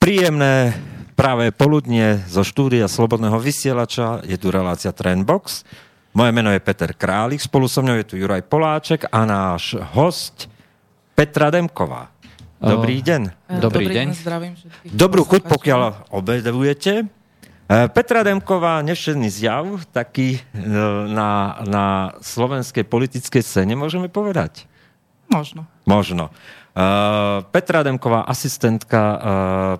Príjemné práve poludnie zo štúdia Slobodného vysielača. Je tu relácia Trendbox. Moje meno je Peter Králik, spolu so mnou je tu Juraj Poláček a náš host Petra Demková. Dobrý deň. Dobrý, deň. Zdravím všetkých. Dobrú chuť, pokiaľ obedujete. E, Petra Demková, nevšedný zjav, taký e, na, na slovenskej politickej scéne, môžeme povedať? Možno. Možno. Uh, Petra Demková, asistentka uh,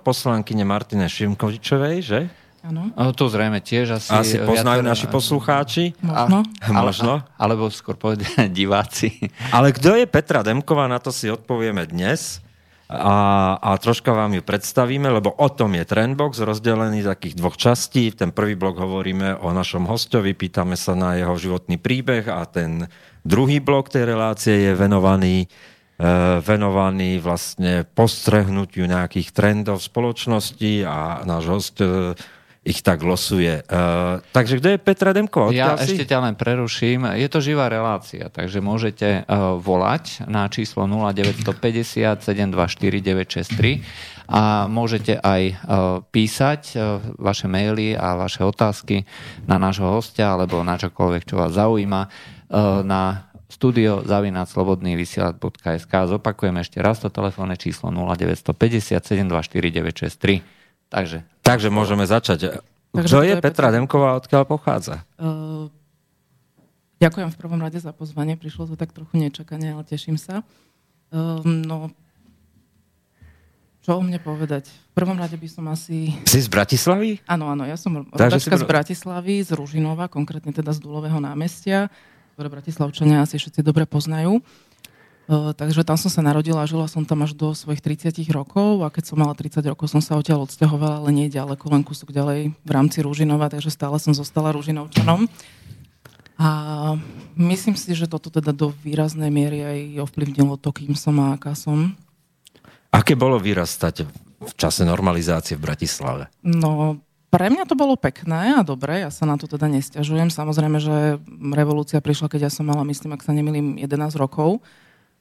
poslankyne Martine Šimkovičovej, že? Áno. O, to zrejme tiež asi... Asi poznajú naši poslucháči. Možno. Ale, Možno. alebo skôr povedať diváci. Ale kto je Petra Demková, na to si odpovieme dnes. A, a troška vám ju predstavíme, lebo o tom je Trendbox, rozdelený z takých dvoch častí. V ten prvý blok hovoríme o našom hostovi, pýtame sa na jeho životný príbeh a ten druhý blok tej relácie je venovaný venovaný vlastne postrehnutiu nejakých trendov v spoločnosti a náš host e, ich tak losuje. E, takže kto je Petra Demková? Ja si? ešte ťa len preruším. Je to živá relácia, takže môžete uh, volať na číslo 0950 724 963 a môžete aj uh, písať uh, vaše maily a vaše otázky na nášho hostia alebo na čokoľvek, čo vás zaujíma uh, na studio zavinaclobodný vysielač.sk. Zopakujem ešte raz to telefónne číslo 0950 724 963. Takže Takže môžeme začať. Takže Kto kto je je Petra? Demková, odkiaľ pochádza? Uh, ďakujem v prvom rade za pozvanie. Prišlo to tak trochu nečakane, ale teším sa. Uh, no, čo o mne povedať? V prvom rade by som asi... Si z Bratislavy? Áno, áno, ja som Takže si rodačka z br- Bratislavy, z Ružinova, konkrétne teda z Dulového námestia, ktoré Bratislavčania asi všetci dobre poznajú. Uh, takže tam som sa narodila a žila som tam až do svojich 30 rokov a keď som mala 30 rokov, som sa odtiaľ odsťahovala, ale nie ďaleko, len kúsok ďalej v rámci Ružinova, takže stále som zostala Ružinovčanom. A myslím si, že toto teda do výraznej miery aj ovplyvnilo to, kým som a aká som. Aké bolo vyrastať v čase normalizácie v Bratislave? No, pre mňa to bolo pekné a dobré, ja sa na to teda nestiažujem. Samozrejme, že revolúcia prišla, keď ja som mala, myslím, ak sa nemýlim, 11 rokov.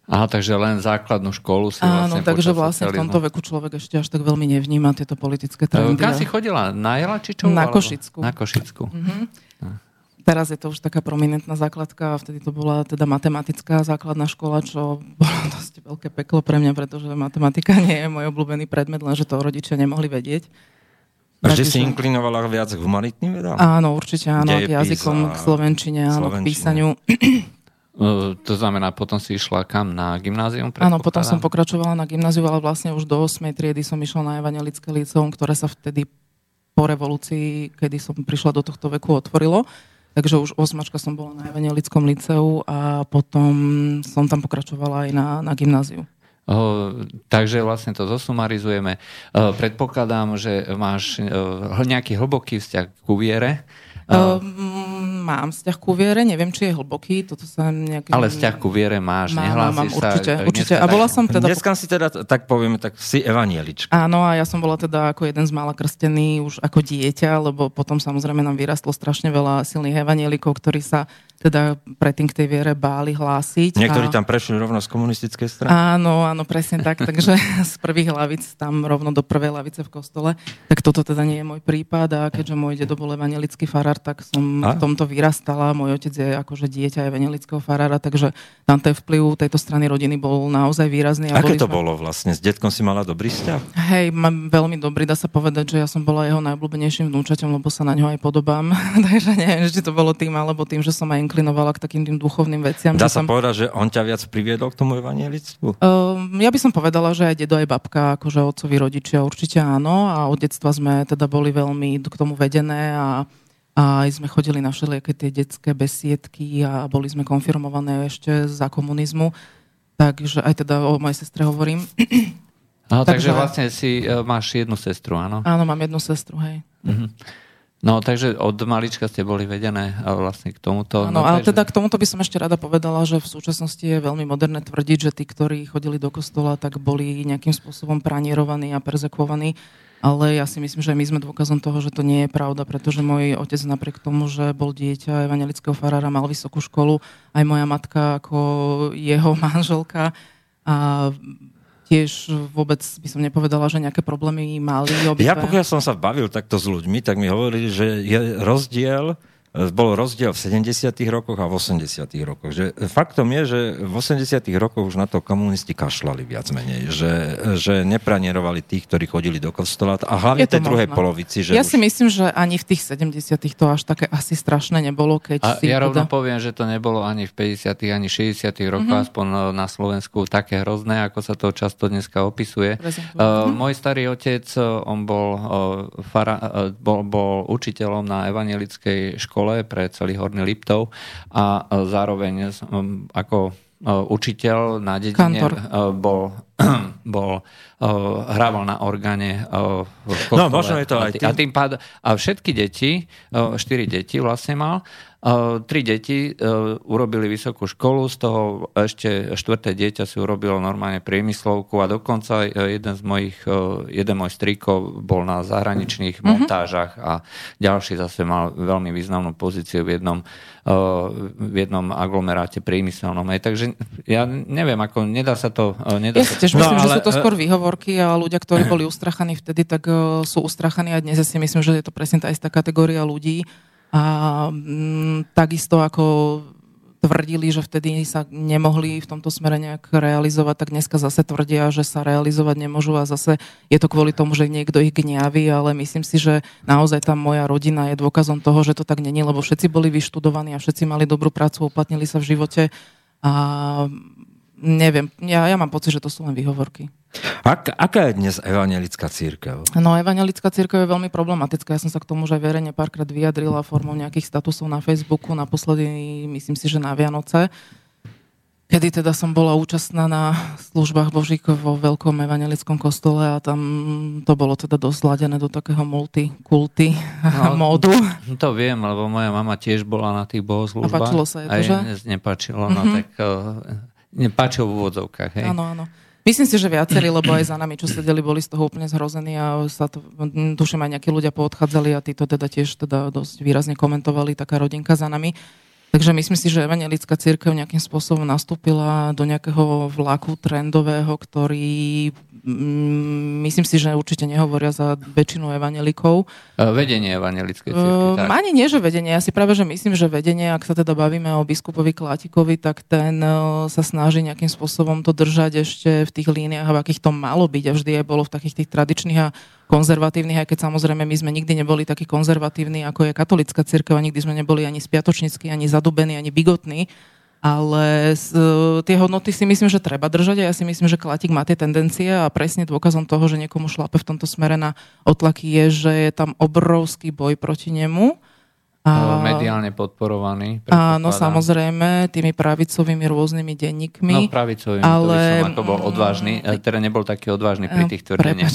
Aha, takže len základnú školu si Áno, vlastne takže vlastne v tomto veku človek ešte až tak veľmi nevníma tieto politické trendy. Kam si chodila? Na Jelačičovu? Na Košickú. Na Košickú. Teraz je to už taká prominentná základka vtedy to bola teda matematická základná škola, čo bolo dosť veľké peklo pre mňa, pretože matematika nie je môj obľúbený predmet, lenže to rodičia nemohli vedieť. A že si inklinovala viac k humanitným vedám? Áno, určite áno, k jazykom, a k slovenčine, áno, slovenčine. k písaniu. Uh, to znamená, potom si išla kam? Na gymnázium? Áno, potom som pokračovala na gymnáziu, ale vlastne už do 8. triedy som išla na evangelické liceum, ktoré sa vtedy po revolúcii, kedy som prišla do tohto veku, otvorilo. Takže už osmačka som bola na evangelickom liceu a potom som tam pokračovala aj na, na gymnáziu. Takže vlastne to zosumarizujeme. Predpokladám, že máš uh, nejaký hlboký vzťah ku viere. Uh, Um, mám vzťah ku viere, neviem, či je hlboký, toto sa nejak... ale vzťah ku viere máš, Mám, nehlásiš mám, sa. určite, určite. A bola som teda... Dneska si teda, tak povieme, tak si evanielička. Áno, a ja som bola teda ako jeden z mála krstený už ako dieťa, lebo potom samozrejme nám vyrastlo strašne veľa silných evanielikov, ktorí sa teda predtým k tej viere báli hlásiť. Niektorí a... tam prešli rovno z komunistickej strany. Áno, áno, presne tak. Takže z prvých hlavic tam rovno do prvej lavice v kostole. Tak toto teda nie je môj prípad a keďže môj dedo bol evangelický farár, tak som A? v tomto vyrastala. Môj otec je akože dieťa evangelického farára, takže tam ten vplyv tejto strany rodiny bol naozaj výrazný. A Aké to sme- bolo vlastne? S detkom si mala dobrý vzťah? Hej, mám veľmi dobrý, dá sa povedať, že ja som bola jeho najobľúbenejším vnúčaťom, lebo sa na ňo aj podobám. Takže neviem, či to bolo tým, alebo tým, že som aj inklinovala k takým tým duchovným veciam. Dá sa som... povedať, že on ťa viac priviedol k tomu evanielictvu? Um, ja by som povedala, že aj dedo, aj babka, akože otcovi rodičia určite áno a od detstva sme teda boli veľmi k tomu vedené a, a aj sme chodili na všelijaké tie detské besiedky a boli sme konfirmované ešte za komunizmu. Takže aj teda o mojej sestre hovorím. No, takže Takže- vlastne si uh, máš jednu sestru, áno? Áno, mám jednu sestru, hej. No, takže od malička ste boli vedené a vlastne k tomuto. Áno, ale takže- teda k tomuto by som ešte rada povedala, že v súčasnosti je veľmi moderné tvrdiť, že tí, ktorí chodili do kostola, tak boli nejakým spôsobom pranierovaní a perzekvovaní. Ale ja si myslím, že my sme dôkazom toho, že to nie je pravda, pretože môj otec napriek tomu, že bol dieťa evangelického farára, mal vysokú školu, aj moja matka ako jeho manželka a tiež vôbec by som nepovedala, že nejaké problémy mali. Obidve. Ja pokiaľ som sa bavil takto s ľuďmi, tak mi hovorili, že je rozdiel bol rozdiel v 70. rokoch a v 80. rokoch. Že faktom je, že v 80. rokoch už na to komunisti kašľali viac menej, že, že nepranierovali tých, ktorí chodili do kostola a hlavne tej druhej polovici. Že ja už... si myslím, že ani v tých 70. to až také asi strašné nebolo. Keď a si ja rovno teda... poviem, že to nebolo ani v 50. ani 60. rokoch, mm-hmm. aspoň na Slovensku také hrozné, ako sa to často dneska opisuje. Uh, môj starý otec, on bol, uh, fara, uh, bol, bol učiteľom na evangelickej škole škole pre celý Horný Liptov a zároveň ako učiteľ na dedine bol, bol hrával na orgáne v kostole. No, možno je to aj tým. A, tým pád, a všetky deti, štyri deti vlastne mal, tri deti urobili vysokú školu, z toho ešte štvrté dieťa si urobilo normálne priemyslovku a dokonca jeden z mojich, jeden môj strýkov bol na zahraničných mm-hmm. montážach a ďalší zase mal veľmi významnú pozíciu v jednom, v jednom aglomeráte priemyselnom. Takže ja neviem, ako nedá sa to... Nedá ja sa... tiež myslím, no, ale... že sú to skôr výhovorky a ľudia, ktorí boli ustrachaní vtedy, tak sú ustrachaní a dnes ja si myslím, že je to presne tá istá kategória ľudí, a m, mm, takisto ako tvrdili, že vtedy sa nemohli v tomto smere nejak realizovať, tak dneska zase tvrdia, že sa realizovať nemôžu a zase je to kvôli tomu, že niekto ich gňaví, ale myslím si, že naozaj tá moja rodina je dôkazom toho, že to tak není, lebo všetci boli vyštudovaní a všetci mali dobrú prácu, uplatnili sa v živote a neviem, ja, ja mám pocit, že to sú len výhovorky. Ak, aká je dnes evangelická církev? No, evangelická církev je veľmi problematická. Ja som sa k tomu už aj verejne párkrát vyjadrila formou nejakých statusov na Facebooku, naposledy myslím si, že na Vianoce, kedy teda som bola účastná na službách Božík vo veľkom evangelickom kostole a tam to bolo teda dosť zladené do takého multikulty no, módu. To viem, lebo moja mama tiež bola na tých bohoslúžbách. A páčilo sa je to, aj že? Nepačilo, mm-hmm. no tak nepáčil v úvodzovkách. Hej? Áno, áno. Myslím si, že viacerí, lebo aj za nami, čo sedeli, boli z toho úplne zhrození a sa to, tuším, aj nejakí ľudia poodchádzali a títo teda tiež teda dosť výrazne komentovali, taká rodinka za nami. Takže myslím si, že evangelická církev nejakým spôsobom nastúpila do nejakého vlaku trendového, ktorý myslím si, že určite nehovoria za väčšinu evanelikov. E, vedenie evanelickej cirkvi, tak. Ani nie, že vedenie. Ja si práve, že myslím, že vedenie, ak sa teda bavíme o biskupovi Klátikovi, tak ten e, sa snaží nejakým spôsobom to držať ešte v tých líniách, v akých to malo byť a vždy aj bolo v takých tých tradičných a konzervatívnych, aj keď samozrejme my sme nikdy neboli takí konzervatívni, ako je katolická cirkev a nikdy sme neboli ani spiatočnícky, ani zadubení, ani bigotní ale z, tie hodnoty si myslím, že treba držať a ja si myslím, že Klatik má tie tendencie a presne dôkazom toho, že niekomu šlape v tomto smere na otlaky je, že je tam obrovský boj proti nemu. A, mediálne podporovaný. Áno, samozrejme, tými pravicovými rôznymi denníkmi. No pravicovými, ale... to by som ako bol odvážny, teda nebol taký odvážny pri tých tvrdeniach.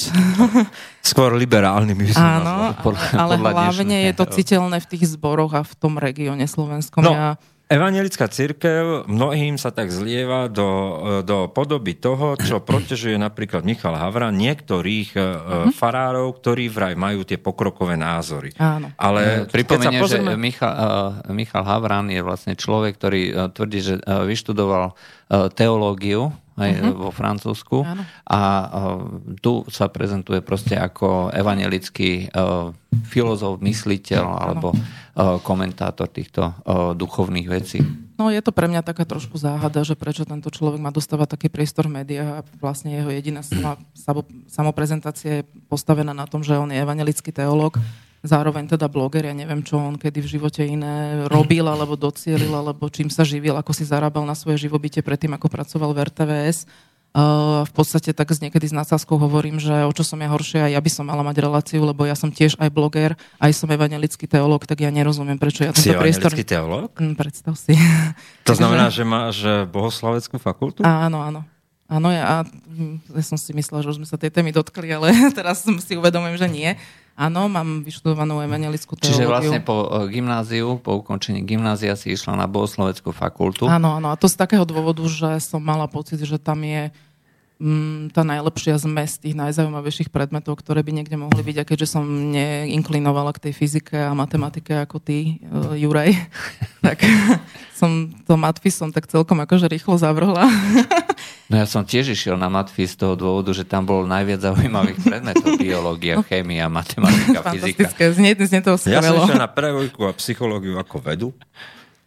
Skôr liberálnymi. Áno, podľa, ale podľa hlavne je to citeľné v tých zboroch a v tom regióne slovenskom. No. Ja Evangelická církev mnohým sa tak zlieva do, do podoby toho, čo protežuje napríklad Michal Havran niektorých uh-huh. farárov, ktorí vraj majú tie pokrokové názory. Áno. Ale Pripomenie, pozrieme... že Michal, uh, Michal Havran je vlastne človek, ktorý uh, tvrdí, že uh, vyštudoval uh, teológiu aj uh-huh. vo Francúzsku. Áno. A uh, tu sa prezentuje proste ako evangelický uh, filozof, mysliteľ alebo uh, komentátor týchto uh, duchovných vecí. No je to pre mňa taká trošku záhada, že prečo tento človek má dostávať taký priestor v médiách a vlastne jeho jediná samoprezentácia je postavená na tom, že on je evangelický teológ zároveň teda bloger, ja neviem, čo on kedy v živote iné robil, alebo docielil, alebo čím sa živil, ako si zarábal na svoje živobytie predtým, ako pracoval v RTVS. Uh, v podstate tak z niekedy s nadsázkou hovorím, že o čo som ja horšia, ja by som mala mať reláciu, lebo ja som tiež aj bloger, aj som evangelický teológ, tak ja nerozumiem, prečo ja tento si priestor... Si teológ? Mm, predstav si. To znamená, že máš bohoslaveckú fakultu? Áno, áno. Áno, ja, ja som si myslela, že už sme sa tej témy dotkli, ale teraz si uvedomujem, že nie. Áno, mám vyštudovanú evangelickú teológiu. Čiže vlastne po e, gymnáziu, po ukončení gymnázia si išla na bohosloveckú fakultu. Áno, áno. A to z takého dôvodu, že som mala pocit, že tam je tá najlepšia zmes tých najzaujímavejších predmetov, ktoré by niekde mohli byť. A keďže som neinklinovala k tej fyzike a matematike ako ty, uh, Juraj, tak som to matfisom tak celkom akože rýchlo zavrhla. No ja som tiež išiel na matfis z toho dôvodu, že tam bolo najviac zaujímavých predmetov. Biológia, chémia, matematika, fyzika. Znie, znie to Ja som skvelo. išiel na pedagogiku a psychológiu ako vedu.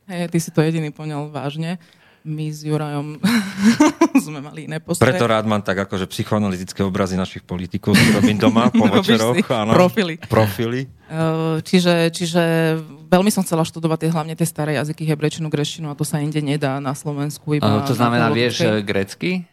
Hej, ty si to jediný poňal vážne. My s Jurajom sme mali iné postoje. Preto rád mám tak akože psychoanalytické obrazy našich politikov, si robím doma po Robíš večeroch. si profily. Profily. Uh, Čiže, čiže veľmi som chcela študovať tie, hlavne tie staré jazyky, hebrečinu, greštinu a to sa inde nedá na Slovensku. Iba to na znamená, vieš eh, grecky?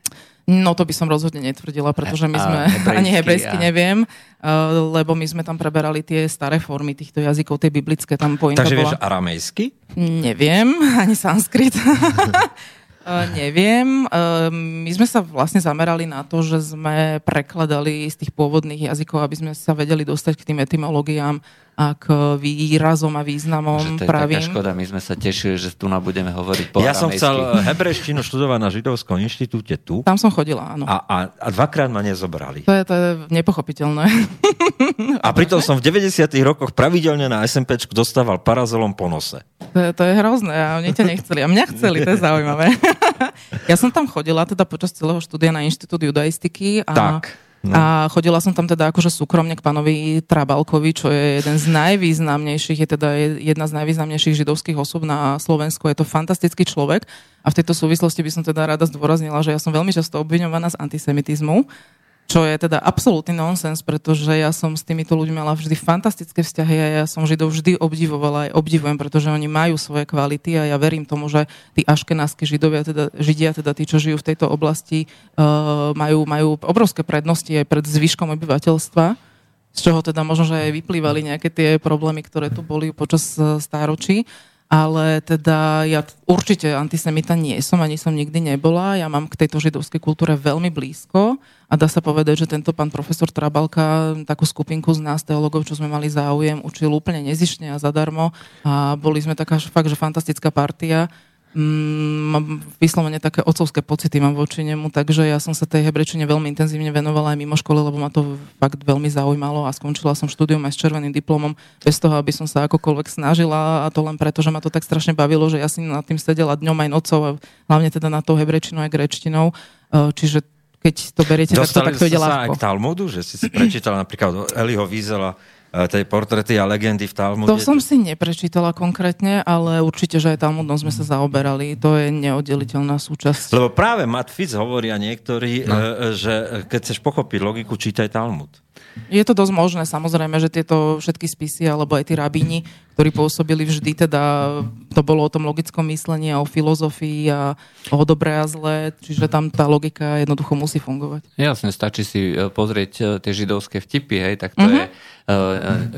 No to by som rozhodne netvrdila, pretože my sme, hebrejsky ani hebrejsky a- neviem, uh, lebo my sme tam preberali tie staré formy týchto jazykov, tie biblické, tam pointa Takže vieš bola... aramejsky? Neviem, ani sanskrit. Uh, neviem. Uh, My sme sa vlastne zamerali na to, že sme prekladali z tých pôvodných jazykov, aby sme sa vedeli dostať k tým etymológiám a k výrazom a Že významom to je pravým. taká škoda, my sme sa tešili, že tu na budeme hovoriť po Ja som aramejsky. chcel eh, hebreštinu študovať na Židovskom inštitúte tu Tam som chodila, áno. a, a, a dvakrát ma nezobrali. To je, to je nepochopiteľné. A pritom som v 90 rokoch pravidelne na SMPčku dostával parazolom po nose. To je, to je hrozné a oni ťa nechceli. A mňa chceli, to je zaujímavé. ja som tam chodila teda počas celého štúdia na Inštitút judaistiky a, Tak. No. a chodila som tam teda akože súkromne k pánovi Trabalkovi, čo je jeden z najvýznamnejších, je teda je- jedna z najvýznamnejších židovských osob na Slovensku. Je to fantastický človek a v tejto súvislosti by som teda rada zdôraznila, že ja som veľmi často obviňovaná z antisemitizmu, čo je teda absolútny nonsens, pretože ja som s týmito ľuďmi mala vždy fantastické vzťahy a ja som Židov vždy obdivovala aj obdivujem, pretože oni majú svoje kvality a ja verím tomu, že tí aškenásky Židovia, teda, Židia, teda tí, čo žijú v tejto oblasti, uh, majú, majú obrovské prednosti aj pred zvyškom obyvateľstva z čoho teda možno, že aj vyplývali nejaké tie problémy, ktoré tu boli počas eh, stáročí. Ale teda ja určite antisemita nie som, ani som nikdy nebola. Ja mám k tejto židovskej kultúre veľmi blízko a dá sa povedať, že tento pán profesor Trabalka takú skupinku z nás teologov, čo sme mali záujem, učil úplne nezišne a zadarmo a boli sme taká fakt, že fantastická partia. Mm, mám vyslovene také otcovské pocity mám voči nemu, takže ja som sa tej hebrečine veľmi intenzívne venovala aj mimo školy, lebo ma to fakt veľmi zaujímalo a skončila som štúdium aj s červeným diplomom bez toho, aby som sa akokoľvek snažila a to len preto, že ma to tak strašne bavilo, že ja si nad tým sedela dňom aj nocou a hlavne teda na tou hebrečinou aj grečtinou. E, Čiže keď to beriete Dostali tak to ide ste sa aj ľahko. k Talmudu, že si si prečítal napríklad Eliho eh, tej portrety a legendy v Talmude. To som si neprečítala konkrétne, ale určite, že aj Talmudom sme sa zaoberali. To je neoddeliteľná súčasť. Lebo práve Matt Fitz hovoria niektorí, no. že keď chceš pochopiť logiku, čítaj Talmud. Je to dosť možné, samozrejme, že tieto všetky spisy, alebo aj tí rabíni, ktorí pôsobili vždy, teda to bolo o tom logickom myslení a o filozofii a o dobre a zlé, čiže tam tá logika jednoducho musí fungovať. Jasne, stačí si e, pozrieť e, tie židovské vtipy, hej, tak to Mhm. je uh,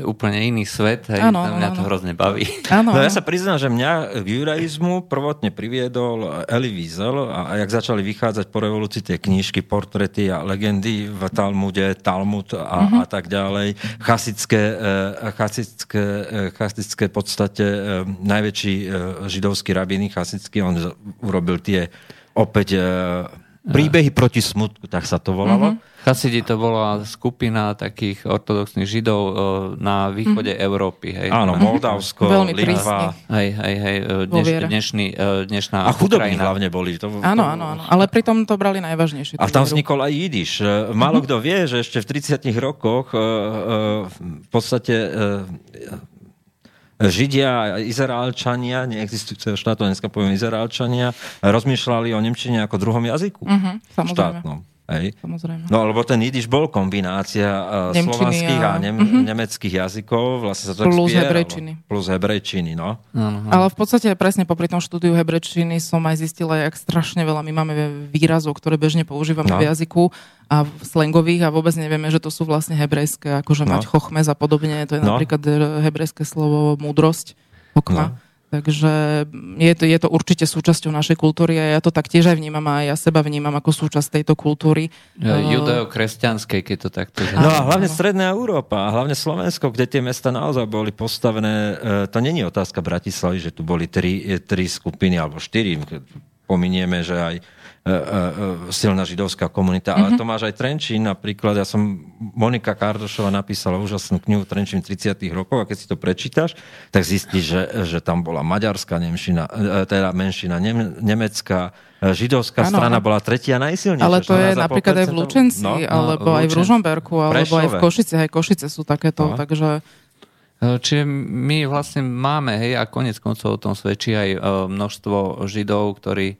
úplne iný svet, hej, to áno, mňa to áno. hrozne baví. Áno, No ja sa priznám, že mňa k juraizmu prvotne priviedol Eli Wiesel a, a jak začali vychádzať po revolúcii tie knížky, portrety a legendy v Talmude, Talmud a, Mhm. a tak ďalej, chasické, chasické, chasické v podstate najväčší židovský rabín chasický, on urobil tie opäť eh, príbehy proti smutku, tak sa to volalo. Mhm. Chasidi to bola skupina takých ortodoxných židov e, na východe Európy. Hej. Áno, Moldavsko, Veľmi Litva. Hej, hej, hej, e, dneš, dnešný, e, dnešná A chudobní Ukrajina. hlavne boli. To, Áno, to- áno, áno. Ale pritom to brali najvážnejšie. A tam vznikol aj jidiš. E, Málo kto vie, že ešte v 30 rokoch e, e, v podstate e, Židia Izraelčania, neexistujúceho štátu, dneska poviem Izraelčania, rozmýšľali o Nemčine ako druhom jazyku. Mhm, samozrejme. štátnom. Hej. Samozrejme. No, lebo ten jidiš bol kombinácia e, Nemčiny slovanských a, a- nem, mhm. nemeckých jazykov. Vlastne sa to Plus spieralo. hebrejčiny. Plus hebrejčiny, no. Áno. Ale v podstate presne popri tom štúdiu hebrečiny som aj zistila, jak strašne veľa my máme výrazov, ktoré bežne používame No. v jazyku a v slangových a vôbec nevieme, že to sú vlastne hebrejské, akože No. mať chochmez a podobne. To je No. napríklad e, hebrejské slovo múdrosť, chokma. No. Takže je to, je to určite súčasťou našej kultúry a ja to tak tiež aj vnímam a ja seba vnímam ako súčasť tejto kultúry. E, Judeo-kresťanskej, keď to takto... No a hlavne. Stredná Európa a hlavne Slovensko, kde tie mesta naozaj boli postavené, e, to není otázka Bratislavy, že tu boli tri, e, tri skupiny alebo štyri, pominieme, že aj silná židovská komunita. Mm-hmm. Ale mhm. to máš aj Trenčín napríklad. Ja som, Monika Kardošova napísala úžasnú knihu Trenčín 30. rokov a keď si to prečítaš, tak zistíš, že, že tam bola maďarská nemšina, teda menšina, nem, nemecká, židovská ano, strana bola tretia najsilnejšia. Ale to je napríklad aj v Lučenci, no, alebo no, aj v Ružomberku, alebo Prešove. aj v Košice. Aj Košice sú takéto, no. takže... E, čiže my vlastne máme, hej, a konec koncov o tom svedčí aj e, množstvo Židov, ktorí e,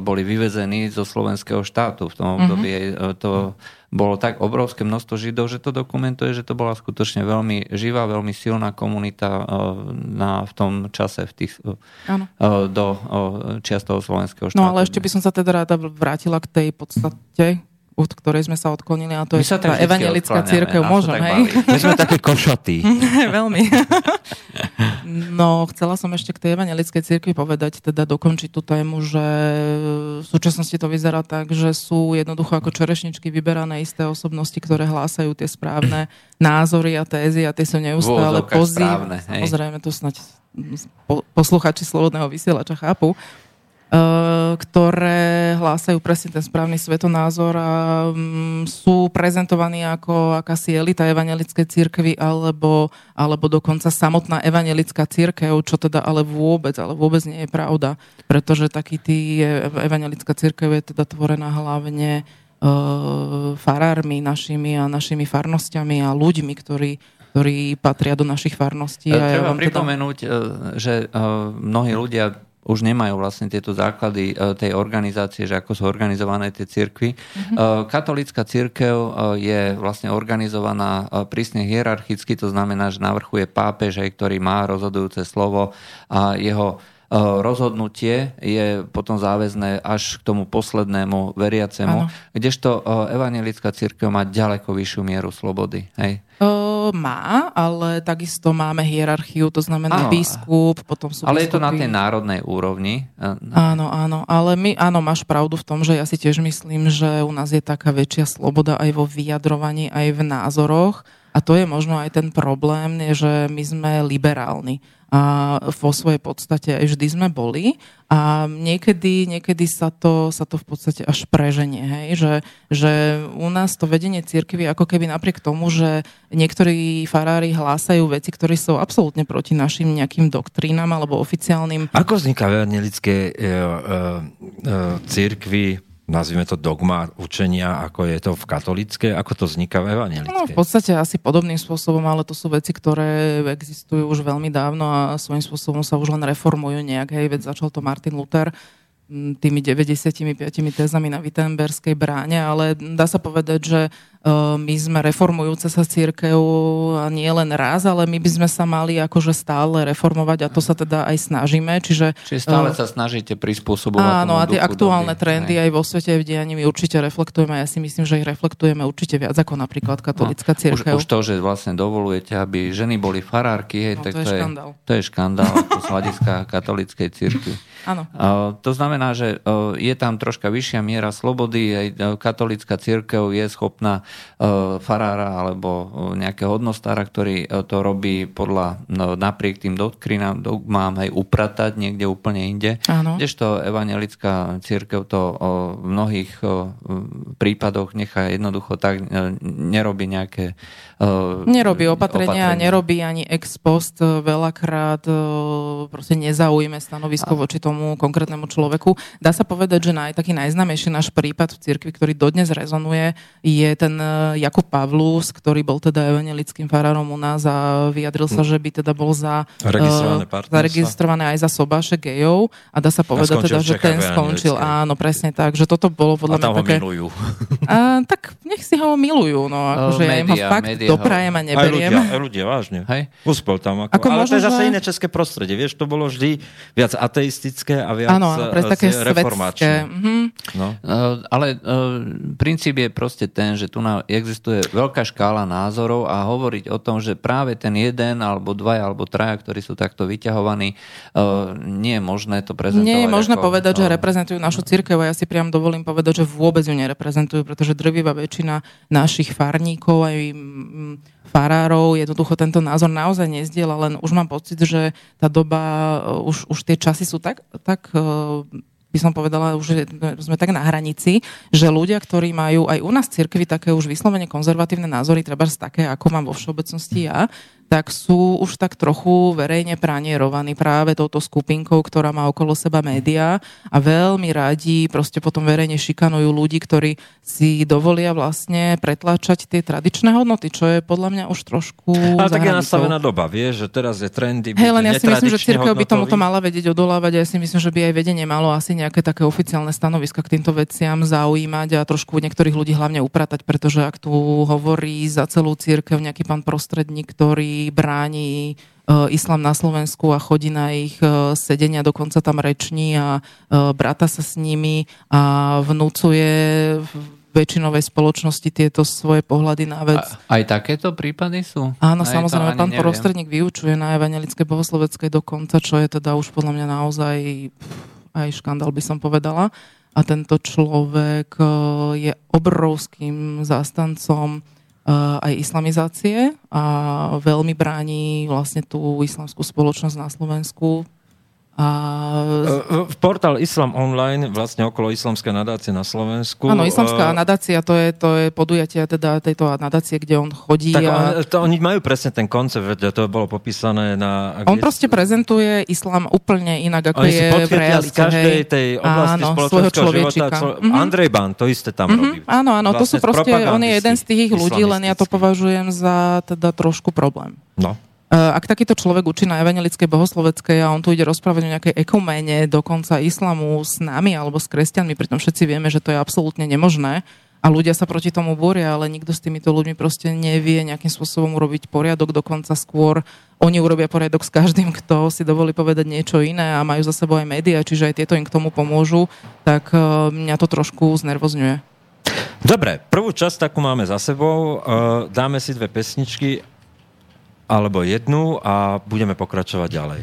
boli vyvezení zo slovenského štátu v tom období. Mm-hmm. To bolo tak obrovské množstvo Židov, že to dokumentuje, že to bola skutočne veľmi živá, veľmi silná komunita na, v tom čase v tých, ano. do čiast toho slovenského štátu. No ale ešte by som sa teda ráda vrátila k tej podstate, od ktorej sme sa odklonili, a to My je tá evangelická církev. Môžem, hej? My sme také košatí. Veľmi. no, chcela som ešte k tej evangelickej církvi povedať, teda dokončiť tú tému, že v súčasnosti to vyzerá tak, že sú jednoducho ako čerešničky vyberané isté osobnosti, ktoré hlásajú tie správne názory a tézy a tie sú neustále pozitívne. Samozrejme, to snať posluchači Slobodného vysielača chápu ktoré hlásajú presne ten správny svetonázor a mm, sú prezentovaní ako akási elita evangelickej církvy alebo, alebo dokonca samotná evangelická církev, čo teda ale vôbec, ale vôbec nie je pravda, pretože taký tý evangelická církev je teda tvorená hlavne uh, farármi našimi a našimi farnosťami a ľuďmi, ktorí ktorí patria do našich farností. Treba ja teda- pripomenúť, teda... že mnohí ľudia už nemajú vlastne tieto základy e, tej organizácie, že ako sú organizované tie cirkvy. Mm-hmm. Katolická církev e, je vlastne organizovaná prísne hierarchicky, to znamená, že na vrchu je pápež, ktorý má rozhodujúce slovo a jeho Eh, rozhodnutie je potom záväzné až k tomu poslednému veriacemu, ano. kdežto eh, evangelická církev má ďaleko vyššiu mieru slobody. Hej? Uh, má, ale takisto máme hierarchiu, to znamená ano. biskup, potom sú Ale biskupy. je to na tej národnej úrovni. Áno, áno, ale my, áno, máš pravdu v tom, že ja si tiež myslím, že u nás je taká väčšia sloboda aj vo vyjadrovaní, aj v názoroch a to je možno aj ten problém, že my sme liberálni vo svojej podstate aj vždy sme boli a niekedy, niekedy sa, to, sa to v podstate až preženie, hej? Že, že u nás to vedenie cirkvy ako keby napriek tomu, že niektorí farári hlásajú veci, ktoré sú absolútne proti našim nejakým doktrínam alebo oficiálnym. Ako vzniká evangelické e, e, e, církvy nazvime to dogma učenia, ako je to v katolícke, ako to vzniká v evangelické? No, v podstate asi podobným spôsobom, ale to sú veci, ktoré existujú už veľmi dávno a svojím spôsobom sa už len reformujú nejak. Hej, veď začal to Martin Luther tými 95 tézami na Wittenberskej bráne, ale dá sa povedať, že my sme reformujúca sa církev a nie len raz, ale my by sme sa mali akože stále reformovať a to sa teda aj snažíme. Čiže, Čiže stále sa snažíte prispôsobovať Áno, a tie aktuálne doby. trendy aj vo svete, v dianí my určite reflektujeme. Ja si myslím, že ich reflektujeme určite viac ako napríklad katolická no, církev. Už, už to, že vlastne dovolujete, aby ženy boli farárky, hej, no, tak to, je to, je, škandál. to je škandál z hľadiska katolíckej církvy. Áno. To znamená, že je tam troška vyššia miera slobody, aj katolická církev je schopná farára alebo e, nejakého hodnostára, ktorý e, to robí podľa, no, napriek tým doktrinám, dogmám aj upratať niekde úplne inde. Áno. Kdežto evangelická církev to v mnohých prípadoch nechá jednoducho tak, nerobí nejaké Nerobí opatrenia, opatrenia. nerobí ani ex post veľakrát proste nezaujíme stanovisko a... voči tomu konkrétnemu človeku. Dá sa povedať, že naj, taký najznamejší náš prípad v cirkvi, ktorý dodnes rezonuje, je ten Jakub Pavlus, ktorý bol teda evangelickým farárom u nás a vyjadril sa, že by teda bol za registrované, uh, zaregistrované aj za sobáše gejov a dá sa povedať teda, že ten skončil. Áno, presne tak, že toto bolo podľa mňa také... milujú. A, tak nech si ho milujú, no akože ja im ho fakt doprajem a neberiem. Aj ľudia, aj ľudia vážne. Hej? Uspel tam. Ako, ako ale možno, to je zase že... iné české prostredie, vieš, to bolo vždy viac ateistické a viac áno, áno, pre také reformačné. Mhm. No. Uh, ale uh, princíp je proste ten, že tu na, existuje veľká škála názorov a hovoriť o tom, že práve ten jeden alebo dvaja alebo traja, ktorí sú takto vyťahovaní, uh, nie je možné to prezentovať. Nie je možné ako, povedať, že reprezentujú našu církev a ja si priam dovolím povedať, že vôbec ju nereprezentujú, pretože drvivá väčšina našich farníkov aj farárov jednoducho tento názor naozaj nezdiela, len už mám pocit, že tá doba, uh, už, už tie časy sú tak, tak uh, by som povedala, už sme tak na hranici, že ľudia, ktorí majú aj u nás cirkvi také už vyslovene konzervatívne názory, treba také, ako mám vo všeobecnosti ja, tak sú už tak trochu verejne pranierovaní práve touto skupinkou, ktorá má okolo seba médiá a veľmi radi proste potom verejne šikanujú ľudí, ktorí si dovolia vlastne pretláčať tie tradičné hodnoty, čo je podľa mňa už trošku Ale tak je nastavená doba, vieš, že teraz je trendy. Hej, len ja si myslím, že církev by tomuto mala vedieť odolávať a ja si myslím, že by aj vedenie malo asi nejaké také oficiálne stanoviska k týmto veciam zaujímať a trošku niektorých ľudí hlavne upratať, pretože ak tu hovorí za celú církev nejaký pán prostredník, ktorý bráni e, islám na Slovensku a chodí na ich e, sedenia, dokonca tam reční a e, brata sa s nimi a vnúcuje v väčšinovej spoločnosti tieto svoje pohľady na vec. A, aj takéto prípady sú? Áno, aj samozrejme, pán neviem. prostredník vyučuje na evangelickej bohosloveckej dokonca, čo je teda už podľa mňa naozaj aj škandál by som povedala. A tento človek je obrovským zástancom aj islamizácie a veľmi bráni vlastne tú islamskú spoločnosť na Slovensku v portál Islam Online, vlastne okolo islamské nadácie na Slovensku. Áno, islamská uh... nadácia, to je, to je podujatie teda tejto nadácie, kde on chodí. Tak a... to, oni majú presne ten koncept, to bolo popísané na... On proste prezentuje islam úplne inak, ako oni je v realite. z každej tej oblasti áno, spoločenského života. Čo... Mm-hmm. Andrej Ban to isté tam mm-hmm. robí. Áno, áno, vlastne to sú proste, on je jeden z tých ľudí, len ja to považujem za teda trošku problém. No. Eh, ak takýto človek učí na evangelickej bohosloveckej a on tu ide rozprávať o nejakej ekoméne, dokonca islamu s nami alebo s kresťanmi, pritom všetci vieme, že to je absolútne nemožné a ľudia sa proti tomu boria, ale nikto s týmito ľuďmi proste nevie nejakým spôsobom urobiť poriadok, dokonca skôr oni urobia poriadok s každým, kto si dovolí povedať niečo iné a majú za sebou aj médiá, čiže aj tieto im k tomu pomôžu, tak eh, mňa to trošku znervozňuje. Dobre, prvú časť takú máme za sebou. Eh, dáme si dve pesničky alebo jednu a budeme pokračovať ďalej.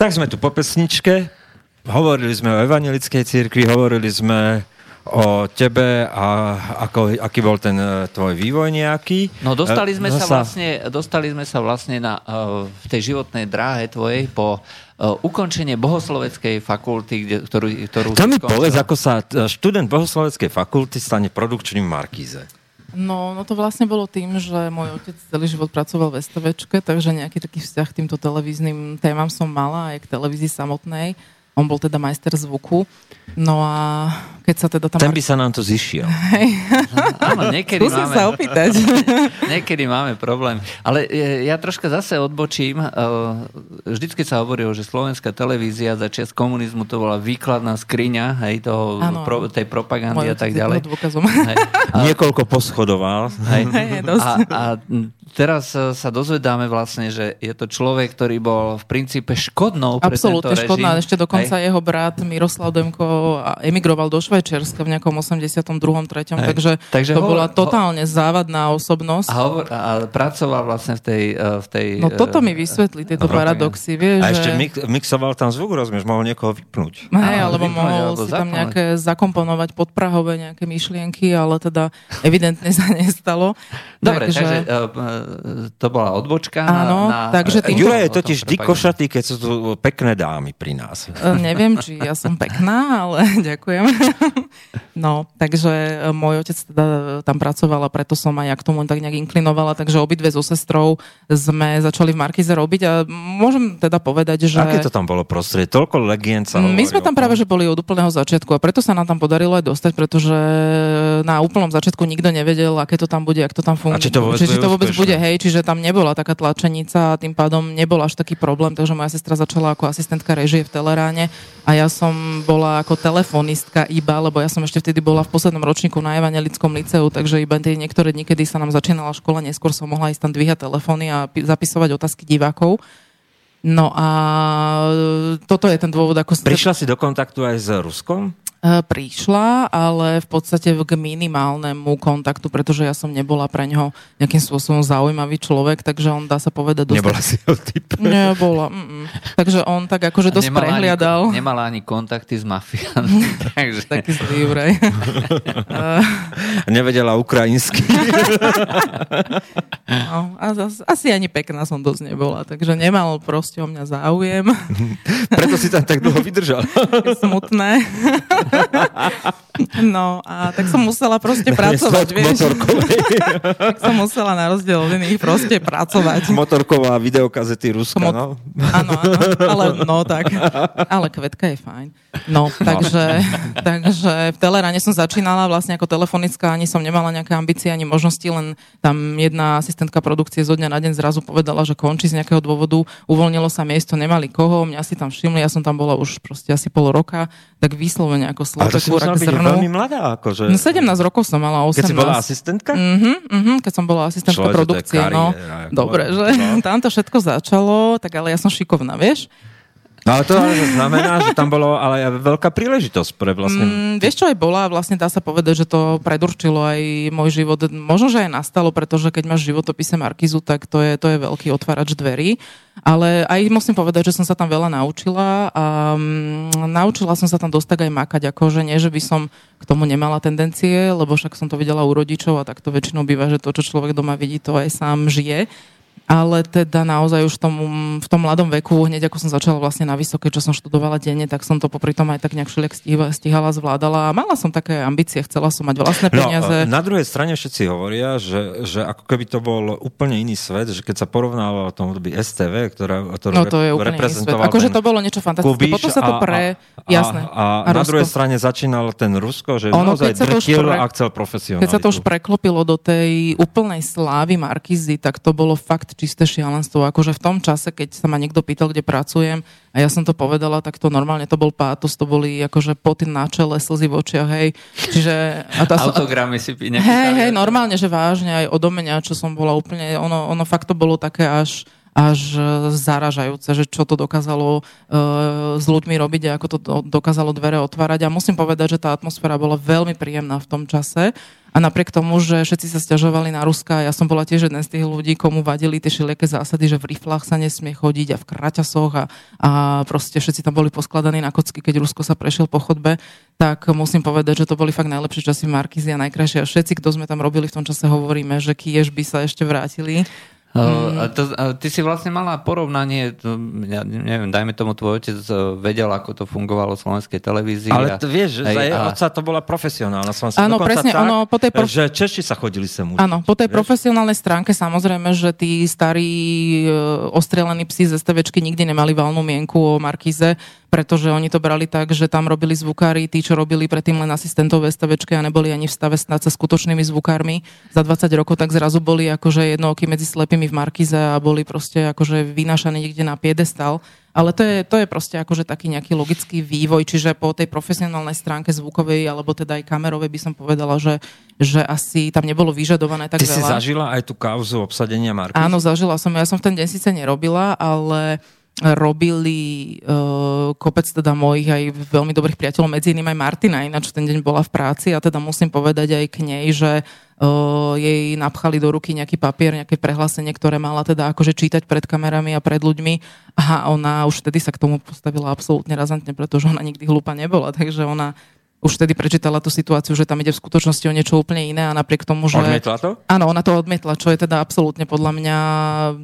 Tak sme tu po pesničke. Hovorili sme o evangelickej cirkvi, hovorili sme o tebe a ako, aký bol ten e, tvoj vývoj nejaký. No dostali sme, No sa, vlastne, dostali sme sa vlastne na, uh, v tej životnej dráhe tvojej po ukončenie bohosloveckej fakulty, kde, ktorú, ktorú To mi povedz, ako sa e, študent bohosloveckej fakulty stane produkčným Markíze. No, no to vlastne bolo tým, že môj otec celý život pracoval v STVčke, takže nejaký taký vzťah k týmto televíznym témam som mala aj k televízii samotnej. On bol teda majster zvuku. No a keď sa teda tam... Ten by sa nám to zišiel. Áno, niekedy Skúsim máme, sa opýtať. niekedy máme problém. Ale e, ja troška zase odbočím. E, Vždycky sa hovorilo, že slovenská televízia za čas komunizmu to bola výkladná skriňa hej, toho, pro, tej propagandy a tak ďalej. Hej. A, Niekoľko poschodoval. hej. Hej, a, a teraz e, sa dozvedáme vlastne, že je to človek, ktorý bol v princípe škodnou pre Absolútne tento režim. škodná. Ešte dokonca Hej. jeho brat Miroslav Demko emigroval do Švajčiarska v nejakom 82. 3. Hej. Takže, Takže to hovor- bola ho- totálne závadná osobnosť. A, hovor, a pracoval vlastne v tej... e, V tej No toto e, mi vysvetlí, tieto propagande. paradoxy, vieš, A že... ešte mix, mixoval tam zvuk, rozumieš, mohol niekoho vypnúť. Hej, alebo vypnúť, mohol alebo si tam zapnúť. nejaké zakomponovať podprahové nejaké myšlienky, ale teda evidentne sa nestalo. Dobre, takže, takže uh, to bola odbočka Áno, na, takže tým- Jura je totiž vždy košatý, keď sú tu pekné dámy pri nás. E, Neviem, či ja som pekná, ale ďakujem. No, takže e, môj otec teda tam pracoval a preto som aj ja k tomu tak nejak inklinovala, takže obidve so sestrou sme začali v Markize robiť a môžem teda povedať, že... Aké to tam bolo prostredie? Toľko legend sa My sme tam práve, že boli od úplného začiatku a preto sa nám tam podarilo aj dostať, pretože na úplnom začiatku nikto nevedel, aké to tam bude, ak to tam funguje. Či to vôbec či to vôbec úspešné. bude, hej, čiže tam nebola taká tlačenica a tým pádom nebol až taký problém, takže moja sestra začala ako asistentka režie v Teleráne a ja som bola ako telefonistka iba, lebo ja som ešte vtedy bola v poslednom ročníku na Evangelickom liceu, takže iba tie niektoré dni, kedy sa nám začínala škola, neskôr som mohla ísť tam dvíhať telefóny a pi- zapisovať otázky divákov. No a toto je ten dôvod, ako... Prišla si do kontaktu aj s Ruskom? E, prišla, ale v podstate k minimálnemu kontaktu, pretože ja som nebola pre ňoho nejakým spôsobom zaujímavý človek, takže on dá sa povedať dosť... Nebola si ho typ. Nebola. Mm-mm. Takže on tak akože dosť nemala prehliadal. Ani, nemala ani kontakty s mafiánmi. takže... Taký zlý vraj. Nevedela ukrajinsky. No, a zas, asi ani pekná som dosť nebola, takže nemal proste o mňa záujem. Preto si tam tak dlho vydržal. Smutné. No a tak som musela proste pracovať, vieš. Tak som musela na rozdiel od iných proste pracovať. Motorková videokazety Ruska, Mot- no. Áno, áno, ale no tak. Ale kvetka je fajn. No, takže, takže v Teleráne som začínala vlastne ako telefonická, ani som nemala nejaké ambície, ani možnosti, len tam jedna asistentka produkcie zo dňa na deň zrazu povedala, že končí z nejakého dôvodu, uvoľnilo sa miesto, nemali koho, mňa si tam všimli, ja som tam bola už proste asi pol roka, tak vyslovene ako Ale to si zrnu. veľmi mladá, akože. No 17 rokov som mala, 18. Keď si bola asistentka? Mhm, mhm, keď som bola asistentka je produkcie, no. kariéra, ako- Dobre, že no. tam to všetko začalo, tak ale ja som šikovná, vieš? No, ale to znamená, že tam bolo ale aj veľká príležitosť pre vlastne... Mm, vieš, čo aj bola, vlastne dá sa povedať, že to predurčilo aj môj život. Možno, že aj nastalo, pretože keď máš životopise Markizu, tak to je, to je veľký otvárač dverí. Ale aj musím povedať, že som sa tam veľa naučila a mm, naučila som sa tam dosť tak aj makať, akože nie, že by som k tomu nemala tendencie, lebo však som to videla u rodičov a tak to väčšinou býva, že to, čo človek doma vidí, to aj sám žije. Ale teda naozaj už v tom, v tom mladom veku, hneď ako som začala vlastne na vysoké, čo som študovala denne, tak som to popri tom aj tak nejak všelijak stíhala, zvládala a mala som také ambície, chcela som mať vlastné peniaze. No, na druhej strane všetci hovoria, že, že ako keby to bol úplne iný svet, že keď sa porovnával o tom období STV, ktorá, ktorú No to je úplne iný svet. reprezentoval Akože to bolo niečo fantastické. Kubiš Potom sa to pre... a, jasné. A, a, a na Rusko. druhej strane začínal ten Rusko, že Ono, naozaj drtil pre- a chcel profesionalitu. Keď sa to už preklopilo do tej úplnej slávy Markizy, tak to bolo fakt čisté šialenstvo. Akože v tom čase, keď sa ma niekto pýtal, kde pracujem, a ja som to povedala, tak to normálne to bol pátos, to boli akože poty na čele, slzy v očiach, hej. Čiže... A tá, Autogramy si nepýtali. Hej, hej, normálne, že vážne aj odo mňa, čo som bola úplne, ono, ono fakt to bolo také až, až zaražajúce, že čo to dokázalo s ľuďmi robiť a ako to dokázalo dvere otvárať. A musím povedať, že tá atmosféra bola veľmi príjemná v tom čase. A napriek tomu, že všetci sa stiažovali na Ruska, ja som bola tiež jeden z tých ľudí, komu vadili tie všelijaké zásady, že v riflách sa nesmie chodiť a v kraťasoch a, a proste všetci tam boli poskladaní na kocky, keď Rusko sa prešiel po chodbe, tak musím povedať, že to boli fakt najlepšie časy v Markizi a najkrajšie. A všetci, kto sme tam robili v tom čase, hovoríme, že kiež by sa ešte vrátili. Hmm. A to, a ty si vlastne mala porovnanie, to, ja neviem, dajme tomu tvoj otec e, vedel, ako to fungovalo v slovenskej televízii. Ale to vieš, aj, za jej a... otca to bola profesionálna slovenska. Áno, presne, tak, ono, po tej prof... že Češi sa chodili sem učiť. Áno, po tej vieš? profesionálnej stránke samozrejme, že tí starí e, ostrelení psi z STVčky nikdy nemali valnú mienku o Markize, pretože oni to brali tak, že tam robili zvukári, tí, čo robili predtým len asistentov v a neboli ani v stave stať sa skutočnými zvukármi za 20 rokov, tak zrazu boli akože jednooky medzi slepými v Markize a boli proste akože vynášaní niekde na piedestal. Ale to je, to je proste akože taký nejaký logický vývoj, čiže po tej profesionálnej stránke zvukovej alebo teda aj kamerovej by som povedala, že, že asi tam nebolo vyžadované tak Ty veľa. si zažila aj tú kauzu obsadenia Markiz? Áno, zažila som. Ja som v ten deň síce nerobila, ale robili uh, kopec teda mojich aj veľmi dobrých priateľov, medzi iným aj Martina, ináč ten deň bola v práci a teda musím povedať aj k nej, že jej napchali do ruky nejaký papier, nejaké prehlásenie, ktoré mala teda akože čítať pred kamerami a pred ľuďmi. A ona už vtedy sa k tomu postavila absolútne razantne, pretože ona nikdy hlúpa nebola, takže ona už vtedy prečítala tú situáciu, že tam ide v skutočnosti o niečo úplne iné a napriek tomu, že... Odmietla to? Áno, ona to odmietla, čo je teda absolútne podľa mňa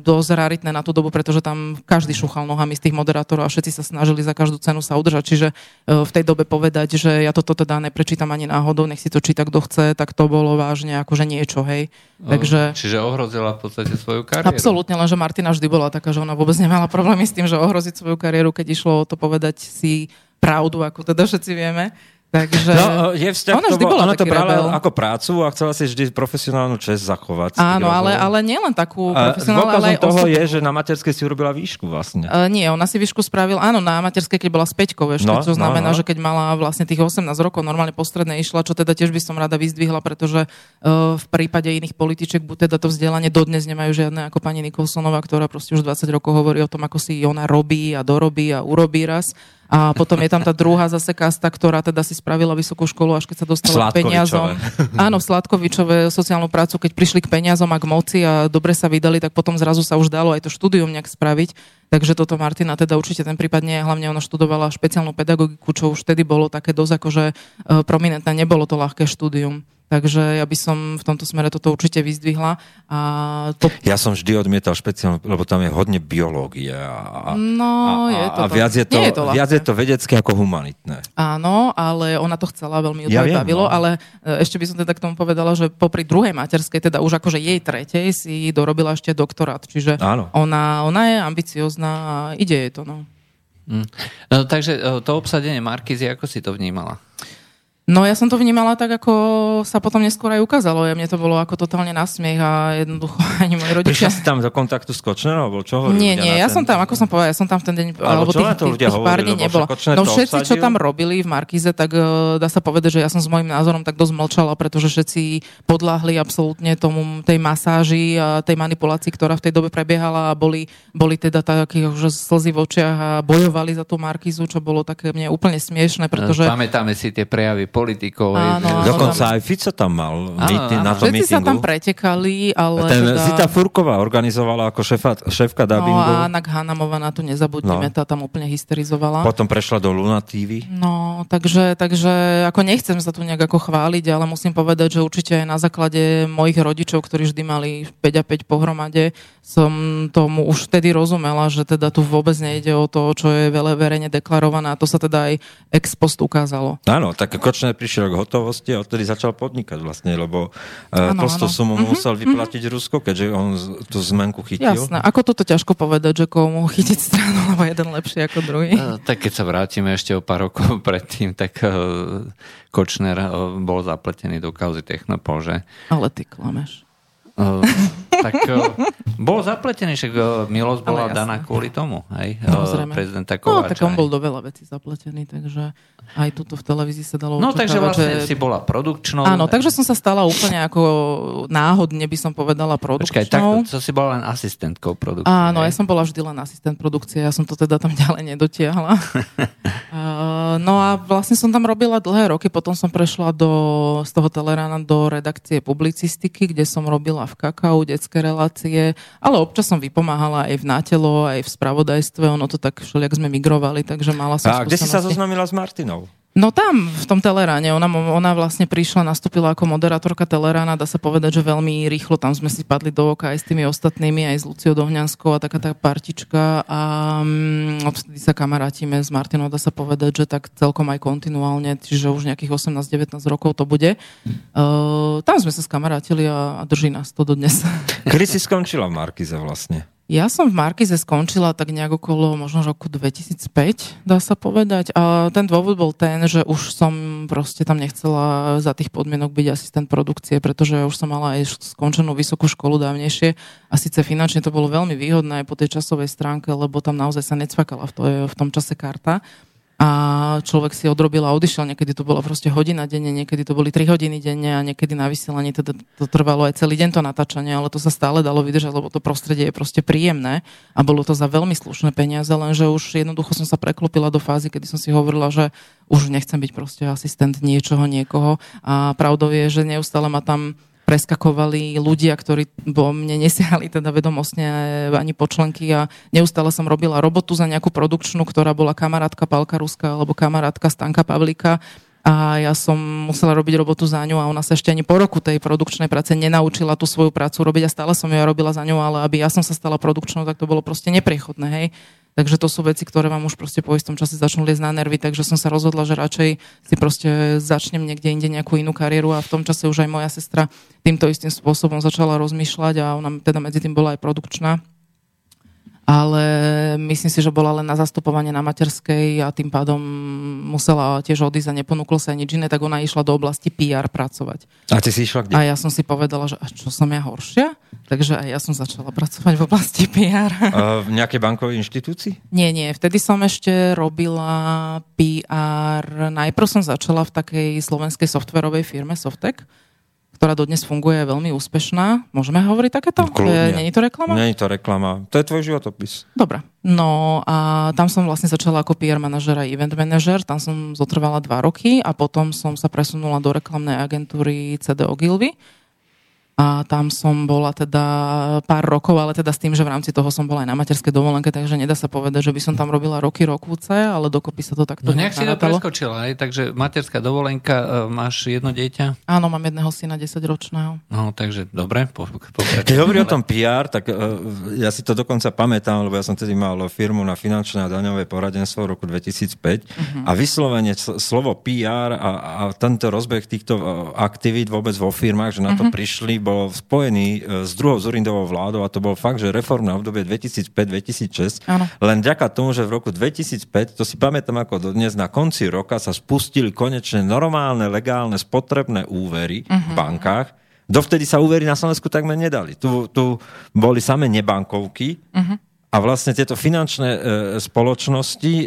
dosť raritné na tú dobu, pretože tam každý šúchal nohami z tých moderátorov a všetci sa snažili za každú cenu sa udržať. Čiže e, v tej dobe povedať, že ja toto teda neprečítam ani náhodou, nech si to číta kto chce, tak to bolo vážne akože niečo, hej. Takže... Čiže ohrozila v podstate svoju kariéru? Absolútne, lenže Martina vždy bola taká, že ona vôbec nemala problémy s tým, že ohroziť svoju kariéru, keď išlo o to povedať si pravdu, ako teda všetci vieme. Takže... No, je vzťah, ona vždy bola ona to brala rebel. ako prácu a chcela si vždy profesionálnu čest zachovať. Áno, ale, ale nielen takú profesionálnu, ale aj toho osobnú. je, že na materskej si urobila výšku vlastne. Uh, nie, ona si výšku spravila, áno, na materskej, keď bola s Peťkou ešte, No, čo znamená, no, no. že keď mala vlastne tých 18 rokov, normálne postredné išla, čo teda tiež by som rada vyzdvihla, pretože uh, v prípade iných političiek, buď teda to vzdelanie dodnes nemajú žiadne ako pani Nikolsonová, ktorá proste už 20 rokov hovorí o tom, ako si ona robí a dorobí a urobí raz. A potom je tam tá druhá zase kasta, ktorá teda si spravila vysokú školu, až keď sa dostala k peniazom. Áno, v Sládkovičové sociálnu prácu, keď prišli k peniazom a k moci a dobre sa vydali, tak potom zrazu sa už dalo aj to štúdium nejak spraviť. Takže toto Martina teda určite ten prípad nie, hlavne ona študovala špeciálnu pedagogiku, čo už vtedy bolo také dosť akože e, prominentné, nebolo to ľahké štúdium. Takže ja by som v tomto smere toto určite vyzdvihla. A to... Ja som vždy odmietal špeciálnu, lebo tam je hodne biológie. A, No, a, je to a to. viac je to, Nie je to ľahké. viac je to vedecké ako humanitné. Áno, ale ona to chcela veľmi, ju to Ja aj viem, bavilo, no. ale e, ešte by som teda k tomu povedala, že popri druhej materskej, teda už akože jej tretej, si dorobila ešte doktorát. Čiže Áno. ona, ona je ambiciozná a ide jej to. No. Hm. No, takže e, to obsadenie Markizy, ako si to vnímala? No ja som to vnímala tak, ako sa potom neskôr aj ukázalo. Ja mne to bolo ako totálne nasmiech a jednoducho ani moji rodičia... Prišla si tam do kontaktu s Kočnerom, alebo čo Nie, nie, ja ten- som tam, ako som povedal, ja som tam v ten deň, Alebo alebo čo tých, to ľudia tých pár hovorili, dní Kočner No všetci, čo tam robili v Markize, tak eh, dá sa povedať, že ja som s môjim názorom tak dosť mlčala, pretože všetci podláhli absolútne tomu, tej masáži a tej manipulácii, ktorá v tej dobe prebiehala a boli, boli teda takí že slzy v očiach a bojovali za tú Markizu, čo bolo také mne úplne smiešne, pretože... Pamätáme si tie prejavy politikov. Áno, že- Dokonca aj Fico tam mal mýty áno. na tom Všetci sa tam pretekali, ale Ten teda... Zita Furková organizovala ako šéfa, šéfka No dubbingu. a Anna Hanamová na to nezabudnime, No. tá tam úplne hysterizovala. Potom prešla do Luna TV. No, takže, takže ako nechcem sa tu nejak ako chváliť, ale musím povedať, že určite aj na základe mojich rodičov, ktorí vždy mali 5 a 5 pohromade, som tomu už vtedy rozumela, že teda tu vôbec nejde o to, čo je veľa verejne deklarované a to sa teda aj ex post ukázalo. Áno, tak Kočner prišiel k hotovosti a odtedy začal podnikať vlastne, lebo uh, Áno, prostú áno. sumu Mhm, musel vyplatiť Rusko, keďže on tú zmenku chytil. Jasné, ako toto ťažko povedať, že komu chytiť stranu, lebo jeden lepší ako druhý. E, Tak keď sa vrátime ešte o pár rokov predtým, tak e, Kočner e, bol zapletený do kauzy Technopol, že? Ale ty klameš. E, tak uh, bol zapletený, však uh, milosť bola daná kvôli tomu, hej, uh, prezidenta Kováča. No, tak on bol do veľa vecí zapletený, takže aj tuto v televízii sa dalo No, takže vlastne že... si bola produkčnou. Áno, takže som sa stala úplne ako náhodne by som povedala produkčnou. Počkaj, takto, to si bola len asistentkou produkcie. Áno, ja som bola vždy len asistent produkcie, ja som to teda tam ďalej nedotiahla. no a vlastne som tam robila dlhé roky, potom som prešla do, z toho Telerána do redakcie publicistiky, kde som robila v kakao detské relácie, ale občas som vypomáhala aj v nátelo, aj v spravodajstve, ono to tak všelijak sme migrovali, takže mala som A kde si sa zoznámila s Martinou? No tam, v tom Teleráne. Ona, ona vlastne prišla, nastúpila ako moderátorka Telerána, dá sa povedať, že veľmi rýchlo tam sme si padli do oka aj s tými ostatnými, aj s Luciou Dohňanskou a taká tá partička a um, odtedy sa kamarátime s Martinou, dá sa povedať, že tak celkom aj kontinuálne, čiže už nejakých 18-19 rokov to bude. Uh, tam sme sa skamarátili a, a drží nás to dodnes. Kedy si skončila v Markize vlastne? Ja som v Markize skončila tak nejak okolo možno roku 2005, dá sa povedať. A ten dôvod bol ten, že už som proste tam nechcela za tých podmienok byť asistent produkcie, pretože už som mala aj skončenú vysokú školu dávnejšie a síce finančne to bolo veľmi výhodné aj po tej časovej stránke, lebo tam naozaj sa necvakala v, to, v tom čase karta a človek si odrobil a odišiel. Niekedy to bolo proste hodina denne, niekedy to boli 3 hodiny denne a niekedy na vysielaní teda to trvalo aj celý deň to natáčanie, ale to sa stále dalo vydržať, lebo to prostredie je proste príjemné a bolo to za veľmi slušné peniaze, lenže už jednoducho som sa preklopila do fázy, kedy som si hovorila, že už nechcem byť proste asistent niečoho, niekoho a pravdou je, že neustále ma tam preskakovali ľudia, ktorí vo mne nesiahali teda vedomostne ani počlenky a neustále som robila robotu za nejakú produkčnú, ktorá bola kamarátka Palka Ruska alebo kamarátka Stanka Pavlika a ja som musela robiť robotu za ňu a ona sa ešte ani po roku tej produkčnej práce nenaučila tú svoju prácu robiť a stále som ju robila za ňu, ale aby ja som sa stala produkčnou, tak to bolo proste nepriechodné, hej. Takže to sú veci, ktoré vám už proste po istom čase začnú liesť na nervy, takže som sa rozhodla, že radšej si proste začnem niekde inde nejakú inú kariéru a v tom čase už aj moja sestra týmto istým spôsobom začala rozmýšľať a ona teda medzi tým bola aj produkčná ale myslím si, že bola len na zastupovanie na materskej a tým pádom musela tiež odísť a neponúklo sa nič iné, tak ona išla do oblasti PR pracovať. A ty si išla kde? A ja som si povedala, že a čo som ja horšia? Takže aj ja som začala pracovať v oblasti PR. Uh, v nejakej bankovej inštitúcii? Nie, nie. Vtedy som ešte robila PR. Najprv som začala v takej slovenskej softverovej firme Softek ktorá dodnes funguje, je veľmi úspešná. Môžeme hovoriť takéto? Není to reklama? Není to reklama. To je tvoj životopis. Dobre. No a tam som vlastne začala ako PR manažer a event manažer. Tam som zotrvala dva roky a potom som sa presunula do reklamnej agentúry CD Ogilvy a tam som bola teda pár rokov, ale teda s tým, že v rámci toho som bola aj na materskej dovolenke, takže nedá sa povedať, že by som tam robila roky, rokúce, ale dokopy sa to takto No nejak si to preskočila, aj, takže materská dovolenka, e, máš jedno dieťa? Áno, mám jedného syna 10 ročného. No, takže dobre, po, Keď hovorí o tom PR, tak uh, ja si to dokonca pamätám, lebo ja som tedy mal firmu na finančné a daňové poradenstvo v roku 2005 uh-huh. Mhm. a vyslovene slovo PR a, a tento rozbeh týchto aktivít vôbec vo firmách, že na to uh-huh. prišli, bol spojený e, s druhou Zurindovou vládou a to bol fakt, že reformné obdobie 2005-2006. Len vďaka tomu, že v roku 2005, to si pamätám ako dodnes, na konci roka sa spustili konečne normálne, legálne, spotrebné úvery uh-huh. v mhm. bankách. Dovtedy sa úvery na Slovensku takmer nedali. Tu, tu boli samé nebankovky uh-huh. a vlastne tieto finančné e, spoločnosti e,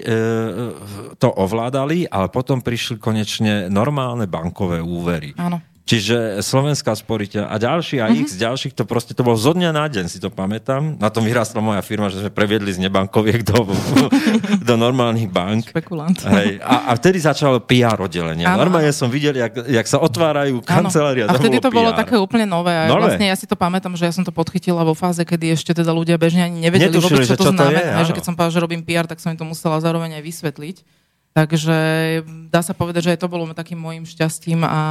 to ovládali, ale potom prišli konečne normálne bankové úvery. Áno. Čiže Slovenská sporiteľ a ďalší a mm-hmm. x ďalších, to proste to bolo zo dňa na deň, si to pamätám. Na tom vyrastla moja firma, že sme previedli z nebankoviek do, do normálnych bank. Špekulant. Hej. A, a vtedy začalo PR oddelenie. Ano. Normálne som videl, jak, jak sa otvárajú kancelária. A vtedy to PR. bolo také úplne nové. A nové. vlastne ja si to pamätám, že ja som to podchytila vo fáze, kedy ešte teda ľudia bežne ani nevedeli Netušili, vôbec, čo, čo to, to znamená. Je, že keď som povedal, že robím PR, tak som im to musela zároveň aj vysvetliť. Takže dá sa povedať, že aj to bolo takým môjim šťastím a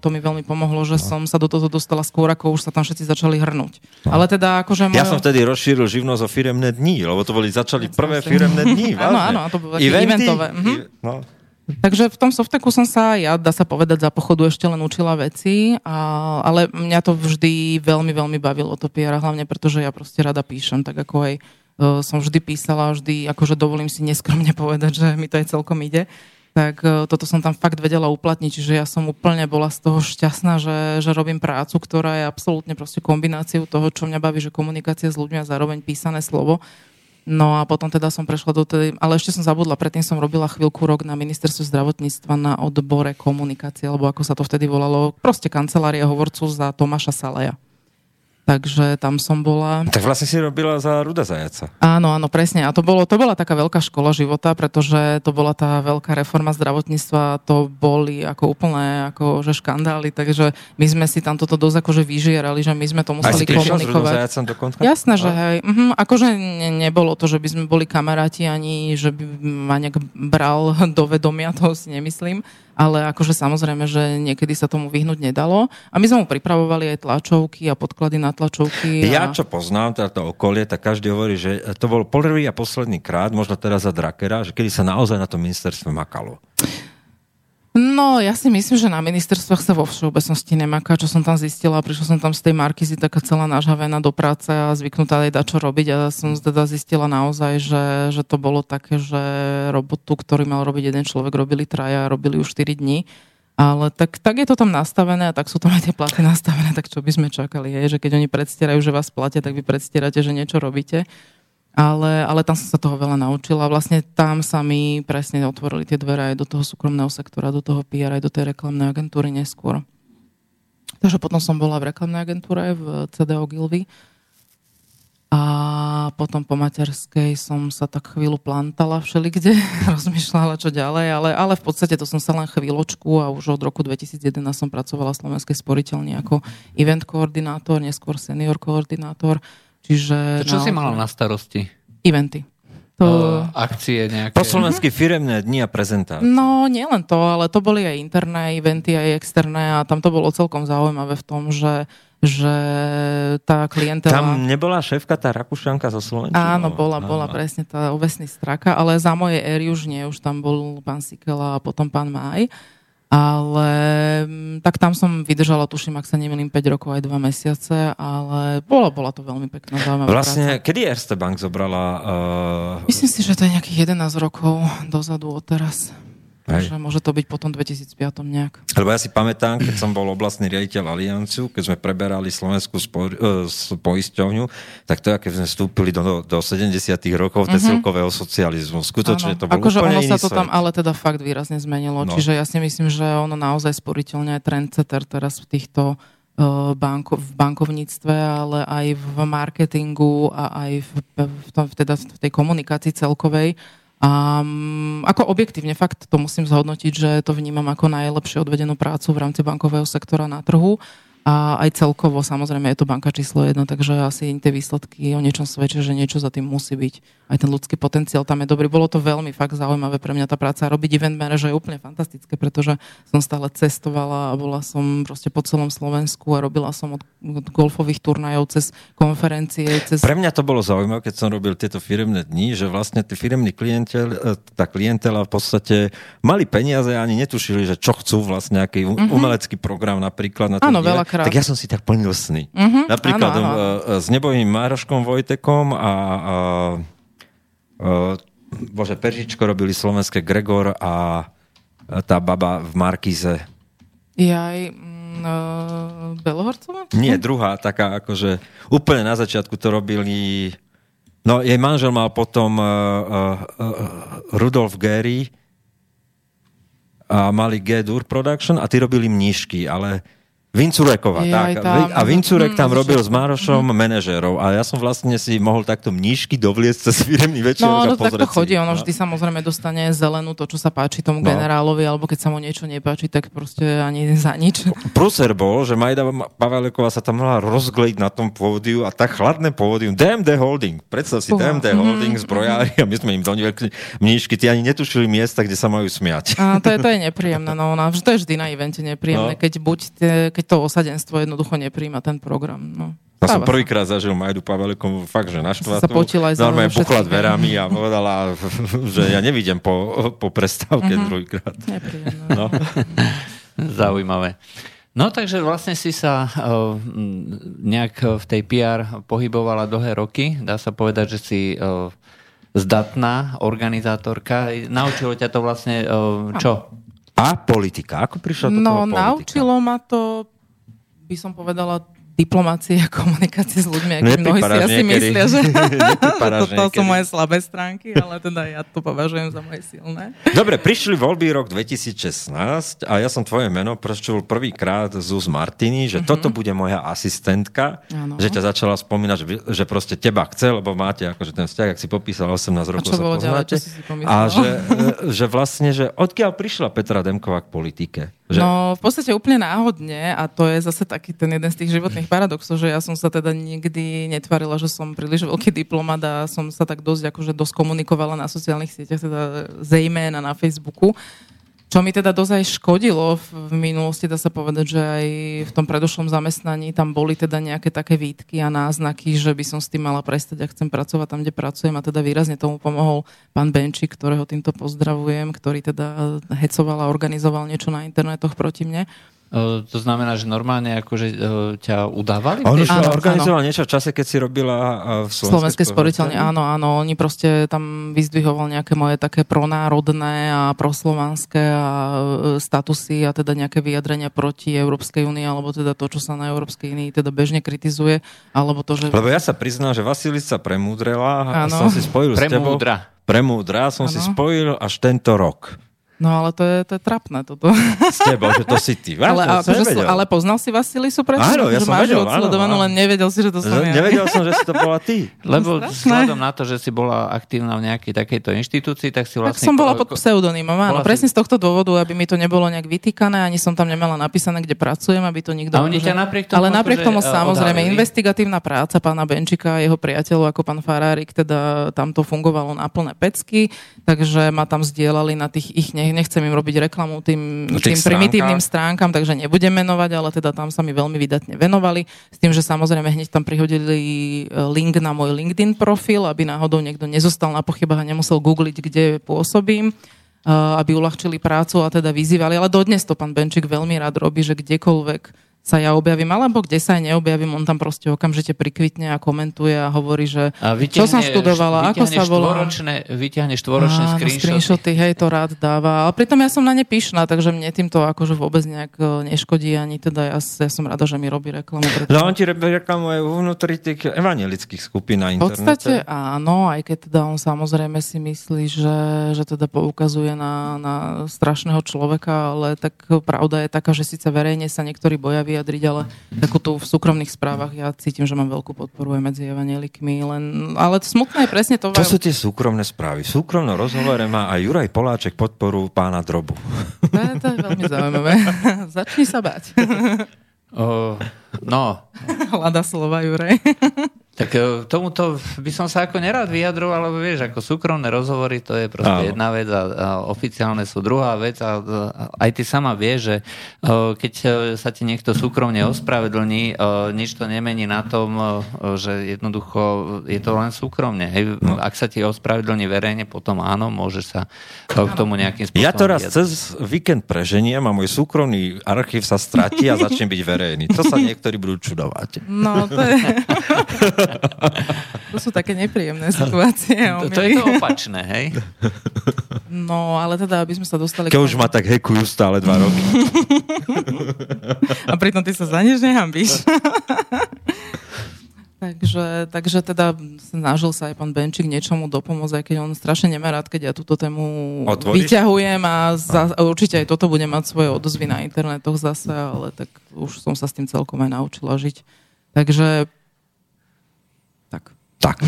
to mi veľmi pomohlo, že no. som sa do toho dostala skôr, ako už sa tam všetci začali hrnúť. No. Ale teda akože... Môj... Ja som vtedy rozšíril živnosť o firemné dni, lebo to boli začali prvé firemné dni. áno, áno, to bolo eventové. Mhm. No. Takže v tom softeku som sa, ja dá sa povedať, za pochodu ešte len učila veci, a, ale mňa to vždy veľmi, veľmi bavilo to PR, hlavne pretože ja proste rada píšem, tak ako aj som vždy písala, vždy, akože dovolím si neskromne povedať, že mi to aj celkom ide. tak toto som tam fakt vedela uplatniť, čiže ja som úplne bola z toho šťastná, že, že robím prácu, ktorá je absolútne proste kombináciou toho, čo mňa baví, že komunikácia s ľuďmi a zároveň písané slovo. No a potom teda som prešla do tej, ale ešte som zabudla, predtým som robila chvíľku rok na ministerstve zdravotníctva na odbore komunikácie, alebo ako sa to vtedy volalo, proste kancelária hovorcu za Tomáša Saleja. Takže tam som bola... Tak vlastne si robila za Ruda Zajaca. Áno, áno, presne. A to, bolo, to bola taká veľká škola života, pretože to bola tá veľká reforma zdravotníctva, to boli ako úplné ako, že škandály, takže my sme si tam toto dosť akože vyžierali, že my sme to museli komunikovať. Aj si do konta? Jasné, že hej. Mhm, akože ne, nebolo to, že by sme boli kamaráti, ani že by ma nejak bral do vedomia, to si nemyslím ale akože samozrejme, že niekedy sa tomu vyhnúť nedalo. A my sme mu pripravovali aj tlačovky a podklady na tlačovky. A... Ja, čo poznám teda to okolie, tak každý hovorí, že to bol prvý a posledný krát, možno teraz za Drakera, že kedy sa naozaj na tom ministerstve makalo. No, ja si myslím, že na ministerstvách sa vo všeobecnosti nemaká, čo som tam zistila. Prišla som tam z tej Markizy taká celá nažavená do práce a zvyknutá aj dať čo robiť a som teda zistila naozaj, že, že to bolo také, že robotu, ktorý mal robiť jeden človek, robili traja a robili už 4 dní. Ale tak, tak je to tam nastavené a tak sú tam aj tie platy nastavené, tak čo by sme čakali, je, že keď oni predstierajú, že vás platia, tak vy predstierate, že niečo robíte ale, ale tam som sa toho veľa naučila. Vlastne tam sa mi presne otvorili tie dvere aj do toho súkromného sektora, do toho PR, aj do tej reklamnej agentúry neskôr. Takže potom som bola v reklamnej agentúre v CDO Gilvy a potom po materskej som sa tak chvíľu plantala všelikde, rozmýšľala čo ďalej, ale, ale v podstate to som sa len chvíľočku a už od roku 2011 som pracovala v Slovenskej sporiteľni ako event koordinátor, neskôr senior koordinátor Čiže, to čo no, si mala na starosti? Eventy. To... Uh, akcie nejaké. Po slovensky firemné dni a prezentácie. No, nielen to, ale to boli aj interné eventy, aj externé a tam to bolo celkom zaujímavé v tom, že že tá klientela... Tam nebola šéfka tá Rakúšanka zo Slovenčiny? Áno, bola, bola presne tá ovesný straka, ale za mojej éry už nie, už tam bol pán Sikela a potom pán Maj. Ale mm, tak tam som vydržala, tuším, ak sa nemýlim, 5 rokov aj 2 mesiace, ale bola, bola to veľmi pekná, zaujímavá Vlastne, práca. kedy Erste Bank zobrala... Uh... Myslím si, že to je nejakých 11 rokov dozadu od teraz. Hej. Že môže to byť potom 2005 nejak. Lebo ja si pamätám, keď som bol oblastný riaditeľ Alianciu, keď sme preberali Slovenskú spor, uh, poisťovňu, tak to, keď sme vstúpili do, do 70 rokov mm-hmm. silkového socializmu. Skutočne ano. to bol akože úplne ono sa to svet. tam ale teda fakt výrazne zmenilo. No. Čiže ja si myslím, že ono naozaj sporiteľne je trendsetter teraz v týchto uh, banko, v bankovníctve, ale aj v marketingu a aj v, v, tom, teda v tej komunikácii celkovej um, ako objektívne fakt to musím zhodnotiť, že to vnímam ako najlepšie odvedenú prácu v rámci bankového sektora na trhu a aj celkovo samozrejme je to banka číslo jedno, takže asi tie výsledky o niečom svedčia, že niečo za tým musí byť. Aj ten ľudský potenciál tam je dobrý. Bolo to veľmi fakt zaujímavé pre mňa tá práca. Robiť event manager je úplne fantastické, pretože som stále cestovala a bola som proste po celom Slovensku a robila som od, od golfových turnajov cez konferencie. Cez... Pre mňa to bolo zaujímavé, keď som robil tieto firemné dni, že vlastne tí firemní klientel, e, tá klientela v podstate mali peniaze a ani netušili, že čo chcú vlastne, nejaký mm-hmm. umelecký program napríklad na Áno, veľa Dvakrát. Tak ja som si tak plnil sny. Uh-huh, Napríklad áno, áno. E, s nebojným Mároškom Vojtekom a, a, a bože, Peržičko robili slovenské Gregor a tá baba v Markize. Jaj, mm, uh, Belohorcová? Nie, druhá, taká akože úplne na začiatku to robili No, jej manžel mal potom uh, uh, uh, Rudolf Gary a mali G-Dur Production a tí robili mnížky, ale Vincureková, tak. Tam, a Vincurek tam robil s Márošom mm. manažérov a ja som vlastne si mohol takto mnížky dovliecť cez firemný večer no, no, tak to chodí, ono no. vždy samozrejme dostane zelenú to, čo sa páči tomu no. generálovi, alebo keď sa mu niečo nepáči, tak proste ani za nič. Pruser bol, že Majda Paveleková sa tam mohla rozglejiť na tom pódiu a tak chladné pódium, DMD Holding, predstav si uh, DMD mm, Holding, zbrojári a my sme im doniekli mnížky, tí ani netušili miesta, kde sa majú smiať. A to je, to je nepríjemné, no, no, to je vždy na evente nepríjemné, no. keď buď, keď keď to osadenstvo jednoducho nepríjma ten program. No. Ja som prvýkrát zažil Majdu Pavelikom fakt, že naštvatú. Sa potila aj Normálne buchla dverami a povedala, že ja nevidím po, po prestávke uh-huh. druhýkrát. No. Zaujímavé. No takže vlastne si sa uh, nejak v tej PR pohybovala dlhé roky. Dá sa povedať, že si uh, zdatná organizátorka. Naučilo ťa to vlastne čo? A politika. Ako prišla do No, toho politika? naučilo ma to, by som povedala, diplomácie a komunikácie s ľuďmi, aký mnohí si asi niekedy. myslia, že Neprepáraš toto sú moje slabé stránky, ale teda ja to považujem za moje silné. Dobre, prišli voľby rok 2016 a ja som tvoje meno počul prvýkrát z úst Martiny, že toto bude moja asistentka, Áno. že ťa začala spomínať, že, že proste teba chce, lebo máte akože ten vzťah, ak si popísal 18 rokov sa ďalej? poznáte. Pomyslel? a že, e, že vlastne, že odkiaľ prišla Petra Demková k politike? Že, No, v podstate úplne náhodne a to je zase taký ten jeden z tých životných paradoxov, že ja som sa teda nikdy netvarila, že som príliš veľký diplomat a som sa tak dosť akože dosť komunikovala na sociálnych sieťach, teda zejména na Facebooku. Čo mi teda dosť škodilo v minulosti, dá sa povedať, že aj v tom predošlom zamestnaní tam boli teda nejaké také výtky a náznaky, že by som s tým mala prestať a chcem pracovať tam, kde pracujem a teda výrazne tomu pomohol pán Benčík, ktorého týmto pozdravujem, ktorý teda hecoval a organizoval niečo na internetoch proti mne. E, To znamená, že normálne akože e, ťa udávali? on už Áno, organizoval niečo v čase, keď si robila v Slovenské sporiteľne, áno, áno. Oni proste tam vyzdvihoval nejaké moje také pronárodné a proslovanské a e, statusy a teda nejaké vyjadrenia proti Európskej únii, alebo teda to, čo sa na Európskej únii teda bežne kritizuje, alebo to, že... Lebo ja sa priznám, že Vasilica premúdrela a Áno. som si spojil s tebou. Premúdra. Premúdra som si Áno. spojil až tento rok. No ale to je, to je trapné toto. S tebou, že to si ty. ale, Vážne, som akože, nevedel. ale poznal si Vasilisu predtým? Áno, ja že som máš vedel, áno, odsledovanú, áno. len nevedel si, že to som ja. Nevedel som, že si to bola ty. Lebo vzhľadom na to, že si bola aktívna v nejakej takejto inštitúcii, tak si Tak vlastne... som bola pod pseudonymom, áno. bola si- Presne z tohto dôvodu, aby mi to nebolo nejak vytýkané, ani som tam nemala napísané, kde pracujem, aby to nikto... A oni ťa napriek tomu Ale napriek akože, tomu e, samozrejme, odhalili? investigatívna práca pána Benčika a jeho priateľov ako pán Farárik, teda tam to fungovalo na plné pecky, takže ma tam zdieľali na tých ich, nech, nechcem im robiť reklamu tým, tých tým primitívnym stránkam, takže nebudem menovať, ale teda tam sa mi veľmi vydatne venovali, s tým, že samozrejme hneď tam prihodili e, link na môj LinkedIn profil, aby náhodou niekto nezostal na pochybách a nemusel googliť, kde pôsobím uh, aby uľahčili prácu a teda vyzývali. Ale dodnes to pán Benčík veľmi rád robí, že kdekoľvek sa ja objavím, alebo kde sa aj neobjavím, on tam proste okamžite prikvitne a komentuje a hovorí, že A čo som študovala, ako sa volá. Štvoročné, vyťahneš štvoročné screenshoty. screenshoty, hej, to rád dáva. Ale pritom ja som na ne pyšná, takže mne týmto akože vôbec nejak e, neškodí, ani teda ja, ja som rada, že mi robí reklamu. Pretože... No on ti reklamuje vnútri tých evangelických skupín na V podstate internete. áno, aj keď teda on samozrejme si myslí, že, že teda poukazuje na, na strašného človeka, ale tak pravda je taká, že síce verejne sa niektorí boja vyjadriť, ale takúto v súkromných správach ja cítim, že mám veľkú podporu aj medzi evanielikmi, len, ale smutné je presne to, To sú tie súkromné správy. V súkromnom rozhovore má aj Juraj Poláček podporu pána Drobu. to, je, to je veľmi zaujímavé. Začni sa bať. O, no, Hľada slova, Juraj. Tak e, tomuto by som sa ako nerád vyjadroval, lebo vieš, ako súkromné rozhovory, to je proste Áno. jedna vec a, a oficiálne sú druhá vec a, a aj ty sama vieš, že e, keď e, sa ti niekto súkromne ospravedlní, nič to nemení na tom, že jednoducho je to len súkromne. Hej. Ak sa ti ospravedlní verejne, potom áno, môže sa k tomu nejakým spôsobom Ja to raz vyjadriť. cez víkend preženiem a môj súkromný archív sa stratí a začne byť verejný. To sa niektorí budú čudovať. No, to je... to sú také nepríjemné situácie. To, to je to opačné, hej? No, ale teda, aby sme sa dostali... Keď k už ma tak hekujú stále dva roky. A pritom ty sa za nič nehambíš. takže, takže teda snažil sa aj pán Benčík niečomu dopomôcť, aj keď on strašne nemá rád, keď ja túto tému Otvoríš? vyťahujem a za, určite aj toto bude mať svoje odozvy na internetoch zase, ale tak už som sa s tým celkom aj naučila žiť. Takže tak.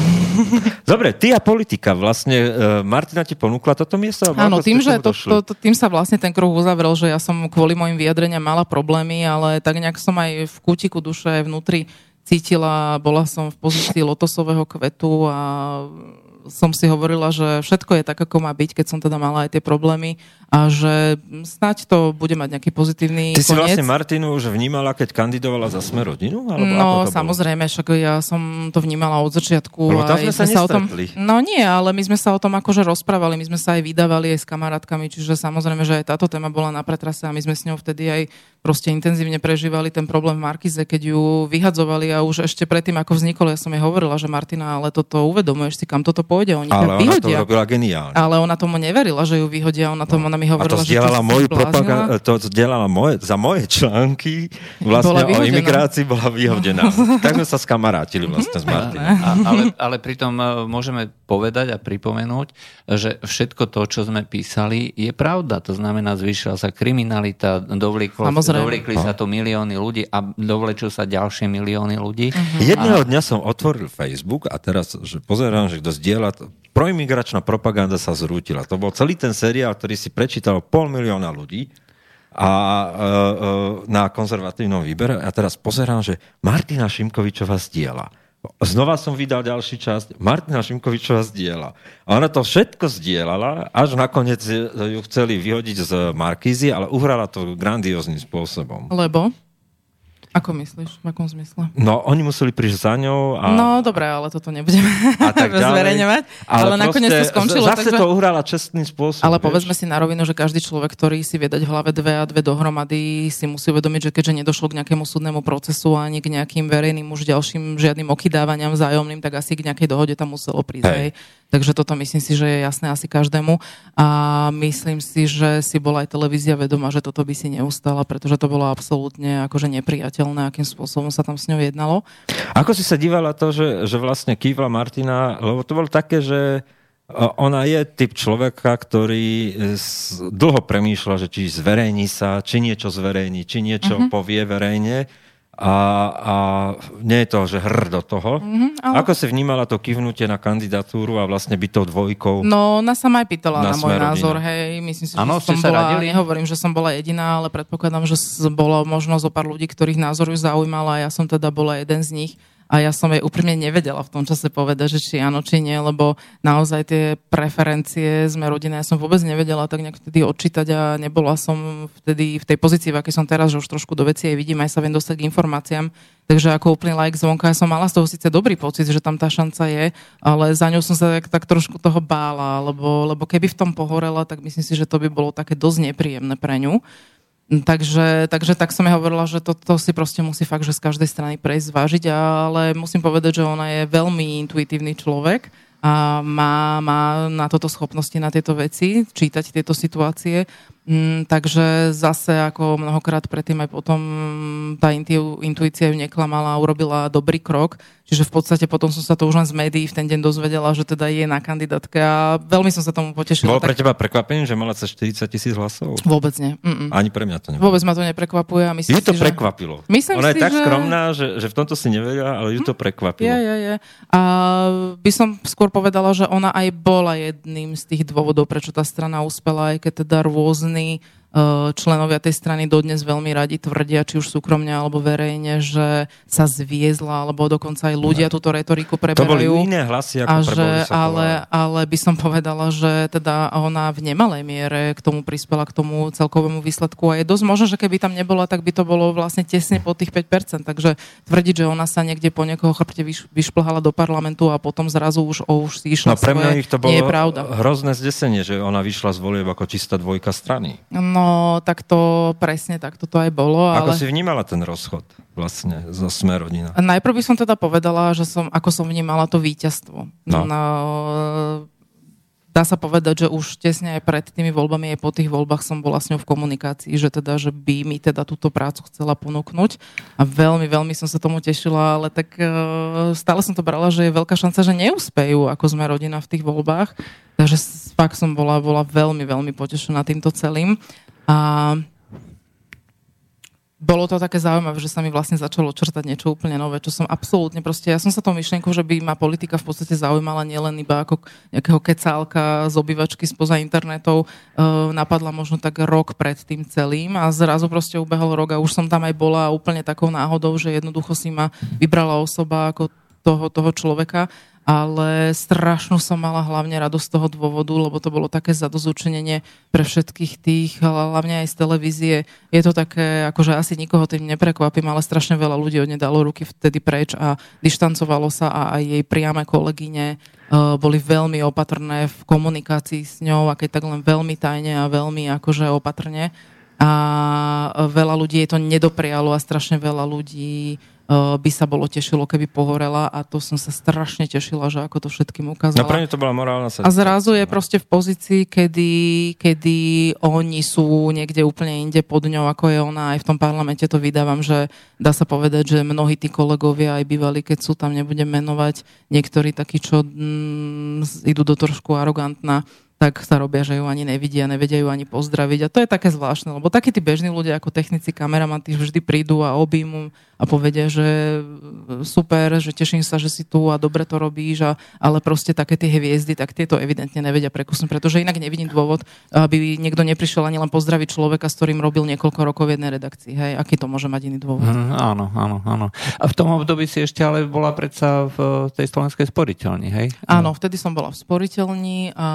Dobre, ty a politika. Vlastne uh, Martina ti ponúkla toto miesto? Áno, tým, že to, došli? to, to, tým sa vlastne ten kruh uzavrel, že ja som kvôli mojim vyjadreniam mala problémy, ale tak nejak som aj v kútiku duše vnútri cítila, bola som v pozícii lotosového kvetu a som si hovorila, že všetko je tak, ako má byť, keď som teda mala aj tie problémy a že snáď to bude mať nejaký pozitívny Ty si koniec. vlastne Martinu už vnímala, keď kandidovala za Sme rodinu? Alebo ako No, to bolo? samozrejme, však ja som to vnímala od začiatku. Lebo tam sme sa o tom. No nie, ale my sme sa o tom akože rozprávali, my sme sa aj vydávali aj s kamarátkami, čiže samozrejme, že aj táto téma bola na pretrase a my sme s ňou vtedy aj proste intenzívne prežívali ten problém v Markize, keď ju vyhadzovali a už ešte predtým, ako vznikol, ja som jej hovorila, že Martina, ale toto uvedomuješ si, kam toto pôjde, oni ale ťa vyhodia. ona to robila geniálne. Ale ona tomu neverila, že ju vyhodia, ona, tomu, ona mi hovorila, a to zdieľala že moju propaganda, to zdieľala moje, za moje články vlastne o imigrácii bola vyhodená. tak sme sa skamarátili vlastne s Martinou. ale, ale pritom e, môžeme povedať a pripomenúť, že všetko to, čo sme písali, je pravda. To znamená, zvýšila sa kriminalita, dovlíklo, dovlíkli sa tu milióny ľudí a dovlečú sa ďalšie milióny ľudí. Uh-huh. Jedného dňa som otvoril Facebook a teraz, že pozerám, že kto zdieľa, proimigračná propaganda sa zrútila. To bol celý ten seriál, ktorý si prečítal pol milióna ľudí a e, e, na konzervatívnom výbere a teraz pozerám, že Martina Šimkovičová zdieľa. Znova som vydal ďalší časť. Martina Šimkovičová zdieľa. A ona to všetko zdieľala, až nakoniec ju chceli vyhodiť z Markízy, ale uhrala to grandióznym spôsobom. Lebo? Ako myslíš? V akom zmysle? No, oni museli prísť za ňou a... No, dobre, ale toto nebudeme a tak zverejňovať. Ale, ale nakoniec to skončilo. Zase takže... to uhrala čestným spôsobom. Ale vieš? povedzme si na rovinu, že každý človek, ktorý si vie dať v hlave dve a dve dohromady, si musí uvedomiť, že keďže nedošlo k nejakému súdnemu procesu ani k nejakým verejným už ďalším žiadnym okydávaniam vzájomným, tak asi k nejakej dohode tam muselo prísť. Hej. Takže toto myslím si, že je jasné asi každému. A myslím si, že si bola aj televízia vedomá, že toto by si neustala, pretože to bolo absolútne akože nepriateľné, akým spôsobom sa tam s ňou jednalo. Ako si sa dívala to, že, že vlastne kývla Martina, lebo to bolo také, že ona je typ človeka, ktorý dlho premýšľa, že či zverejní sa, či niečo zverejní, či niečo uh-huh. povie verejne a, a nie je to, že hr do toho. Mm-hmm, ale... Ako si vnímala to kývnutie na kandidatúru a vlastne byť tou dvojkou? No, ona sa ma aj pýtala na, na môj názor, hej. Myslím si, že ano, som bola, radili? nehovorím, že som bola jediná, ale predpokladám, že bolo možno zo pár ľudí, ktorých názor ju zaujímala a ja som teda bola jeden z nich a ja som jej úprimne nevedela v tom čase povedať, že či áno, či nie, lebo naozaj tie preferencie sme rodina, ja som vôbec nevedela tak nejak vtedy odčítať a nebola som vtedy v tej pozícii, v akej som teraz, že už trošku do veci aj vidím, aj sa viem dostať k informáciám, takže ako úplný like zvonka, ja som mala z toho síce dobrý pocit, že tam tá šanca je, ale za ňou som sa tak, tak trošku toho bála, lebo, lebo keby v tom pohorela, tak myslím si, že to by bolo také dosť nepríjemné pre ňu. Takže, takže tak som ja hovorila, že toto to si proste musí fakt, že z každej strany prejsť, zvážiť, ale musím povedať, že ona je veľmi intuitívny človek a má, má na toto schopnosti, na tieto veci, čítať tieto situácie Mm, takže zase ako mnohokrát predtým aj potom tá intu, intuícia ju neklamala a urobila dobrý krok. Čiže v podstate potom som sa to už len z médií v ten deň dozvedela, že teda je na kandidátke a veľmi som sa tomu potešila. Bolo pre teba prekvapením, že mala sa 40 tisíc hlasov? Vôbec nie. Mm-mm. Ani pre mňa to nebolo. Vôbec ma to neprekvapuje. A myslím ju to si, prekvapilo. Že... Myslím Ona si, je tak že... skromná, že, že v tomto si nevedela, ale ju to hm? prekvapilo. Je, je, je. A by som skôr povedala, že ona aj bola jedným z tých dôvodov, prečo tá strana uspela, aj keď teda rôzny the členovia tej strany dodnes veľmi radi tvrdia, či už súkromne alebo verejne, že sa zviezla, alebo dokonca aj ľudia túto retoriku preberajú. To boli iné hlasy, ako a že, ale, ale by som povedala, že teda ona v nemalej miere k tomu prispela, k tomu celkovému výsledku a je dosť možné, že keby tam nebola, tak by to bolo vlastne tesne po tých 5%. Takže tvrdiť, že ona sa niekde po niekoho chrbte vyš, vyšplhala do parlamentu a potom zrazu už, o, už si išla no, pre mňa svoje, ich to bolo nie je pravda. hrozné zdesenie, že ona vyšla z volieb ako čistá dvojka strany. No, tak to presne tak to aj bolo. Ako ale... si vnímala ten rozchod vlastne zo Sme rodina? Najprv by som teda povedala, že som, ako som vnímala to víťazstvo. No. no dá sa povedať, že už tesne aj pred tými voľbami, aj po tých voľbách som bola s ňou v komunikácii, že teda, že by mi teda túto prácu chcela ponúknuť a veľmi, veľmi som sa tomu tešila, ale tak uh, stále som to brala, že je veľká šanca, že neúspejú, ako sme rodina v tých voľbách, takže fakt som bola, bola veľmi, veľmi potešená týmto celým. A bolo to také zaujímavé, že sa mi vlastne začalo črtať niečo úplne nové, čo som absolútne proste, ja som sa tou myšlienkou, že by ma politika v podstate zaujímala nielen iba ako nejakého kecálka z obývačky spoza internetov, e, napadla možno tak rok pred tým celým a zrazu proste ubehol rok a už som tam aj bola úplne takou náhodou, že jednoducho si ma vybrala osoba ako toho, toho človeka ale strašnú som mala hlavne radosť z toho dôvodu, lebo to bolo také zadozučenenie pre všetkých tých, hlavne aj z televízie. Je to také, akože asi nikoho tým neprekvapím, ale strašne veľa ľudí od dalo ruky vtedy preč a dištancovalo sa a aj jej priame kolegyne uh, boli veľmi opatrné v komunikácii s ňou a keď tak len veľmi tajne a veľmi akože opatrne. a veľa ľudí je to nedoprialo a strašne veľa ľudí by sa bolo tešilo, keby pohorela a to som sa strašne tešila, že ako to všetkým ukázala. No pre to bola morálna A zrazu je proste v pozícii, kedy, kedy oni sú niekde úplne inde pod ňou, ako je ona. Aj v tom parlamente to vydávam, že dá sa povedať, že mnohí tí kolegovia aj bývali, keď sú tam, nebudem menovať, niektorí takí, čo mm, idú do trošku arogantná tak sa robia, že ju ani nevidia, nevedia ju ani pozdraviť. A to je také zvláštne, lebo takí tí bežní ľudia ako technici, kameraman, tí vždy prídu a objímu a povedia, že super, že teším sa, že si tu a dobre to robíš, a, ale proste také tie hviezdy, tak tieto evidentne nevedia prekusnúť, pretože inak nevidím dôvod, aby niekto neprišiel ani len pozdraviť človeka, s ktorým robil niekoľko rokov v jednej redakcii. Hej, aký to môže mať iný dôvod? Mm, áno, áno, áno. A v tom období si ešte ale bola predsa v tej slovenskej sporiteľni, hej? Áno, vtedy som bola v sporiteľni a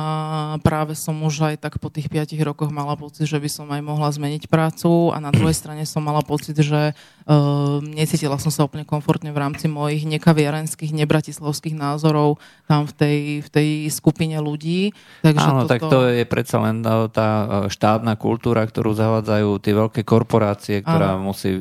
práve som už aj tak po tých 5 rokoch mala pocit, že by som aj mohla zmeniť prácu a na druhej strane som mala pocit, že uh, necítila som sa úplne komfortne v rámci mojich nekaviarenských, nebratislavských názorov tam v tej, v tej skupine ľudí. Takže Áno, toto... tak to je predsa len e, tá e, štátna kultúra, ktorú zavádzajú tie veľké korporácie, ktorá, musí,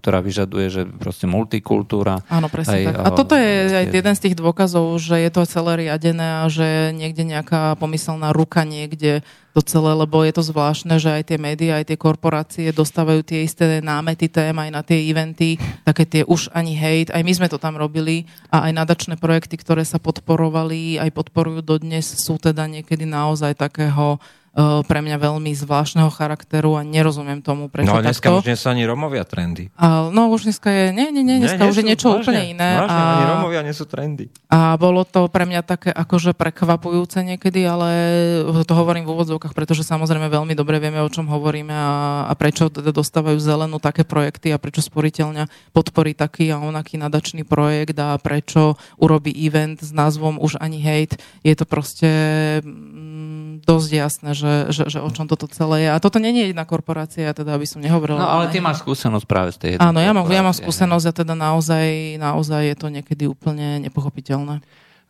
ktorá vyžaduje, že proste multikultúra. Áno, presne aj, tak. A toto je aj jeden z tých dôkazov, že je to celé riadené a že niekde nejaká pomyselná ruka niekde to celé, lebo je to zvláštne, že aj tie médiá, aj tie korporácie dostávajú tie isté námety tém aj na tie eventy, také tie už ani hate, aj my sme to tam robili a aj nadačné projekty, ktoré sa podporovali, aj podporujú dodnes, sú teda niekedy naozaj takého pre mňa veľmi zvláštneho charakteru a nerozumiem tomu, prečo No a dneska takto. už nie sú ani Romovia trendy. A, no už dneska je, nie, nie, nie, dneska nie, už je niečo vážne, úplne iné. Vážne, a, ani Romovia nie sú trendy. A bolo to pre mňa také akože prekvapujúce niekedy, ale to hovorím v úvodzovkách, pretože samozrejme veľmi dobre vieme, o čom hovoríme a, a prečo teda dostávajú zelenú také projekty a prečo sporiteľňa podporí taký a onaký nadačný projekt a prečo urobí event s názvom Už ani hate. Je to proste mm, dosť jasné, že že, že, o čom toto celé je. A toto nie je jedna korporácia, teda aby som nehovorila. No ale ty máš skúsenosť práve z tej jednej Áno, ja mám, ja mám skúsenosť a teda naozaj, naozaj je to niekedy úplne nepochopiteľné.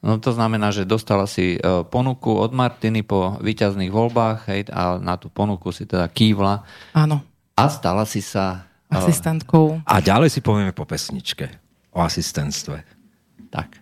No to znamená, že dostala si e, ponuku od Martiny po výťazných voľbách hej, a na tú ponuku si teda kývla. Áno. A stala si sa... E, Asistentkou. A ďalej si povieme po pesničke o asistentstve. Tak.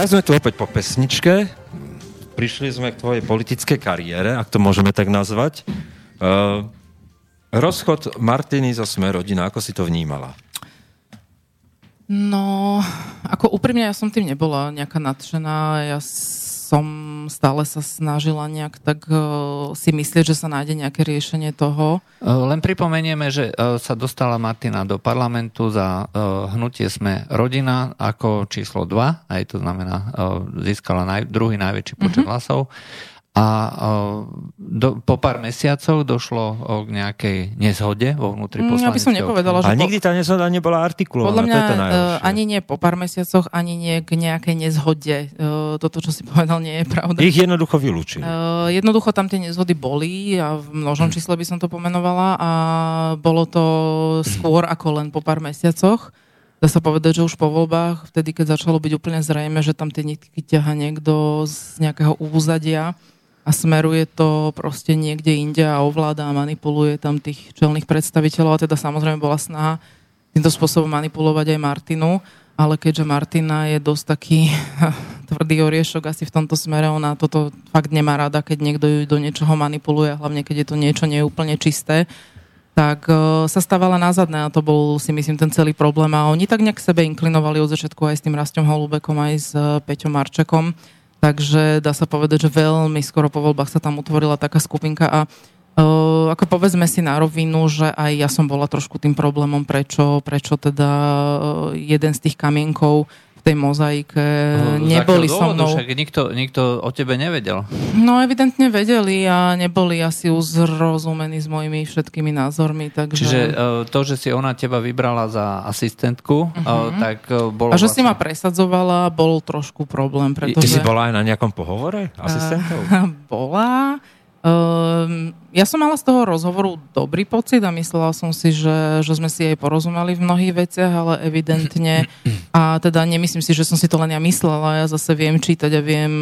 Tak sme tu opäť po pesničke. Prišli sme k tvojej politickej kariére, ak to môžeme tak nazvať. Uh, rozchod Martiny zo Sme rodina, ako si to vnímala? No, ako úprimne ja som tým nebola nejaká nadšená. Ja som stále sa snažila nejak tak uh, si myslieť, že sa nájde nejaké riešenie toho. E, len pripomenieme, že uh, sa dostala Martina do parlamentu za hnutie Sme rodina ako číslo 2, aj to znamená, získala naj, druhý najväčší počet mm-hmm. hlasov a do, po pár mesiacov došlo k nejakej nezhode vo vnútri poslaneckého. Mm, ja by som nepovedala, že... A nikdy tá nezhoda nebola artikulovaná. Podľa mňa to je ani nie po pár mesiacoch, ani nie k nejakej nezhode. Toto, čo si povedal, nie je pravda. Ich jednoducho vylúčili. Jednoducho tam tie nezhody boli a v množom hm. čísle by som to pomenovala a bolo to skôr ako len po pár mesiacoch. Dá sa povedať, že už po voľbách, vtedy, keď začalo byť úplne zrejme, že tam tie nitky ťaha niekto z nejakého úzadia, a smeruje to proste niekde inde a ovláda a manipuluje tam tých čelných predstaviteľov. A teda samozrejme bola snaha týmto spôsobom manipulovať aj Martinu, ale keďže Martina je dosť taký tvrdý oriešok asi v tomto smere, ona toto fakt nemá rada, keď niekto ju do niečoho manipuluje, hlavne keď je to niečo neúplne čisté, tak uh, sa stávala názadné a to bol si myslím ten celý problém. A oni tak nejak sebe inklinovali od začiatku aj s tým Rastom Holubekom, aj s uh, Peťom Marčekom Takže dá sa povedať, že veľmi skoro po voľbách sa tam utvorila taká skupinka a Uh, ako povedzme si na rovinu, že aj ja som bola trošku tým problémom, prečo, prečo teda uh, jeden z tých kamienkov v tej mozaike no, neboli so mnou. Však nikto, nikto o tebe nevedel. No evidentne vedeli a neboli asi uzrozumení s mojimi všetkými názormi. Takže... Čiže uh, to, že si ona teba vybrala za asistentku, uh-huh. uh, tak uh, bolo... A že vlastne... si ma presadzovala, bol trošku problém, pretože... Ty si bola aj na nejakom pohovore asistentov? Bola. Um, ja som mala z toho rozhovoru dobrý pocit a myslela som si, že, že sme si aj porozumeli v mnohých veciach, ale evidentne, a teda nemyslím si, že som si to len ja myslela, ja zase viem čítať a viem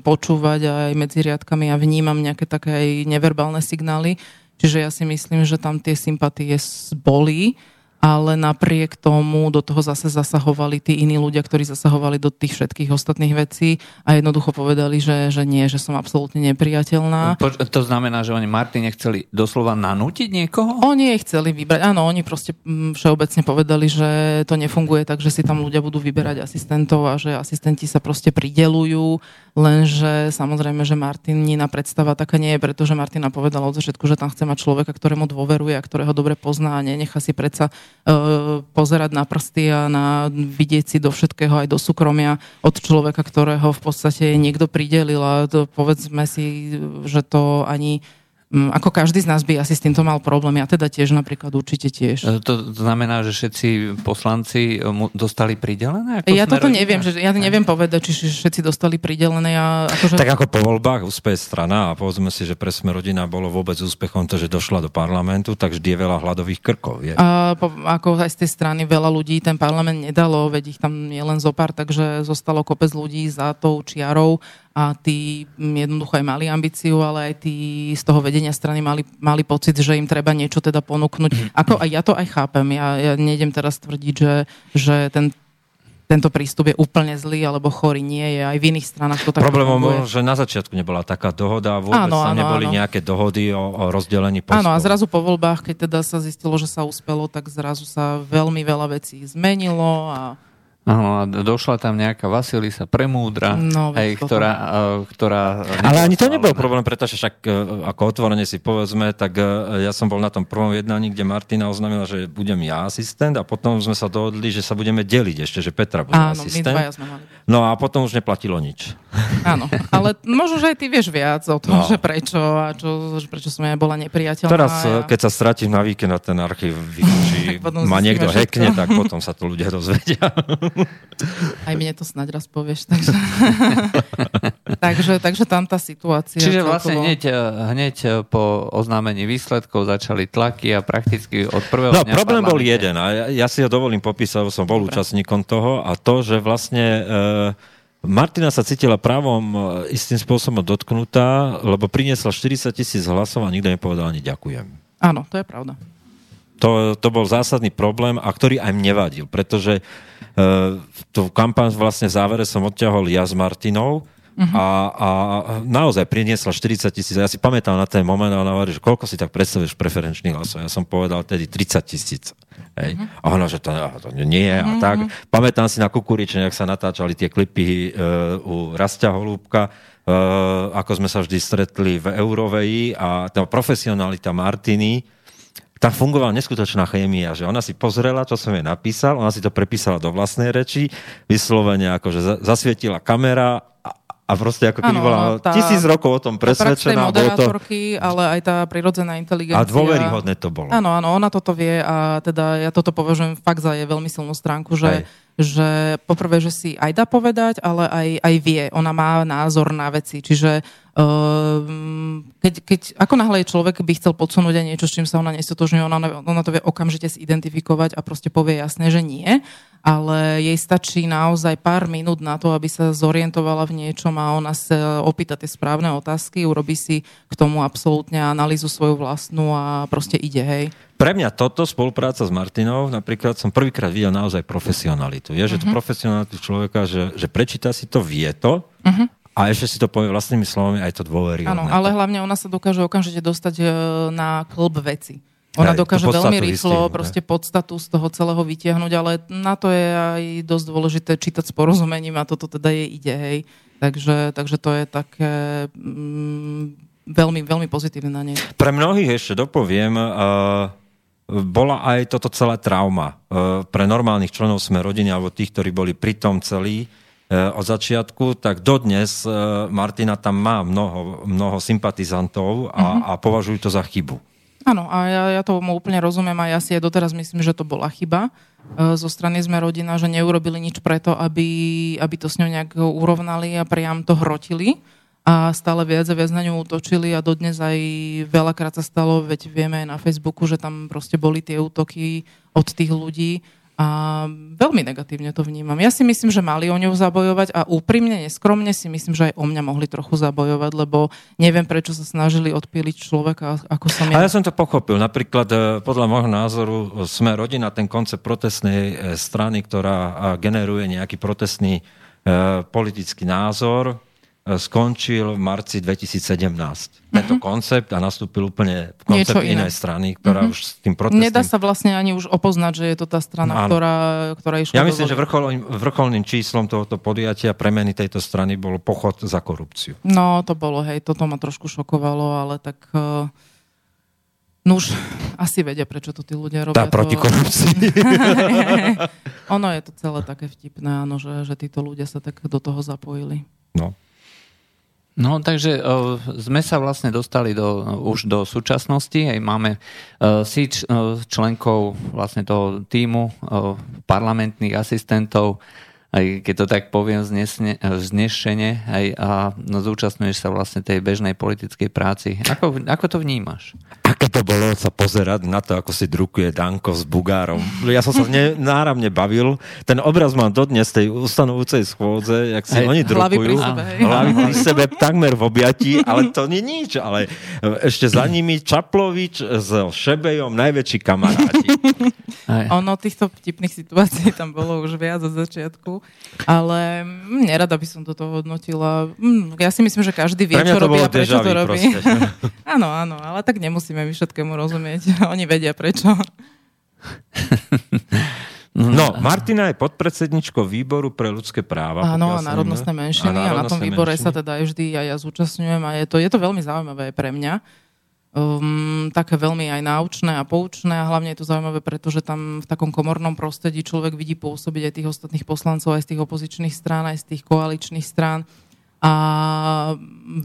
počúvať aj medzi riadkami a vnímam nejaké také aj neverbálne signály, čiže ja si myslím, že tam tie sympatie boli ale napriek tomu do toho zase zasahovali tí iní ľudia, ktorí zasahovali do tých všetkých ostatných vecí a jednoducho povedali, že, že nie, že som absolútne nepriateľná. To znamená, že oni Martine chceli doslova nanútiť niekoho? Oni jej chceli vybrať, áno, oni proste mm, všeobecne povedali, že to nefunguje tak, že si tam ľudia budú vyberať asistentov a že asistenti sa proste pridelujú, lenže samozrejme, že Martinina predstava taká nie je, pretože Martina povedala od začiatku, že tam chce mať človeka, ktorému dôveruje a ktorého dobre pozná a nenechá si predsa pozerať na prsty a na vidieť si do všetkého aj do súkromia od človeka, ktorého v podstate niekto pridelil a to, povedzme si, že to ani ako každý z nás by asi s týmto mal problém. Ja teda tiež napríklad určite tiež. E, to znamená, že všetci poslanci dostali pridelené? Ako ja toto neviem, že ja neviem povedať, či všetci dostali pridelené. Ja, akože... Tak ako po voľbách úspeje strana a povedzme si, že pre sme rodina bolo vôbec úspechom to, že došla do parlamentu, tak vždy je veľa hladových krkov. Je. A po, ako aj z tej strany veľa ľudí ten parlament nedalo, veď ich tam je len zopár, takže zostalo kopec ľudí za tou čiarou a tí jednoducho aj mali ambíciu, ale aj tí z toho vedenia strany mali, mali pocit, že im treba niečo teda ponúknuť. Mhm. Ako aj ja to aj chápem. Ja, ja nejdem teraz tvrdiť, že, že ten tento prístup je úplne zlý alebo chorý. Nie je. Aj v iných stranách to tak Problémom bolo, že na začiatku nebola taká dohoda, vôbec áno, áno, neboli áno. nejaké dohody o, o rozdelení postov. Áno, a zrazu po voľbách, keď teda sa zistilo, že sa uspelo, tak zrazu sa veľmi veľa vecí zmenilo a Áno, a došla tam nejaká Vasilisa Premúdra, no, aj, ktorá, ktorá... Ale ani to nebol problém, pretože však e, ako otvorene si povedzme, tak e, ja som bol na tom prvom jednaní, kde Martina oznámila, že budem ja asistent a potom sme sa dohodli, že sa budeme deliť ešte, že Petra bude Áno, asistent. My mali. No a potom už neplatilo nič. Áno, ale možno, že aj ty vieš viac o tom, no. že prečo a čo, že prečo som ja bola nepriateľná. Teraz, ja... keď sa stratím na víkend na ten archív, či ma niekto hekne, tak potom sa to ľudia dozvedia. Aj mne to snáď raz povieš. Takže, takže, takže tam tá situácia. Čiže celkovo... vlastne hneď, hneď po oznámení výsledkov začali tlaky a prakticky od prvého No dňa problém bol jeden a ja, ja si ho dovolím popísať, som bol Dobre. účastníkom toho a to, že vlastne e, Martina sa cítila právom istým spôsobom dotknutá, lebo priniesla 40 tisíc hlasov a nikto nepovedal ani ďakujem. Áno, to je pravda. To, to bol zásadný problém a ktorý aj mne vadil, pretože uh, tú kampaň vlastne v závere som odťahol ja s Martinou, Uh-huh. A, a naozaj priniesla 40 tisíc. Ja si pamätám na ten moment a ona hovorí, že koľko si tak predstavuješ preferenčných hlasov. Ja som povedal tedy 30 tisíc. Hej. Uh-huh. A ona, že to, to nie je uh-huh. a tak. Pamätám si na Kukurične, ak sa natáčali tie klipy uh, u Rastia Holúbka, uh, ako sme sa vždy stretli v Euroveji a tá profesionalita Martiny, tam fungovala neskutočná chémia, že ona si pozrela, čo som jej napísal, ona si to prepísala do vlastnej reči, vyslovene akože zasvietila kamera a proste ako keby bola tá, tisíc rokov o tom presvedčená. moderátorky, to... ale aj tá prirodzená inteligencia. A dôveryhodné to bolo. Áno, áno, ona toto vie a teda ja toto považujem fakt za je veľmi silnú stránku, že, že poprvé, že si aj dá povedať, ale aj, aj vie. Ona má názor na veci, čiže keď, keď, ako náhle je človek by chcel podsunúť aj niečo, s čím sa ona nestotožňuje, ona, ona to vie okamžite zidentifikovať a proste povie jasne, že nie, ale jej stačí naozaj pár minút na to, aby sa zorientovala v niečom a ona sa opýta tie správne otázky, urobí si k tomu absolútne analýzu svoju vlastnú a proste ide, hej. Pre mňa toto, spolupráca s Martinou, napríklad som prvýkrát videl naozaj profesionalitu. Je, že uh-huh. to profesionalitu človeka, že, že prečíta si to, vie to, uh-huh a ešte si to povie vlastnými slovami, aj to dôverí. Áno, ale hlavne ona sa dokáže okamžite dostať e, na klb veci. Ona aj, dokáže veľmi rýchlo proste podstatu z toho celého vytiahnuť, ale na to je aj dosť dôležité čítať s porozumením a toto teda jej ide, hej. Takže, takže to je také mm, veľmi, veľmi pozitívne na nej. Pre mnohých ešte dopoviem, uh, bola aj toto celé trauma. Uh, pre normálnych členov sme rodiny alebo tých, ktorí boli pri tom celí, od začiatku, tak dodnes eh, Martina tam má mnoho, mnoho sympatizantov a, uh-huh. a považujú to za chybu. Áno, a ja, ja tomu úplne rozumiem a ja si aj doteraz myslím, že to bola chyba eh, zo strany sme rodina, že neurobili nič preto, aby, aby to s ňou nejak urovnali a priam to hrotili a stále viac a viac na ňu útočili a dodnes aj veľakrát sa stalo, veď vieme aj na Facebooku, že tam proste boli tie útoky od tých ľudí a veľmi negatívne to vnímam. Ja si myslím, že mali o ňu zabojovať a úprimne, neskromne si myslím, že aj o mňa mohli trochu zabojovať, lebo neviem, prečo sa snažili odpíliť človeka, ako som ja. A ja som to pochopil. Napríklad e, podľa môjho názoru sme rodina, ten koncept protestnej e, strany, ktorá generuje nejaký protestný e, politický názor, skončil v marci 2017. Uh-huh. Tento mhm. koncept a nastúpil úplne koncept inej strany, ktorá uh-huh. už s tým protestným... Nedá sa vlastne ani už opoznať, že je to tá strana, ktorá, ktorá išla... Ja myslím, že vrchol, vrcholným číslom tohoto podujatia premeny tejto strany bol pochod za korupciu. No, to bolo, hej, toto ma trošku šokovalo, ale tak... Uh... No už asi vedia, prečo to tí ľudia robia. Tá proti korupcii. ono je to celé také vtipné, áno, že, že títo ľudia sa tak do toho zapojili. No. No, takže uh, sme sa vlastne dostali do, už do súčasnosti. Aj máme uh, si č, uh, členkov vlastne toho týmu uh, parlamentných asistentov, aj keď to tak poviem znesne, znešene, aj a no, zúčastňuješ sa vlastne tej bežnej politickej práci. Ako, ako to vnímaš? Aké to bolo sa pozerať na to, ako si drukuje Danko s Bugárom. Ja som sa ne, náramne bavil. Ten obraz mám dodnes tej ustanovúcej schôdze, jak si Hej, oni drukujú. Hlavy pri sebe. Hlavy pri sebe takmer v objatí, ale to nie nič. Ale ešte za nimi Čaplovič s Šebejom, najväčší kamaráti. Ono týchto vtipných situácií tam bolo už viac od začiatku, ale mm, nerada by som toto hodnotila. Mm, ja si myslím, že každý vie, čo robí a prečo to robí. áno, áno, ale tak nemusíme my všetkému rozumieť. Oni vedia prečo. No, Martina je podpredsedničkou výboru pre ľudské práva. Áno, a národnostné menšiny a, a na tom výbore menšiny. sa teda aj vždy aj ja zúčastňujem a je to, je to veľmi zaujímavé pre mňa. Um, také veľmi aj náučné a poučné a hlavne je to zaujímavé, pretože tam v takom komornom prostredí človek vidí pôsobiť aj tých ostatných poslancov, aj z tých opozičných strán, aj z tých koaličných strán a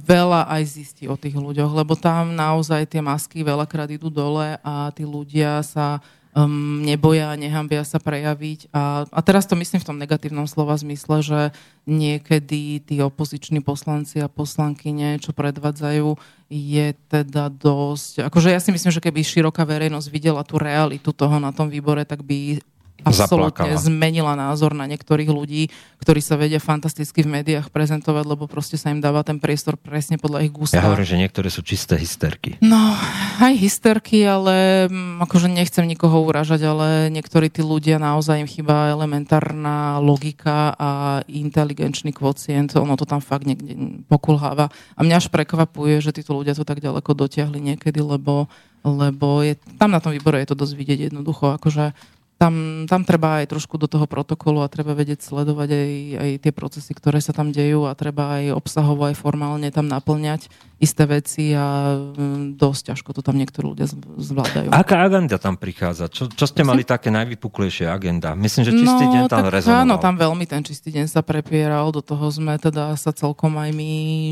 veľa aj zistí o tých ľuďoch, lebo tam naozaj tie masky veľakrát idú dole a tí ľudia sa um, neboja, nehambia sa prejaviť. A, a teraz to myslím v tom negatívnom slova zmysle, že niekedy tí opoziční poslanci a poslanky niečo predvádzajú, je teda dosť... Akože ja si myslím, že keby široká verejnosť videla tú realitu toho na tom výbore, tak by absolútne Zaplakala. zmenila názor na niektorých ľudí, ktorí sa vedia fantasticky v médiách prezentovať, lebo proste sa im dáva ten priestor presne podľa ich gusta. Ja hovorím, že niektoré sú čisté hysterky. No, aj hysterky, ale mm, akože nechcem nikoho uražať, ale niektorí tí ľudia naozaj im chýba elementárna logika a inteligenčný kvocient, ono to tam fakt niekde pokulháva. A mňa až prekvapuje, že títo ľudia to tak ďaleko dotiahli niekedy, lebo, lebo je, tam na tom výbore je to dosť vidieť jednoducho, akože tam, tam treba aj trošku do toho protokolu a treba vedieť sledovať aj, aj tie procesy, ktoré sa tam dejú a treba aj obsahovo, aj formálne tam naplňať isté veci a mm, dosť ťažko to tam niektorí ľudia zvládajú. Aká agenda tam prichádza? Čo, čo ste mali také najvypuklejšie agenda? Myslím, že čistý deň tam No, tak rezonoval. Áno, tam veľmi ten čistý deň sa prepieral, do toho sme teda sa celkom aj my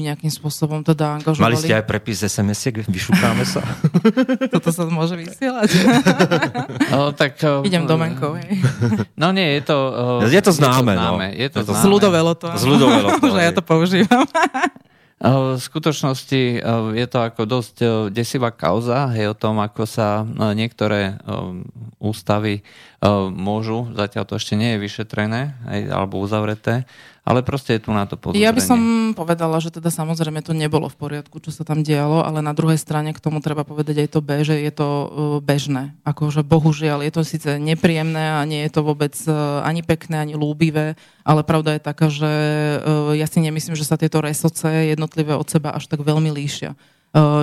nejakým spôsobom teda angažovali. Mali ste aj prepis SMS-iek? Vyšukáme sa? Toto sa môže vysielať. O, tak, o, Idem domenkou, hej. No nie, je to... o, Je to známe, no. Je to Je to známe. Zľudovelo to. Zľudovelo to, Že ja to používam. V skutočnosti eh, je to ako dosť eh, desivá kauza, hej, o tom, ako sa eh, niektoré eh, ústavy eh, môžu, zatiaľ to ešte nie je vyšetrené, hej, alebo uzavreté, ale proste je tu na to podozrenie. Ja by som povedala, že teda samozrejme to nebolo v poriadku, čo sa tam dialo, ale na druhej strane k tomu treba povedať aj to B, že je to uh, bežné. Akože bohužiaľ je to síce nepríjemné a nie je to vôbec uh, ani pekné, ani lúbivé, ale pravda je taká, že uh, ja si nemyslím, že sa tieto resoce jednotlivé od seba až tak veľmi líšia.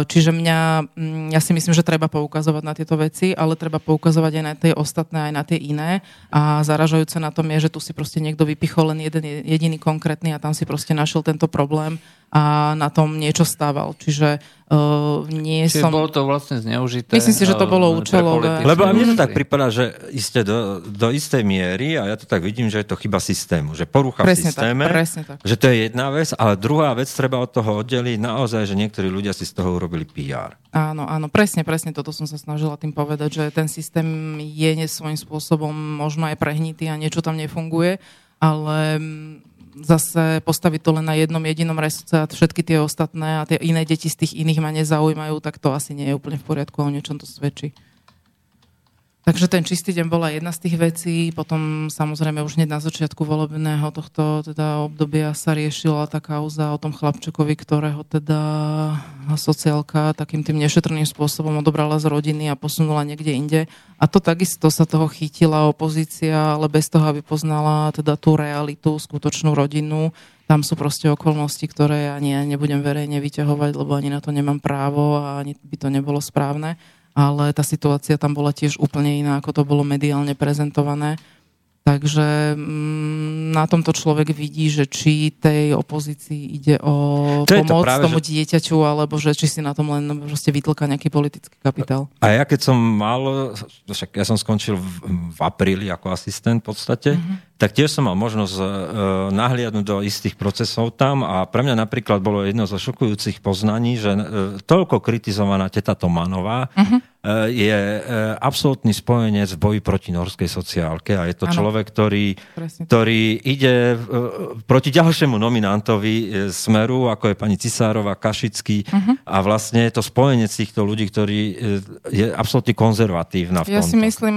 Čiže mňa, mm, ja si myslím, že treba poukazovať na tieto veci, ale treba poukazovať aj na tie ostatné, aj na tie iné. A zaražajúce na tom je, že tu si proste niekto vypichol len jeden jediný konkrétny a tam si proste našiel tento problém a na tom niečo stával. Čiže uh, nie Čiže som... bolo to vlastne zneužité. Myslím si, že to eh, bolo účelové. Lebo a mne to tak pripadá, že iste do, do istej miery, a ja to tak vidím, že je to chyba systému, že porucha v Presne tak, systéme, presne tak. že to je jedna vec, ale druhá vec treba od toho oddeliť naozaj, že niektorí ľudia si z toho urobili PR. Áno, áno, presne, presne toto som sa snažila tým povedať, že ten systém je svojím spôsobom možno aj prehnitý a niečo tam nefunguje, ale mm, zase postaviť to len na jednom jedinom resoce a všetky tie ostatné a tie iné deti z tých iných ma nezaujímajú, tak to asi nie je úplne v poriadku a o niečom to svedčí. Takže ten čistý deň bola jedna z tých vecí, potom samozrejme už hneď na začiatku volebného tohto teda obdobia sa riešila tá kauza o tom chlapčekovi, ktorého teda sociálka takým tým nešetrným spôsobom odobrala z rodiny a posunula niekde inde. A to takisto sa toho chytila opozícia, ale bez toho, aby poznala teda tú realitu, skutočnú rodinu. Tam sú proste okolnosti, ktoré ja nebudem verejne vyťahovať, lebo ani na to nemám právo a ani by to nebolo správne ale tá situácia tam bola tiež úplne iná, ako to bolo mediálne prezentované. Takže mm, na tomto človek vidí, že či tej opozícii ide o To je to pomoc práve, tomu že- dieťaťu, alebo že či si na tom len proste vytlka nejaký politický kapitál. A ja keď som mal, však ja som skončil v, v apríli ako asistent v podstate, mm-hmm. Tak tiež som mal možnosť uh, nahliadnúť do istých procesov tam a pre mňa napríklad bolo jedno zo šokujúcich poznaní, že uh, toľko kritizovaná teta Tomanová mm-hmm. uh, je absolútny spojenec v boji proti norskej sociálke a je to Áno. človek, ktorý, Presne ktorý ide proti ďalšiemu nominantovi Smeru, ako je pani Cisárova, Kašický Mhm. a vlastne je to spojenec týchto ľudí, ktorý je absolútne konzervatívna v Ja tomto. si myslím,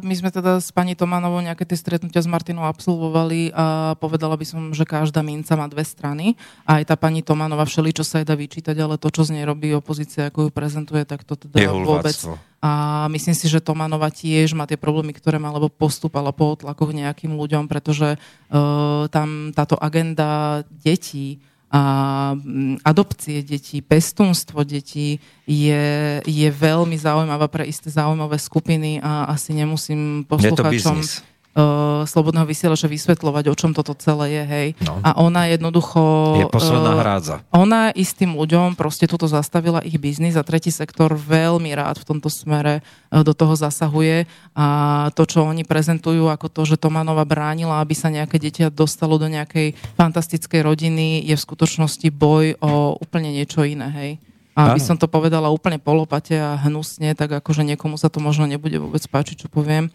my sme teda s pani Tomanovou nejaké tie stretnutia s Martinou absolvovali a povedala by som, že každá minca má dve strany. A aj tá pani Tomanova všeli, čo sa jej dá vyčítať, ale to, čo z nej robí opozícia, ako ju prezentuje, tak to teda vôbec... A myslím si, že Tomanova tiež má tie problémy, ktoré má, lebo postúpala po otlakoch nejakým ľuďom, pretože uh, tam táto agenda detí a mm, adopcie detí, pestúnstvo detí je, je veľmi zaujímavá pre isté zaujímavé skupiny a asi nemusím Je uh, Slobodného vysielača vysvetľovať, o čom toto celé je, hej. No. A ona jednoducho... Je posledná uh, hrádza. ona istým ľuďom proste tuto zastavila ich biznis a tretí sektor veľmi rád v tomto smere e, do toho zasahuje a to, čo oni prezentujú ako to, že Tomanova bránila, aby sa nejaké dieťa dostalo do nejakej fantastickej rodiny, je v skutočnosti boj o úplne niečo iné, hej. A aby som to povedala úplne polopate a hnusne, tak akože niekomu sa to možno nebude vôbec páčiť, čo poviem,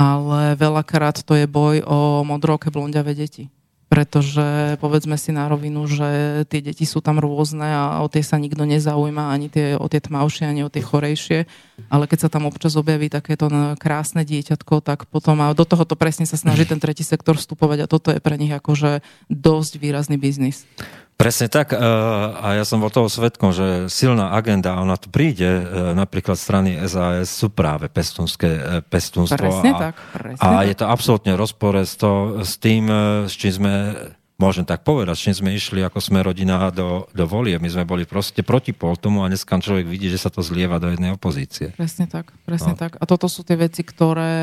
ale veľakrát to je boj o modroké blondiavé deti. pretože povedzme si na rovinu, že tie deti sú tam rôzne a o tie sa nikto nezaujíma, ani tie, o tie tmavšie, ani o tie chorejšie, ale keď sa tam občas objaví takéto krásne dieťatko, tak potom a do tohoto presne sa snaží ten tretí sektor vstupovať a toto je pre nich akože dosť výrazný biznis. Presne tak. E, a ja som bol toho svetkom, že silná agenda, ona tu príde, e, napríklad strany SAS sú práve pestunské, e, pestunstvo. Presne a, tak. Presne a tak. je to absolútne rozpore s, to, s tým, s čím sme môžem tak povedať, s čím sme išli ako sme rodina do, do volie. My sme boli proste protipol tomu a dneska človek vidí, že sa to zlieva do jednej opozície. Presne tak, presne no. tak. A toto sú tie veci, ktoré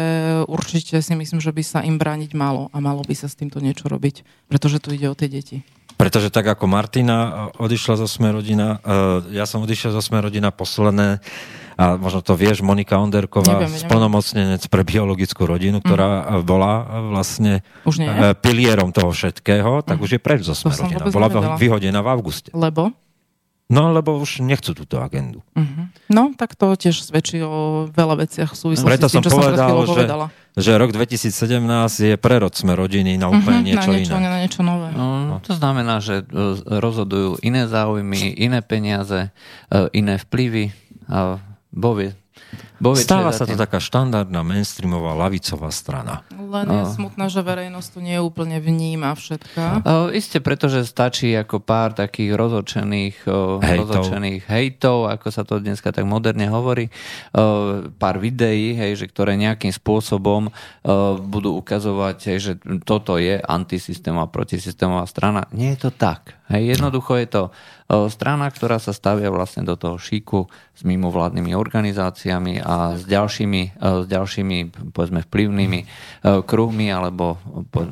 určite si myslím, že by sa im brániť malo a malo by sa s týmto niečo robiť, pretože tu ide o tie deti. Pretože tak ako Martina odišla zo Sme rodina, ja som odišiel zo Sme rodina posledné, a možno to vieš, Monika Onderková, neviem, splnomocnenec pre biologickú rodinu, ktorá mm. bola vlastne už nie? pilierom toho všetkého, tak mm. už je preč zo Sme rodina. Bola nevedela. vyhodená v auguste. Lebo? No, lebo už nechcú túto agendu. Uh-huh. No, tak to tiež svedčí o veľa veciach v súvislosti Preto s tým, som čo povedal, som že, povedala. že rok 2017 je prerod sme rodiny na úplne uh-huh, niečo, na niečo iné. Na niečo nové. No, to znamená, že e, rozhodujú iné záujmy, iné peniaze, e, iné vplyvy. Bovie, Bovie Stáva sa to taká štandardná mainstreamová lavicová strana. Len je oh. smutné, že verejnosť tu nie je úplne vníma všetka. O, isté, pretože stačí ako pár takých rozhočených hejtov. rozhočených hejtov, ako sa to dneska tak moderne hovorí, o, pár videí, hej, že ktoré nejakým spôsobom o, budú ukazovať, hej, že toto je antisystémová, protisystémová strana. Nie je to tak. Hej, jednoducho je to strana, ktorá sa stavia vlastne do toho šíku s mimovládnymi organizáciami a s ďalšími, s ďalšími povedzme vplyvnými kruhmi alebo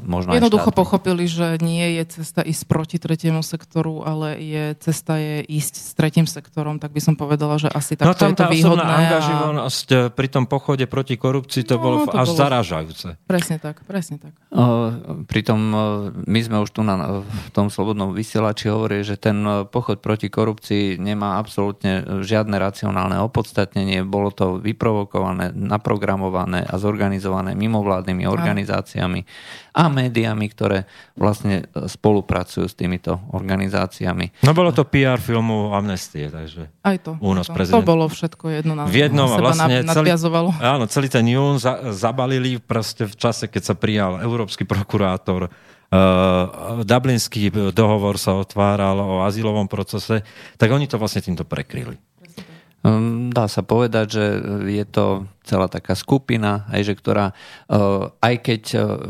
možno Jednoducho štátmi. pochopili, že nie je cesta ísť proti tretiemu sektoru, ale je cesta je ísť s tretím sektorom, tak by som povedala, že asi no, takto tam je to výhodné. No angažovanosť a... pri tom pochode proti korupcii to no, bolo to až bolo... zaražajúce. Presne tak, presne tak. Pritom my sme už tu na, v tom slobodnom vysielači hovorili, že ten pochod proti korupcii nemá absolútne žiadne racionálne opodstatnenie. Bolo to vyprovokované, naprogramované a zorganizované mimovládnymi organizáciami a médiami, ktoré vlastne spolupracujú s týmito organizáciami. No bolo to PR filmu Amnestie, takže aj to. Únos aj to. to bolo všetko jedno na, v jednom na seba vlastne nadviazovalo. Celý, áno, celý ten jún za, zabalili proste v čase, keď sa prijal európsky prokurátor Dublinský dohovor sa otváral o azylovom procese, tak oni to vlastne týmto prekryli. Ehm, dá sa povedať, že je to celá taká skupina, aj, že ktorá aj keď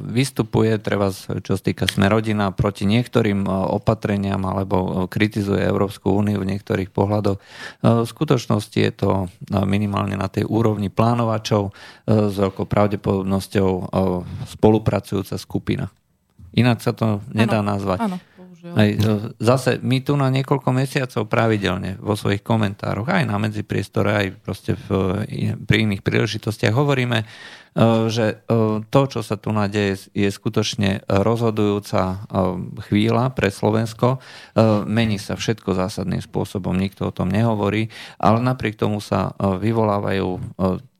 vystupuje, treba, čo sa týka sme rodina, proti niektorým opatreniam alebo kritizuje Európsku úniu v niektorých pohľadoch, v skutočnosti je to minimálne na tej úrovni plánovačov s veľkou pravdepodobnosťou spolupracujúca skupina. Inak sa to nedá ano, nazvať. Áno. Aj, zase my tu na niekoľko mesiacov pravidelne vo svojich komentároch, aj na medzipriestore, aj proste v, pri iných príležitostiach hovoríme, e, že e, to, čo sa tu nadeje, je skutočne rozhodujúca e, chvíľa pre Slovensko. Mení sa všetko zásadným spôsobom, nikto o tom nehovorí, ale napriek tomu sa vyvolávajú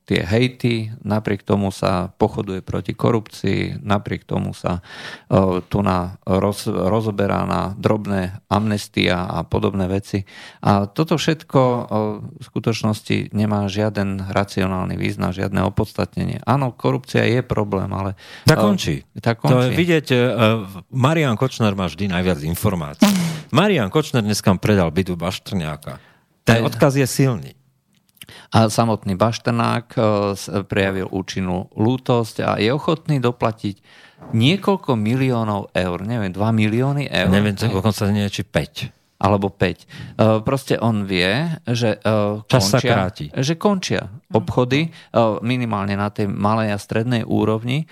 tie hejty, napriek tomu sa pochoduje proti korupcii, napriek tomu sa uh, tu na roz, rozoberá na drobné amnestia a podobné veci. A toto všetko uh, v skutočnosti nemá žiaden racionálny význam, žiadne opodstatnenie. Áno, korupcia je problém, ale... Tak končí. Uh, tak končí. To je vidieť, uh, Marian Kočner má vždy najviac informácií. Marian Kočner dneska predal bytu Baštrňáka. Ten odkaz je silný. A samotný Bašternák e, prejavil účinnú lútosť a je ochotný doplatiť niekoľko miliónov eur. Neviem, 2 milióny eur. Neviem, dokonca nie, či 5 alebo 5. E, proste on vie, že e, končia, že končia obchody minimálne na tej malej a strednej úrovni.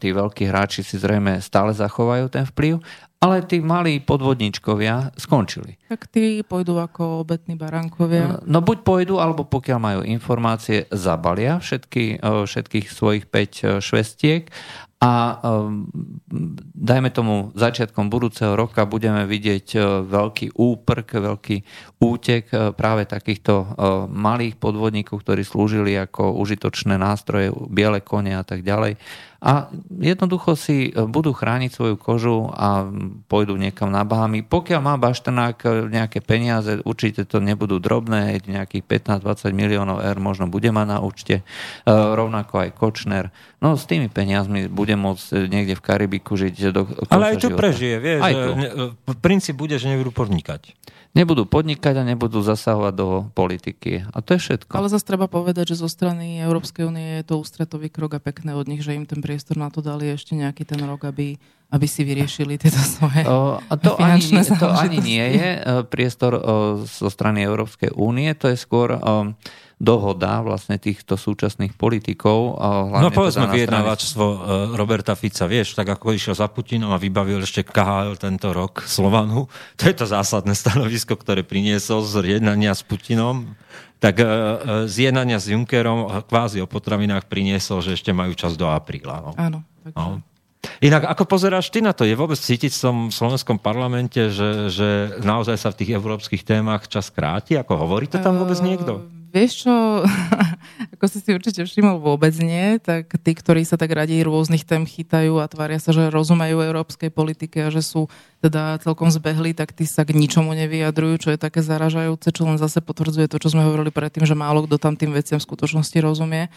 Tí veľkí hráči si zrejme stále zachovajú ten vplyv ale tí malí podvodníčkovia skončili. Tak tí pôjdu ako obetní baránkovia? No buď pôjdu, alebo pokiaľ majú informácie, zabalia všetky, e, všetkých svojich 5 e, švestiek a um, dajme tomu začiatkom budúceho roka budeme vidieť veľký úprk, veľký útek práve takýchto malých podvodníkov, ktorí slúžili ako užitočné nástroje, biele kone a tak ďalej a jednoducho si e, budú chrániť svoju kožu a pôjdu niekam na Bahamy. Pokiaľ má Baštenák e, nejaké peniaze, určite to nebudú drobné, nejakých 15-20 miliónov eur možno bude mať na účte, e, rovnako aj Kočner. No s tými peniazmi bude môcť niekde v Karibiku žiť do Ale aj tu života. prežije, vieš, aj tu. princíp bude, že nebudú podnikať nebudú podnikať a nebudú zasahovať do politiky. A to je všetko. Ale zase treba povedať, že zo strany Európskej únie je to ústretový krok a pekné od nich, že im ten priestor na to dali ešte nejaký ten rok, aby, aby si vyriešili tieto svoje o, a to ani, to ani nie je e, priestor o, zo strany Európskej únie, to je skôr o, dohoda vlastne týchto súčasných politikov. No povedzme teda vyjednávačstvo strane... Roberta Fica, vieš, tak ako išiel za Putinom a vybavil ešte KHL tento rok Slovanu, to je to zásadné stanovisko, ktoré priniesol z jednania s Putinom, tak e, e, z jednania s Junckerom kvázi o potravinách priniesol, že ešte majú čas do apríla. No. Áno. Takže... No. Inak ako pozeráš ty na to? Je vôbec cítiť v tom slovenskom parlamente, že, že naozaj sa v tých európskych témach čas kráti? Ako hovorí to tam vôbec niekto? Vieš čo, ako si si určite všimol, vôbec nie, tak tí, ktorí sa tak radi rôznych tém chytajú a tvária sa, že rozumejú európskej politike a že sú teda celkom zbehli, tak tí sa k ničomu nevyjadrujú, čo je také zaražajúce, čo len zase potvrdzuje to, čo sme hovorili predtým, že málo kto tam tým veciam v skutočnosti rozumie.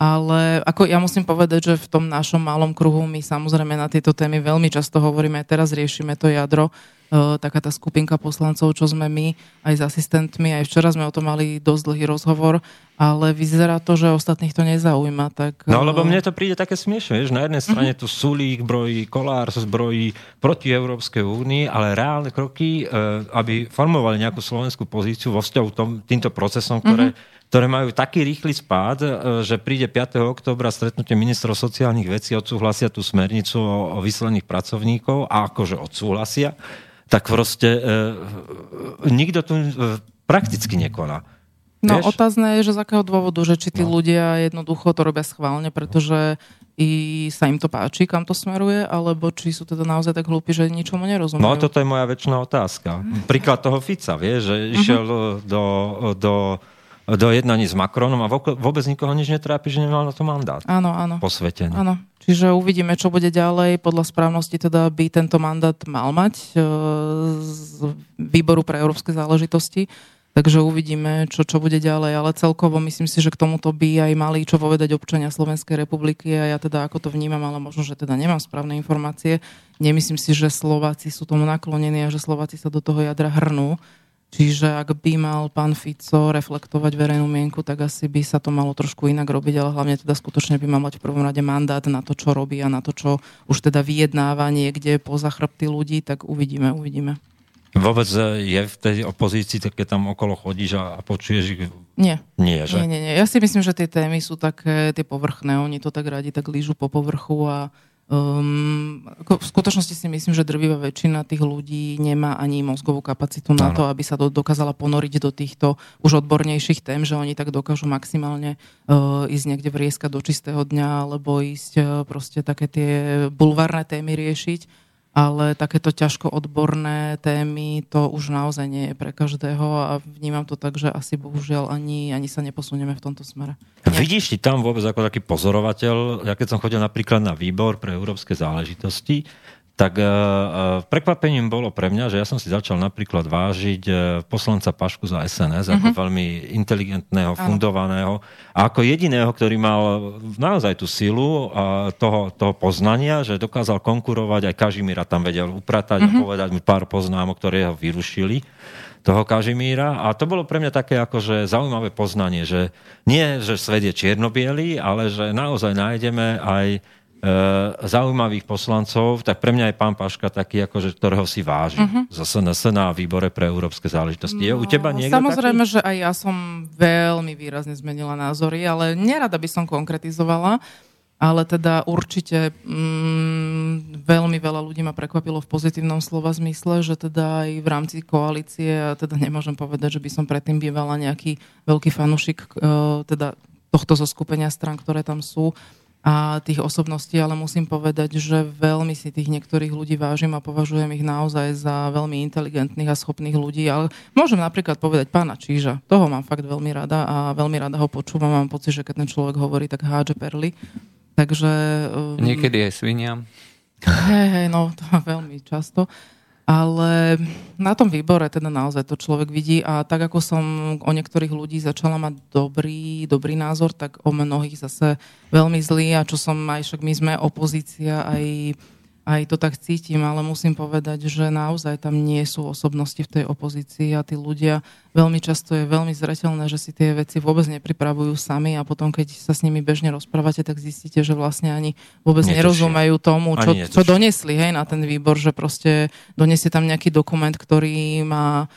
Ale ako ja musím povedať, že v tom našom malom kruhu my samozrejme na tieto témy veľmi často hovoríme, teraz riešime to jadro, taká tá skupinka poslancov, čo sme my, aj s asistentmi, aj včera sme o tom mali dosť dlhý rozhovor, ale vyzerá to, že ostatných to nezaujíma. Tak, no lebo mne to príde také smiešne, vieš, na jednej strane tu Sulík brojí, Kolár zbrojí proti Európskej únii, ale reálne kroky, e, aby formovali nejakú slovenskú pozíciu vo vzťahu tom, týmto procesom, ktoré mm-hmm ktoré majú taký rýchly spád, e, že príde 5. oktobra stretnutie ministrov sociálnych vecí, odsúhlasia tú smernicu o, o vyslaných pracovníkov a akože odsúhlasia, tak proste e, nikto tu e, prakticky nekoná. No Vieš? otázne je, že z akého dôvodu, že či tí no. ľudia jednoducho to robia schválne, pretože i sa im to páči, kam to smeruje, alebo či sú teda naozaj tak hlúpi, že ničomu nerozumejú. No toto je moja väčšiná otázka. Príklad toho Fica, vie, že uh-huh. išiel do, do do jednaní s Macronom a vôbec nikoho nič netrápi, že nemal na to mandát. Áno, áno. Posvetený. Áno. Čiže uvidíme, čo bude ďalej. Podľa správnosti teda by tento mandát mal mať e, z výboru pre európske záležitosti. Takže uvidíme, čo, čo bude ďalej, ale celkovo myslím si, že k tomuto by aj mali čo povedať občania Slovenskej republiky a ja teda ako to vnímam, ale možno, že teda nemám správne informácie. Nemyslím si, že Slováci sú tomu naklonení a že Slováci sa do toho jadra hrnú. Čiže ak by mal pán Fico reflektovať verejnú mienku, tak asi by sa to malo trošku inak robiť, ale hlavne teda skutočne by mal mať v prvom rade mandát na to, čo robí a na to, čo už teda vyjednáva niekde poza chrbty ľudí, tak uvidíme, uvidíme. Vôbec je v tej opozícii, keď tam okolo chodíš a, a počuješ ich? Nie. Nie, že? Nie, nie, nie. Ja si myslím, že tie témy sú také tie povrchné. Oni to tak radi tak lížu po povrchu a Um, v skutočnosti si myslím, že drvivá väčšina tých ľudí nemá ani mozgovú kapacitu na to, aby sa do, dokázala ponoriť do týchto už odbornejších tém, že oni tak dokážu maximálne uh, ísť niekde vrieskať do čistého dňa alebo ísť uh, proste také tie bulvárne témy riešiť ale takéto ťažko odborné témy to už naozaj nie je pre každého a vnímam to tak, že asi bohužiaľ ani, ani sa neposunieme v tomto smere. Nie. Vidíš ty tam vôbec ako taký pozorovateľ, ja keď som chodil napríklad na výbor pre európske záležitosti, tak uh, prekvapením bolo pre mňa, že ja som si začal napríklad vážiť uh, poslanca Pašku za SNS uh-huh. ako mhm. veľmi inteligentného, fundovaného a ako jediného, ktorý mal naozaj tú silu uh, toho, toho poznania, že dokázal konkurovať, aj Kažimíra tam vedel upratať uh-huh. a mhm. povedať mu pár poznámok, ktoré ho vyrušili toho Kažimíra a to bolo pre mňa také akože zaujímavé poznanie, že nie, že svet je čierno ale že naozaj nájdeme aj E, zaujímavých poslancov, tak pre mňa je pán Paška taký, akože, ktorého si váži uh-huh. zo SNS na výbore pre európske záležitosti. Je u teba no, niekto Samozrejme, taký? že aj ja som veľmi výrazne zmenila názory, ale nerada by som konkretizovala. Ale teda určite mm, veľmi veľa ľudí ma prekvapilo v pozitívnom slova zmysle, že teda aj v rámci koalície, teda nemôžem povedať, že by som predtým bývala nejaký veľký fanušik uh, teda tohto zo skupenia stran, ktoré tam sú, a tých osobností, ale musím povedať, že veľmi si tých niektorých ľudí vážim a považujem ich naozaj za veľmi inteligentných a schopných ľudí. Ale môžem napríklad povedať pána Číža. Toho mám fakt veľmi rada a veľmi rada ho počúvam. Mám pocit, že keď ten človek hovorí, tak hádže perly. Takže... Um, Niekedy aj sviniam. Hej, hej, no to veľmi často. Ale na tom výbore teda naozaj to človek vidí a tak ako som o niektorých ľudí začala mať dobrý, dobrý názor, tak o mnohých zase veľmi zlý a čo som aj, však my sme opozícia aj aj to tak cítim, ale musím povedať, že naozaj tam nie sú osobnosti v tej opozícii a tí ľudia veľmi často je veľmi zretelné, že si tie veci vôbec nepripravujú sami a potom, keď sa s nimi bežne rozprávate, tak zistíte, že vlastne ani vôbec Netušia. nerozumejú tomu, čo, čo donesli hej, na ten výbor, že proste donesie tam nejaký dokument, ktorý má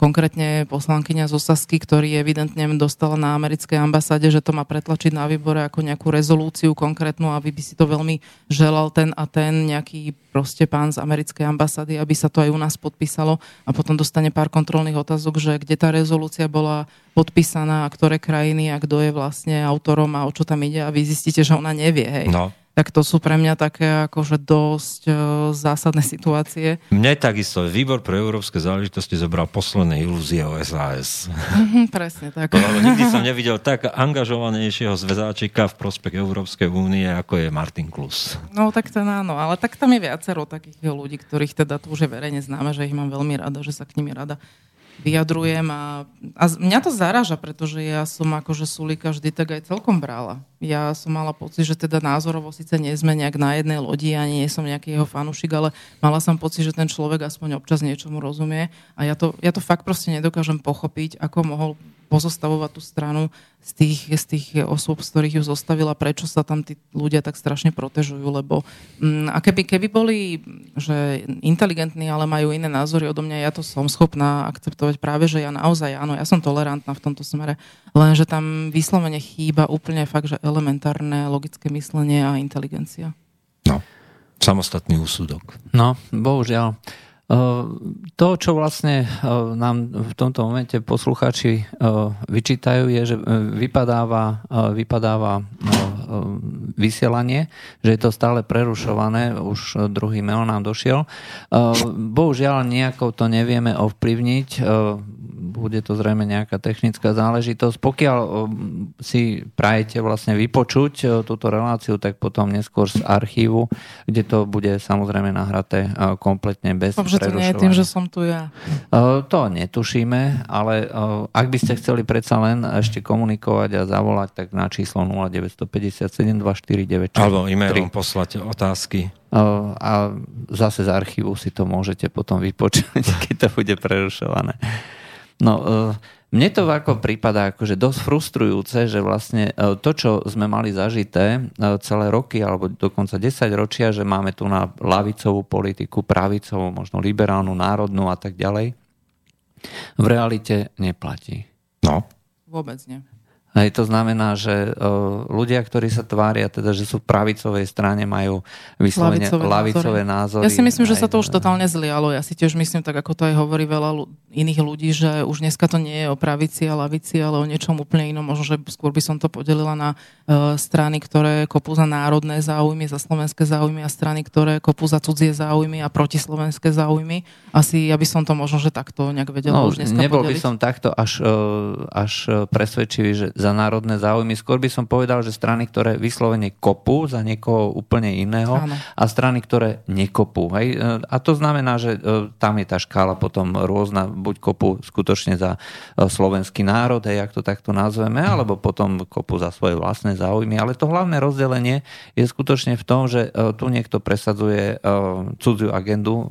konkrétne poslankyňa z Osasky, ktorý evidentne dostala na americkej ambasáde, že to má pretlačiť na výbore ako nejakú rezolúciu konkrétnu a vy by si to veľmi želal ten a ten nejaký proste pán z americkej ambasády, aby sa to aj u nás podpísalo a potom dostane pár kontrolných otázok, že kde tá rezolúcia bola podpísaná a ktoré krajiny a kto je vlastne autorom a o čo tam ide a vy zistíte, že ona nevie. Hej. No tak to sú pre mňa také akože dosť uh, zásadné situácie. Mne takisto výbor pre európske záležitosti zobral posledné ilúzie o SAS. Mhm, presne tak. Lebo nikdy som nevidel tak angažovanejšieho zväzáčika v prospech Európskej únie, ako je Martin Klus. No tak ten áno, ale tak tam je viacero takých ľudí, ktorých teda tu už je verejne známe, že ich mám veľmi rada, že sa k nimi rada vyjadrujem a, a mňa to zaraža, pretože ja som akože Sulika vždy tak aj celkom brala. Ja som mala pocit, že teda názorovo síce nie sme nejak na jednej lodi, ani nie som nejaký jeho fanúšik, ale mala som pocit, že ten človek aspoň občas niečomu rozumie a ja to, ja to fakt proste nedokážem pochopiť, ako mohol pozostavovať tú stranu z tých, z tých osôb, z ktorých ju zostavila, prečo sa tam tí ľudia tak strašne protežujú, lebo mm, a keby, keby boli že inteligentní, ale majú iné názory odo mňa, ja to som schopná akceptovať práve, že ja naozaj, áno, ja som tolerantná v tomto smere, lenže tam vyslovene chýba úplne fakt, že elementárne logické myslenie a inteligencia. No, samostatný úsudok. No, bohužiaľ. To, čo vlastne nám v tomto momente poslucháči vyčítajú, je, že vypadáva, vypadáva vysielanie, že je to stále prerušované, už druhý mail nám došiel. Bohužiaľ, nejako to nevieme ovplyvniť bude to zrejme nejaká technická záležitosť. Pokiaľ si prajete vlastne vypočuť túto reláciu, tak potom neskôr z archívu, kde to bude samozrejme nahraté kompletne bez Dobre, to nie je tým, že som tu ja. To netušíme, ale ak by ste chceli predsa len ešte komunikovať a zavolať, tak na číslo 0957 249 Alebo e-mailom poslať otázky. A zase z archívu si to môžete potom vypočuť, keď to bude prerušované. No, e, mne to ako prípada akože dosť frustrujúce, že vlastne e, to, čo sme mali zažité e, celé roky, alebo dokonca 10 ročia, že máme tu na lavicovú politiku, pravicovú, možno liberálnu, národnú a tak ďalej, v realite neplatí. No. Vôbec nie. Hej, to znamená, že uh, ľudia, ktorí sa tvária, teda, že sú v pravicovej strane, majú vyslovene lavicové, lavicové názory. Ja si myslím, že sa to už totálne zlialo. Ja si tiež myslím, tak ako to aj hovorí veľa iných ľudí, že už dneska to nie je o pravici a lavici, ale o niečom úplne inom. Možno, že skôr by som to podelila na uh, strany, ktoré kopú za národné záujmy, za slovenské záujmy a strany, ktoré kopú za cudzie záujmy a protislovenské záujmy. Asi ja by som to možno, že takto nejak vedela no, už dneska Nebol podeliť. by som takto až, uh, až presvedčivý, že za národné záujmy. Skôr by som povedal, že strany, ktoré vyslovene kopú za niekoho úplne iného Áno. a strany, ktoré nekopú. Hej? A to znamená, že e, tam je tá škála potom rôzna, buď kopú skutočne za e, slovenský národ, hej, ak to takto nazveme, alebo potom kopú za svoje vlastné záujmy. Ale to hlavné rozdelenie je skutočne v tom, že e, tu niekto presadzuje cudziu agendu,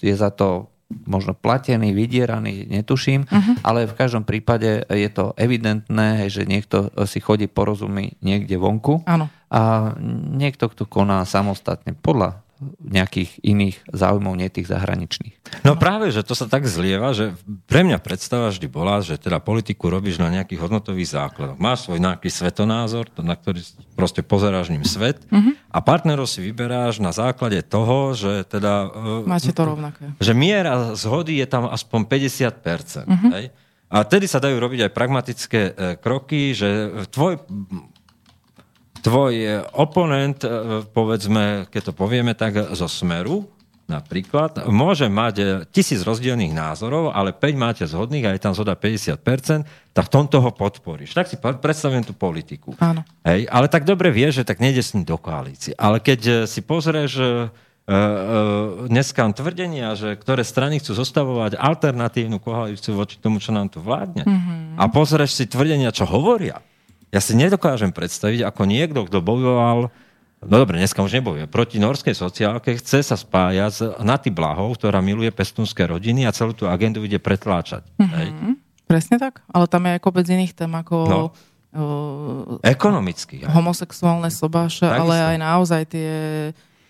je za to možno platený, vydieraný, netuším, uh-huh. ale v každom prípade je to evidentné, že niekto si chodí porozumí niekde vonku Áno. a niekto, kto koná samostatne podľa nejakých iných záujmov, nie tých zahraničných. No práve, že to sa tak zlieva, že pre mňa predstava vždy bola, že teda politiku robíš na nejakých hodnotových základoch. Máš svoj nejaký svetonázor, na ktorý proste pozeráš ním svet uh-huh. a partnerov si vyberáš na základe toho, že teda... E, Máte to rovnaké. Že miera zhody je tam aspoň 50%. Uh-huh. Hej? A tedy sa dajú robiť aj pragmatické e, kroky, že tvoj tvoj oponent, e, povedzme, keď to povieme tak, zo Smeru, napríklad môže mať e, tisíc rozdielných názorov, ale 5 máte zhodných a je tam zhoda 50%, tak v tomto ho podporíš. Tak si predstavujem tú politiku. Áno. Hej, ale tak dobre vie, že tak nejde s ním do koalície. Ale keď si pozrieš dneska tvrdenia, že ktoré strany chcú zostavovať alternatívnu koalíciu voči tomu, čo nám tu vládne, mm-hmm. a pozrieš si tvrdenia, čo hovoria, ja si nedokážem predstaviť, ako niekto, kto bojoval No dobre, dneska už nebojuje. Proti norskej sociálke chce sa spájať s Naty Blahou, ktorá miluje pestunské rodiny a celú tú agendu ide pretláčať. Mm-hmm. Presne tak. Ale tam je aj kopec iných tém, ako... No. Uh, Ekonomicky. Homosexuálne sobáše, ale aj naozaj tie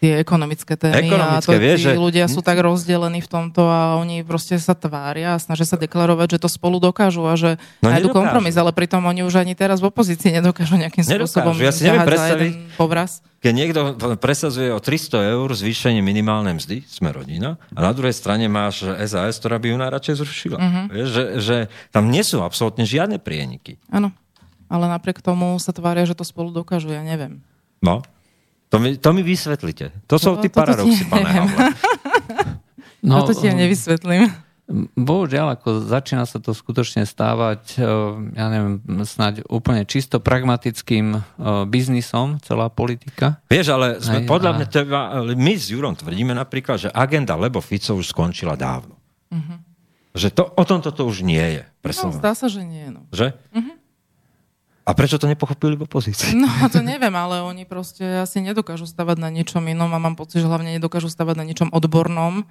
tie ekonomické témy ekonomické, a to, vie, tí že... ľudia sú tak rozdelení v tomto a oni proste sa tvária a snažia sa deklarovať, že to spolu dokážu a že no, nájdu kompromis, ale pritom oni už ani teraz v opozícii nedokážu nejakým nedokážu. spôsobom ja si neviem predstaviť, povraz. Keď niekto presazuje o 300 eur zvýšenie minimálnej mzdy, sme rodina, a na druhej strane máš SAS, ktorá by ju najradšej zrušila. Uh-huh. Vieš, že, že tam nie sú absolútne žiadne prieniky. Áno, ale napriek tomu sa tvária, že to spolu dokážu, ja neviem. No, to mi, to mi vysvetlite. To sú no, tí paradoxy, pane Havle. No, to ti ja nevysvetlím. Bohužiaľ, ako začína sa to skutočne stávať, eh, ja neviem, snáď úplne čisto pragmatickým eh, biznisom, celá politika. Vieš, ale sme, Aj, podľa a... mňa, teba, my s Jurom tvrdíme napríklad, že agenda Lebo Fico už skončila dávno. Uh-huh. Že to, o tomto to už nie je. No, zdá sa, že nie. No. Že? Uh-huh. A prečo to nepochopili v opozícii? No, to neviem, ale oni proste asi nedokážu stavať na niečom inom a mám pocit, že hlavne nedokážu stavať na niečom odbornom,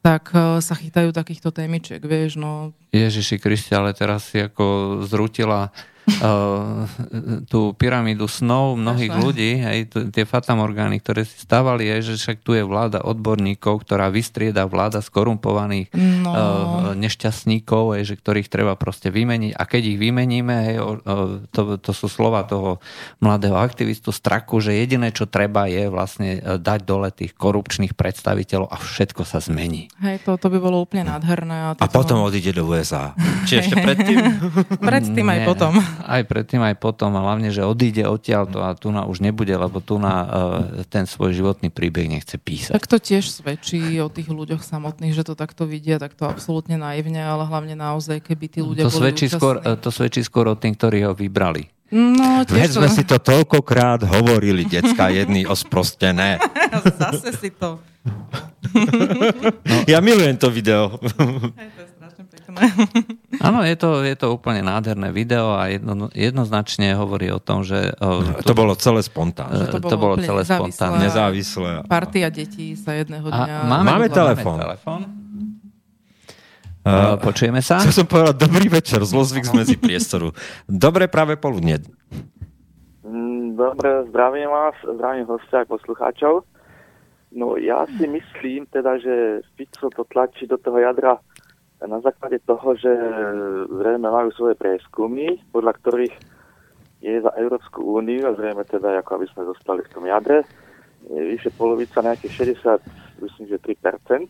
tak uh, sa chytajú takýchto témičiek, vieš, no. Ježiši Kristi, ale teraz si ako zrutila uh, tú pyramídu snov mnohých Až ľudí, hej, t- tie fatamorgány, ktoré si stávali, je, že však tu je vláda odborníkov, ktorá vystrieda vláda skorumpovaných no. uh, nešťastníkov, hej, že ktorých treba proste vymeniť. A keď ich vymeníme, hej, uh, to, to sú slova toho mladého aktivistu Straku, že jediné, čo treba, je vlastne dať dole tých korupčných predstaviteľov a všetko sa zmení. Hej, to, to by bolo úplne nádherné. A, a potom odíde do USA. Či ešte predtým? predtým aj potom aj predtým, aj potom a hlavne, že odíde odtiaľ to a tu na už nebude, lebo tu na uh, ten svoj životný príbeh nechce písať. Tak to tiež svedčí o tých ľuďoch samotných, že to takto vidia, tak to absolútne naivne, ale hlavne naozaj, keby tí ľudia to boli svedčí skôr, To svedčí skôr o tým, ktorí ho vybrali. No, Veď sme si to toľkokrát hovorili, decka jedný osprostené. Zase si to. no. Ja milujem to video. Hej, to je strašne pekné. Áno, je to, je to úplne nádherné video a jedno, jednoznačne hovorí o tom, že... O, to, to bolo celé spontánne. To, to bolo celé spontánne. Nezávislé. Partia detí sa jedného dňa... A máme, máme telefón. Uh, počujeme sa? Chcel som povedať dobrý večer, zlozvyk z medzi priestoru. Dobré práve poludne. Mm, dobre, zdravím vás, zdravím hostia a poslucháčov. No ja si myslím teda, že Fico to tlačí do toho jadra na základe toho, že zrejme majú svoje prieskumy, podľa ktorých je za Európsku úniu, a zrejme teda, ako aby sme zostali v tom jadre, je vyše polovica, nejakých 60, myslím, že 3%.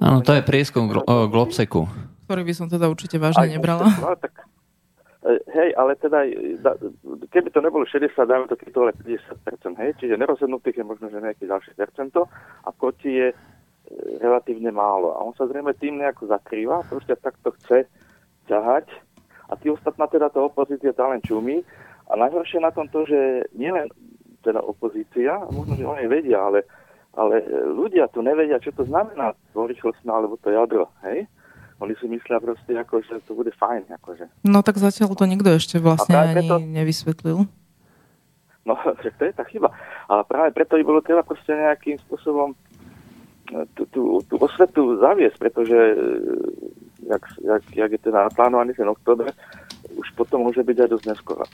Áno, to je prieskum glo- Globseku. Ktorý by som teda určite vážne nebrala. No, tak, e, hej, ale teda, keby to nebolo 60, dáme to keď to ale 50%, hej, čiže nerozhodnutých je možno, že nejaký ďalší percento a proti je relatívne málo. A on sa zrejme tým nejako zakrýva, proste takto chce ťahať a tí ostatná teda to opozícia tá len čumí. A najhoršie na tom to, že nielen teda opozícia, možno, že oni vedia, ale, ale ľudia tu nevedia, čo to znamená dvorýchlostná alebo to jadro, hej? Oni si myslia proste, ako, že to bude fajn. Akože. No tak zatiaľ to nikto ešte vlastne ani preto, nevysvetlil. No, že to je tá chyba. Ale práve preto by bolo treba proste nejakým spôsobom tú, tú, tú osvetu zaviesť, pretože e, jak, jak, jak je teda naplánovaný ten október, už potom môže byť aj dosť neskoro.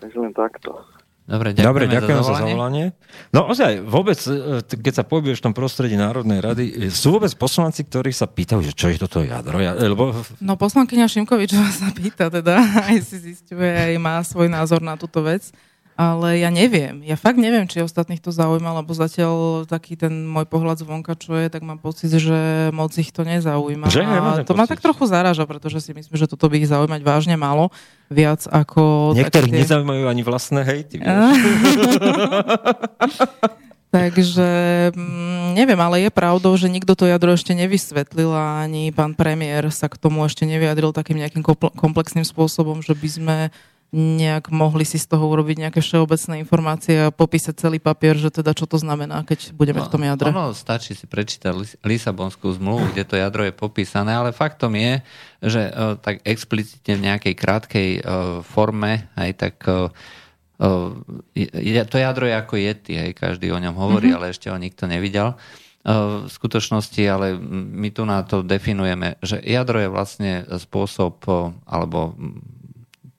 Takže len takto. Dobre, ďakujem, Dobre, ďakujem za, zavolanie. za zavolanie. No ozaj, vôbec, e, keď sa pohybuješ v tom prostredí Národnej rady, e, sú vôbec poslanci, ktorí sa pýtajú, že čo je toto jadro? Ja, lebo... No poslankyňa Šimkovičová sa pýta, teda aj si zistuje, aj má svoj názor na túto vec. Ale ja neviem. Ja fakt neviem, či ostatných to zaujíma, lebo zatiaľ taký ten môj pohľad zvonka, čo je, tak mám pocit, že moc ich to nezaujíma. Že? A to ma tak trochu zaraža, pretože si myslím, že toto by ich zaujímať vážne malo. Viac ako... Niektorých tie... nezaujímajú ani vlastné hejty. Takže mm, Mm, neviem, ale je pravdou, že nikto to jadro ešte nevysvetlil a ani pán premiér sa k tomu ešte nevyjadril takým nejakým komplexným spôsobom, že by sme nejak mohli si z toho urobiť nejaké všeobecné informácie a popísať celý papier, že teda čo to znamená, keď budeme no, v tom jadre. Ono stačí si prečítať Lisabonskú zmluvu, kde to jadro je popísané, ale faktom je, že uh, tak explicitne v nejakej krátkej uh, forme, aj tak uh, uh, to jadro je ako Yeti, aj každý o ňom hovorí, mm-hmm. ale ešte ho nikto nevidel v skutočnosti, ale my tu na to definujeme, že jadro je vlastne spôsob alebo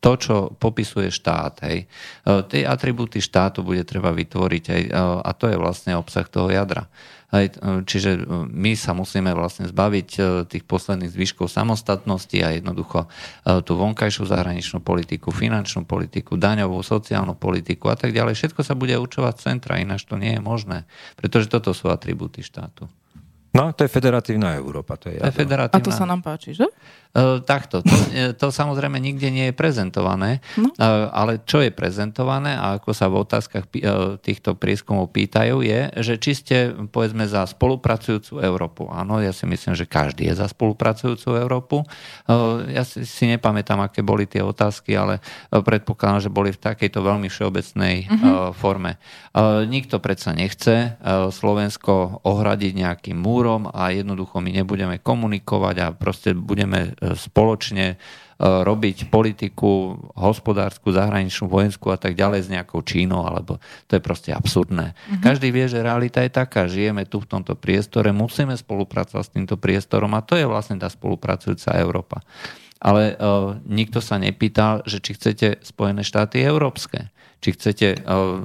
to, čo popisuje štát. Hej. E, tie atribúty štátu bude treba vytvoriť hej, e, a to je vlastne obsah toho jadra. Hej, e, čiže my sa musíme vlastne zbaviť tých posledných zvyškov samostatnosti a jednoducho tú vonkajšiu zahraničnú politiku, finančnú politiku, daňovú, sociálnu politiku a tak ďalej. Všetko sa bude učovať centra, ináč to nie je možné, pretože toto sú atribúty štátu. No, to je federatívna Európa. To je, to je federatívna... A to sa nám páči, že? Uh, takto. To, e, to samozrejme nikde nie je prezentované, no. uh, ale čo je prezentované a ako sa v otázkach uh, týchto prieskumov pýtajú je, že či ste povedzme za spolupracujúcu Európu. Áno, ja si myslím, že každý je za spolupracujúcu Európu. Ja si, si nepamätám, aké boli tie otázky, ale predpokladám, že boli v takejto veľmi všeobecnej uh-huh. forme. Nikto predsa nechce Slovensko ohradiť nejakým múrom a jednoducho my nebudeme komunikovať a proste budeme spoločne e, robiť politiku hospodárskú, zahraničnú, vojenskú a tak ďalej s nejakou Čínou, alebo to je proste absurdné. Mm-hmm. Každý vie, že realita je taká, žijeme tu v tomto priestore, musíme spolupracovať s týmto priestorom a to je vlastne tá spolupracujúca Európa. Ale uh, nikto sa nepýtal, že či chcete Spojené štáty európske či chcete uh,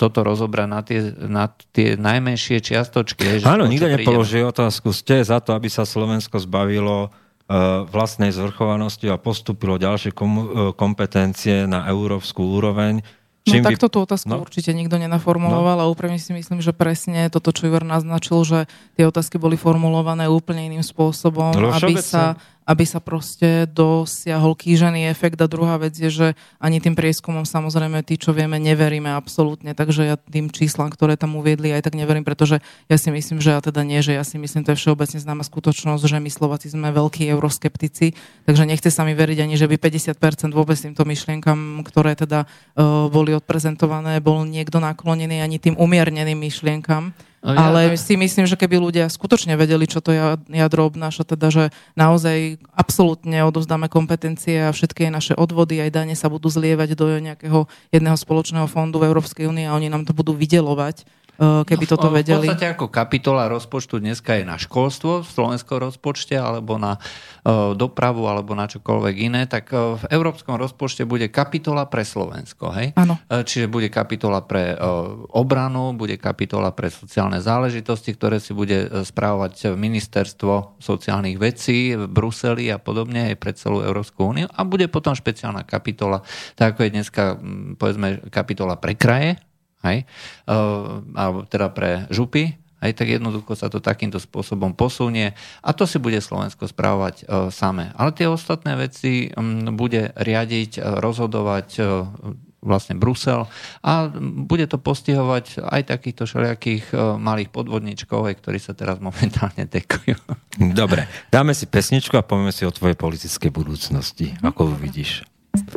toto rozobrať na tie, na tie najmenšie čiastočky. Áno, nikto nepoloží otázku. Ste za to, aby sa Slovensko zbavilo E, vlastnej zvrchovanosti a postupilo ďalšie kom, e, kompetencie na európsku úroveň. No Čím no takto tú otázku no? určite nikto nenaformuloval no? a úprimne si myslím, že presne toto, čo Ivor naznačil, že tie otázky boli formulované úplne iným spôsobom, no, aby sa aby sa proste dosiahol kýžený efekt. A druhá vec je, že ani tým prieskumom samozrejme tí, čo vieme, neveríme absolútne. Takže ja tým číslam, ktoré tam uviedli, aj tak neverím, pretože ja si myslím, že ja teda nie, že ja si myslím, to je všeobecne známa skutočnosť, že my Slováci sme veľkí euroskeptici, takže nechce sa mi veriť ani, že by 50% vôbec týmto myšlienkam, ktoré teda uh, boli odprezentované, bol niekto naklonený ani tým umierneným myšlienkam. No, ja, Ale si myslím, že keby ľudia skutočne vedeli, čo to jadro obnáša, teda, že naozaj absolútne odovzdáme kompetencie a všetky naše odvody aj dane sa budú zlievať do nejakého jedného spoločného fondu v Európskej únie a oni nám to budú vydelovať keby no, toto vedeli. V podstate ako kapitola rozpočtu dneska je na školstvo v slovenskom rozpočte alebo na dopravu alebo na čokoľvek iné, tak v európskom rozpočte bude kapitola pre Slovensko. Hej? Ano. Čiže bude kapitola pre obranu, bude kapitola pre sociálne záležitosti, ktoré si bude správovať ministerstvo sociálnych vecí v Bruseli a podobne aj pre celú Európsku úniu a bude potom špeciálna kapitola, tak ako je dneska povedzme kapitola pre kraje, hej, alebo teda pre župy, aj tak jednoducho sa to takýmto spôsobom posunie a to si bude Slovensko správovať samé. Ale tie ostatné veci bude riadiť, rozhodovať vlastne Brusel a bude to postihovať aj takýchto všelijakých malých podvodníčkov, aj, ktorí sa teraz momentálne dekujú. Dobre, dáme si pesničku a povieme si o tvojej politickej budúcnosti. Ako uvidíš? No,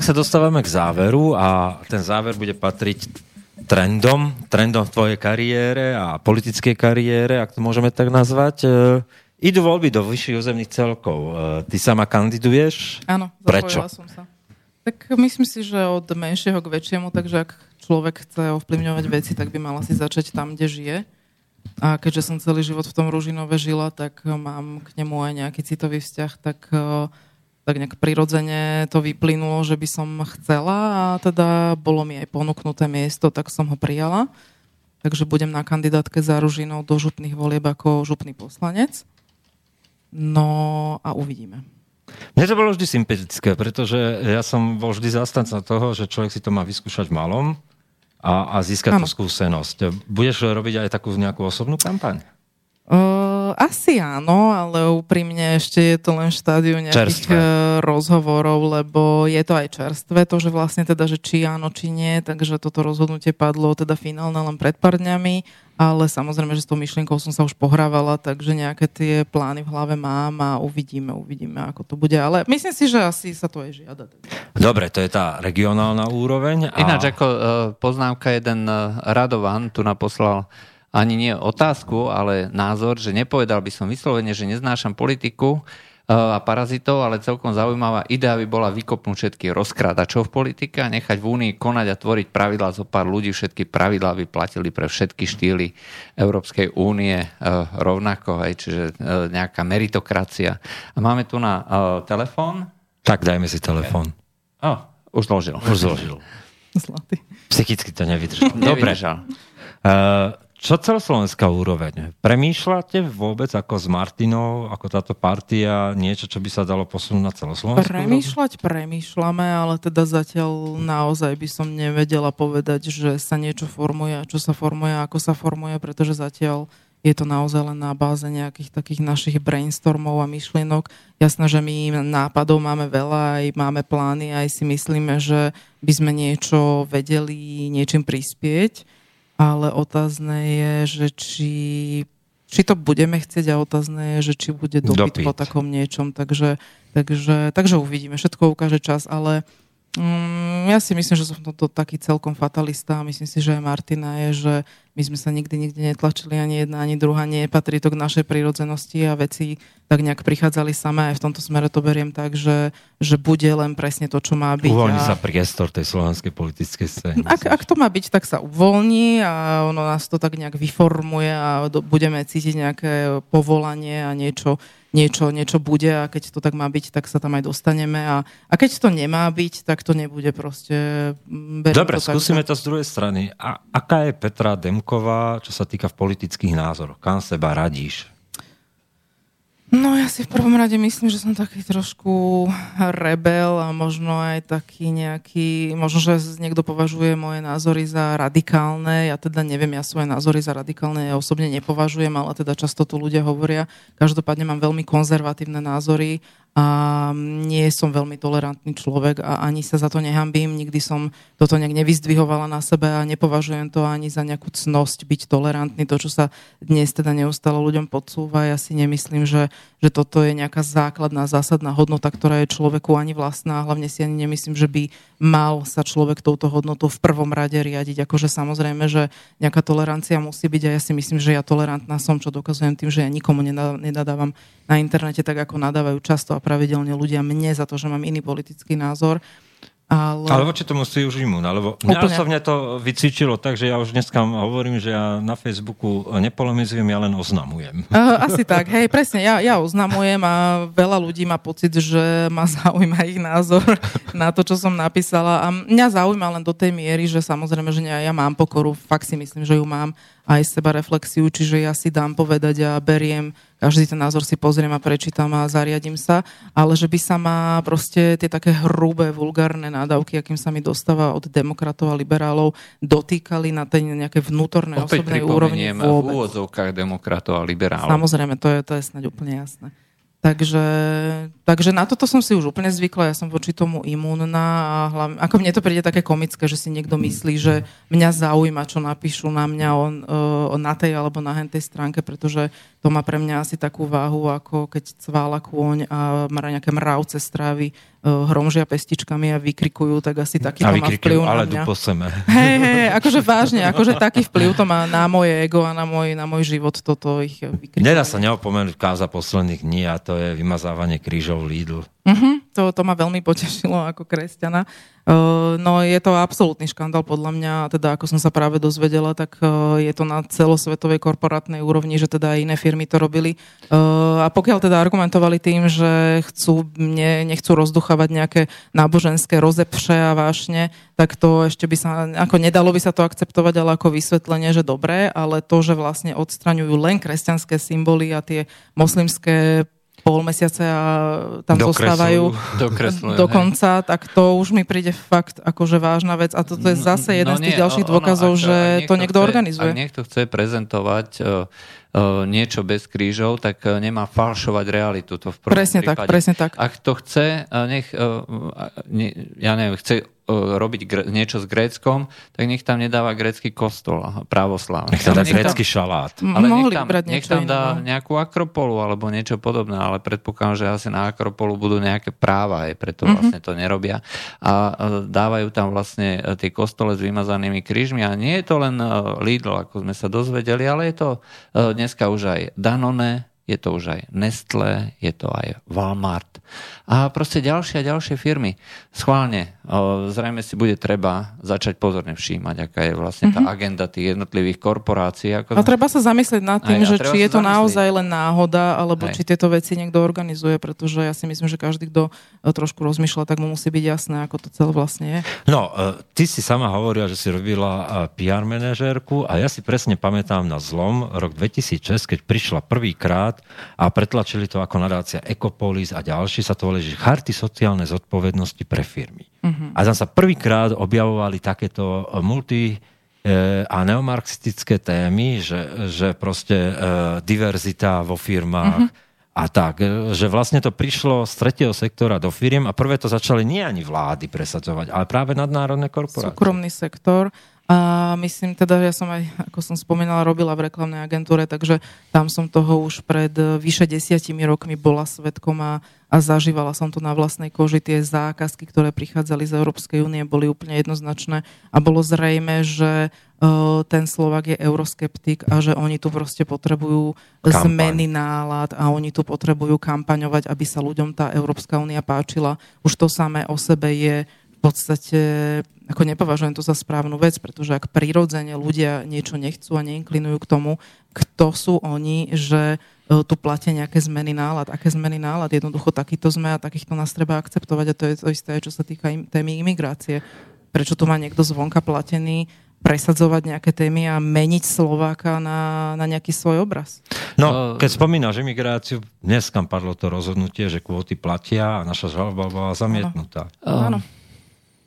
tak sa dostávame k záveru a ten záver bude patriť trendom, trendom v tvojej kariére a politickej kariére, ak to môžeme tak nazvať. E, idú voľby do vyšších územných celkov. E, ty sama kandiduješ? Áno, Prečo? som sa. Tak myslím si, že od menšieho k väčšiemu, takže ak človek chce ovplyvňovať veci, tak by mal asi začať tam, kde žije. A keďže som celý život v tom Ružinove žila, tak mám k nemu aj nejaký citový vzťah, tak uh, tak nejak prirodzene to vyplynulo, že by som chcela a teda bolo mi aj ponúknuté miesto, tak som ho prijala. Takže budem na kandidátke za Ružinou do župných volieb ako župný poslanec. No a uvidíme. Mne to bolo vždy sympatické, pretože ja som bol vždy zastanca toho, že človek si to má vyskúšať v malom a, a získať ano. tú skúsenosť. Budeš robiť aj takú nejakú osobnú kampaň? Uh, asi áno, ale úprimne ešte je to len štádiu nejakých čerstvé. rozhovorov, lebo je to aj čerstvé, to, že vlastne teda, že či áno, či nie, takže toto rozhodnutie padlo teda finálne len pred pár dňami, ale samozrejme, že s tou myšlienkou som sa už pohrávala, takže nejaké tie plány v hlave mám a uvidíme, uvidíme, ako to bude, ale myslím si, že asi sa to aj žiada. Dobre, to je tá regionálna úroveň. A... Ináč ako uh, poznámka jeden uh, Radovan tu naposlal ani nie otázku, ale názor, že nepovedal by som vyslovene, že neznášam politiku e, a parazitov, ale celkom zaujímavá idea by bola vykopnúť všetky rozkrádačov v politike a nechať v Únii konať a tvoriť pravidlá zo pár ľudí. Všetky pravidlá by platili pre všetky štýly Európskej únie e, rovnako, aj, čiže e, nejaká meritokracia. A máme tu na telefón. Tak, dajme si telefón. Oh, už zložil. Už zložil. Zlatý. Psychicky to nevydržal. Dobre. Uh, čo celoslovenská úroveň? Premýšľate vôbec ako s Martinou, ako táto partia, niečo, čo by sa dalo posunúť na celoslovenskú Premýšľať úroveň? premýšľame, ale teda zatiaľ naozaj by som nevedela povedať, že sa niečo formuje, čo sa formuje, ako sa formuje, pretože zatiaľ je to naozaj len na báze nejakých takých našich brainstormov a myšlienok. Jasné, že my nápadov máme veľa, aj máme plány, aj si myslíme, že by sme niečo vedeli niečím prispieť ale otázne je, že či, či to budeme chcieť a otázne je, že či bude dopyt, dopyt. po takom niečom. Takže, takže, takže uvidíme. Všetko ukáže čas, ale mm, ja si myslím, že som to taký celkom fatalista a myslím si, že aj Martina je, že my sme sa nikdy nikde netlačili, ani jedna, ani druhá, nie patrí to k našej prírodzenosti a veci tak nejak prichádzali samé. Aj v tomto smere to beriem tak, že, že bude len presne to, čo má byť. Uvoľní a... sa priestor tej slovenskej politickej scény. Ak, ak to má byť, tak sa uvoľní a ono nás to tak nejak vyformuje a do, budeme cítiť nejaké povolanie a niečo, niečo, niečo bude a keď to tak má byť, tak sa tam aj dostaneme a, a keď to nemá byť, tak to nebude proste... Dobre, to skúsime tak, to z druhej strany. A aká je Petra Demková, čo sa týka v politických názoroch? Kam seba radíš? No ja si v prvom rade myslím, že som taký trošku rebel a možno aj taký nejaký, možno, že niekto považuje moje názory za radikálne, ja teda neviem, ja svoje názory za radikálne ja osobne nepovažujem, ale teda často tu ľudia hovoria. Každopádne mám veľmi konzervatívne názory a nie som veľmi tolerantný človek a ani sa za to nehambím, nikdy som toto nejak nevyzdvihovala na sebe a nepovažujem to ani za nejakú cnosť byť tolerantný. To, čo sa dnes teda neustále ľuďom podsúva, ja si nemyslím, že, že toto je nejaká základná, zásadná hodnota, ktorá je človeku ani vlastná. Hlavne si ani nemyslím, že by mal sa človek touto hodnotou v prvom rade riadiť. Akože samozrejme, že nejaká tolerancia musí byť a ja si myslím, že ja tolerantná som, čo dokazujem tým, že ja nikomu nenadávam na internete tak, ako nadávajú často a pravidelne ľudia mne za to, že mám iný politický názor. Ale... Ale voči tomu si už imun, lebo mňa osobne to vycvičilo tak, že ja už dneska hovorím, že ja na Facebooku nepolemizujem, ja len oznamujem. Asi tak, hej, presne, ja, ja oznamujem a veľa ľudí má pocit, že ma zaujíma ich názor na to, čo som napísala a mňa zaujíma len do tej miery, že samozrejme, že ja mám pokoru, fakt si myslím, že ju mám aj seba reflexiu, čiže ja si dám povedať a beriem, každý ten názor si pozriem a prečítam a zariadím sa, ale že by sa ma proste tie také hrubé, vulgárne nádavky, akým sa mi dostáva od demokratov a liberálov, dotýkali na tej nejaké vnútornej Opäť osobnej úrovni vôbec. v úvodzovkách demokratov a liberálov. Samozrejme, to je, to je snáď úplne jasné. Takže, takže na toto som si už úplne zvykla, ja som voči tomu imúnna a hlavne, ako mne to príde také komické, že si niekto myslí, že mňa zaujíma, čo napíšu na mňa on, o, na tej alebo na hentej stránke, pretože to má pre mňa asi takú váhu, ako keď cvála kôň a má nejaké mravce strávy e, hromžia pestičkami a vykrikujú, tak asi taký to má vplyv ale na mňa. seme. Hej, hej, akože vážne, akože taký vplyv to má na moje ego a na môj, na môj život toto ich vykrikovanie. Nedá sa neopomenúť káza posledných dní a to je vymazávanie krížov Lidl. Uh-huh, to, to ma veľmi potešilo ako kresťana. Uh, no je to absolútny škandál podľa mňa, teda ako som sa práve dozvedela, tak uh, je to na celosvetovej korporátnej úrovni, že teda aj iné firmy to robili. Uh, a pokiaľ teda argumentovali tým, že chcú, ne, nechcú rozduchávať nejaké náboženské rozepše a vášne, tak to ešte by sa, ako nedalo by sa to akceptovať, ale ako vysvetlenie, že dobré, ale to, že vlastne odstraňujú len kresťanské symboly a tie moslimské pol mesiace a tam Dokreslujú. zostávajú do konca, tak to už mi príde fakt akože vážna vec a toto je mm, zase jeden no, nie, z tých ďalších dôkazov, ono, že to niekto chce, organizuje. Ak niekto chce prezentovať uh, uh, niečo bez krížov, tak uh, nemá falšovať realitu. To v prvom presne prípade. tak, presne tak. Ak to chce, uh, nech, uh, ne, ja neviem, chce robiť gre, niečo s Gréckom, tak nech tam nedáva grécky kostol pravoslávny. Nech tam dá grécky šalát. Ale nech tam, nech tam dá iné. nejakú akropolu alebo niečo podobné, ale predpokladám, že asi na akropolu budú nejaké práva, aj preto mm-hmm. vlastne to nerobia. A dávajú tam vlastne e, tie kostole s vymazanými krížmi a nie je to len e, Lidl, ako sme sa dozvedeli, ale je to e, dneska už aj Danone, je to už aj Nestle, je to aj Walmart a proste ďalšie a ďalšie firmy. Schválne, zrejme si bude treba začať pozorne všímať, aká je vlastne tá mm-hmm. agenda tých jednotlivých korporácií. Ako... A treba sa zamyslieť nad tým, aj, že či je to zamyslieť. naozaj len náhoda, alebo aj. či tieto veci niekto organizuje, pretože ja si myslím, že každý, kto e, trošku rozmýšľa, tak mu musí byť jasné, ako to celé vlastne je. No, e, ty si sama hovorila, že si robila e, PR manažérku a ja si presne pamätám na zlom rok 2006, keď prišla prvýkrát a pretlačili to ako nadácia Ecopolis a ďalší, sa to volali, že charty sociálnej zodpovednosti pre firmy. Uh-huh. A tam sa prvýkrát objavovali takéto multi e, a neomarxistické témy, že, že proste e, diverzita vo firmách uh-huh. a tak. E, že vlastne to prišlo z tretieho sektora do firiem a prvé to začali nie ani vlády presadzovať, ale práve nadnárodné korporácie. Súkromný sektor. A myslím teda, ja som aj, ako som spomínala, robila v reklamnej agentúre, takže tam som toho už pred vyše desiatimi rokmi bola svetkom a, a zažívala som to na vlastnej koži. Tie zákazky, ktoré prichádzali z Európskej únie, boli úplne jednoznačné a bolo zrejme, že uh, ten Slovak je euroskeptik a že oni tu proste potrebujú Kampaň. zmeny nálad a oni tu potrebujú kampaňovať, aby sa ľuďom tá Európska únia páčila. Už to samé o sebe je podstate, ako nepovažujem to za správnu vec, pretože ak prirodzene ľudia niečo nechcú a neinklinujú k tomu, kto sú oni, že e, tu platia nejaké zmeny nálad. Aké zmeny nálad? Jednoducho takýto sme a takýchto nás treba akceptovať a to je to isté, čo sa týka im, témy imigrácie. Prečo tu má niekto zvonka platený presadzovať nejaké témy a meniť Slováka na, na nejaký svoj obraz. No, keď spomínaš imigráciu, dnes kam padlo to rozhodnutie, že kvóty platia a naša žaloba bola zamietnutá. Áno. Um.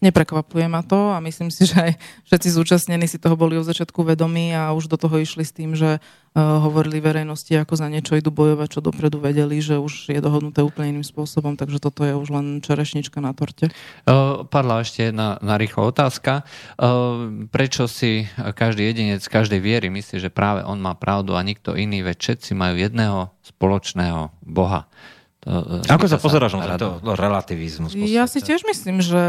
Neprekvapuje ma to a myslím si, že aj všetci zúčastnení si toho boli od začiatku vedomí a už do toho išli s tým, že uh, hovorili verejnosti, ako za niečo idú bojovať, čo dopredu vedeli, že už je dohodnuté úplne iným spôsobom, takže toto je už len čerešnička na torte. Uh, padla ešte jedna na rýchla otázka. Uh, prečo si každý jedinec každej viery myslí, že práve on má pravdu a nikto iný, veď všetci majú jedného spoločného Boha? To, Ako sa pozeráš na tento relativizmus? Ja si tiež myslím, že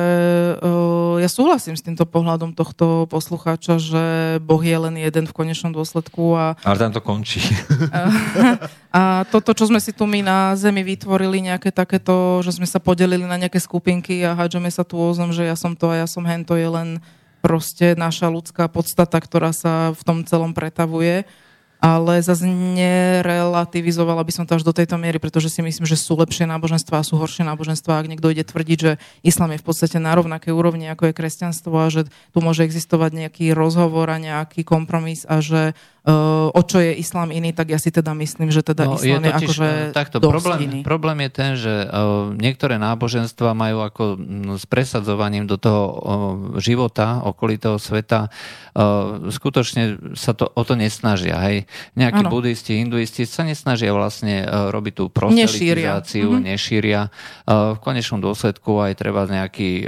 uh, ja súhlasím s týmto pohľadom tohto poslucháča, že Boh je len jeden v konečnom dôsledku. A, Ale tam to končí. A, toto, čo sme si tu my na Zemi vytvorili, nejaké takéto, že sme sa podelili na nejaké skupinky a hádžeme sa tu o zem, že ja som to a ja som hen, to je len proste naša ľudská podstata, ktorá sa v tom celom pretavuje ale zase nerelativizovala by som to až do tejto miery, pretože si myslím, že sú lepšie náboženstva a sú horšie náboženstva. Ak niekto ide tvrdiť, že islám je v podstate na rovnakej úrovni, ako je kresťanstvo a že tu môže existovať nejaký rozhovor a nejaký kompromis a že o čo je islám iný, tak ja si teda myslím, že teda no, islám je, totiž, je akože takto, dosť problém, iný. Problém je ten, že uh, niektoré náboženstva majú ako s presadzovaním do toho uh, života okolitého sveta skutočne sa to o to nesnažia. Hej. Nejakí ano. buddhisti, hinduisti sa nesnažia vlastne robiť tú proselytizáciu, nešíria. nešíria. Uh, v konečnom dôsledku aj treba nejaký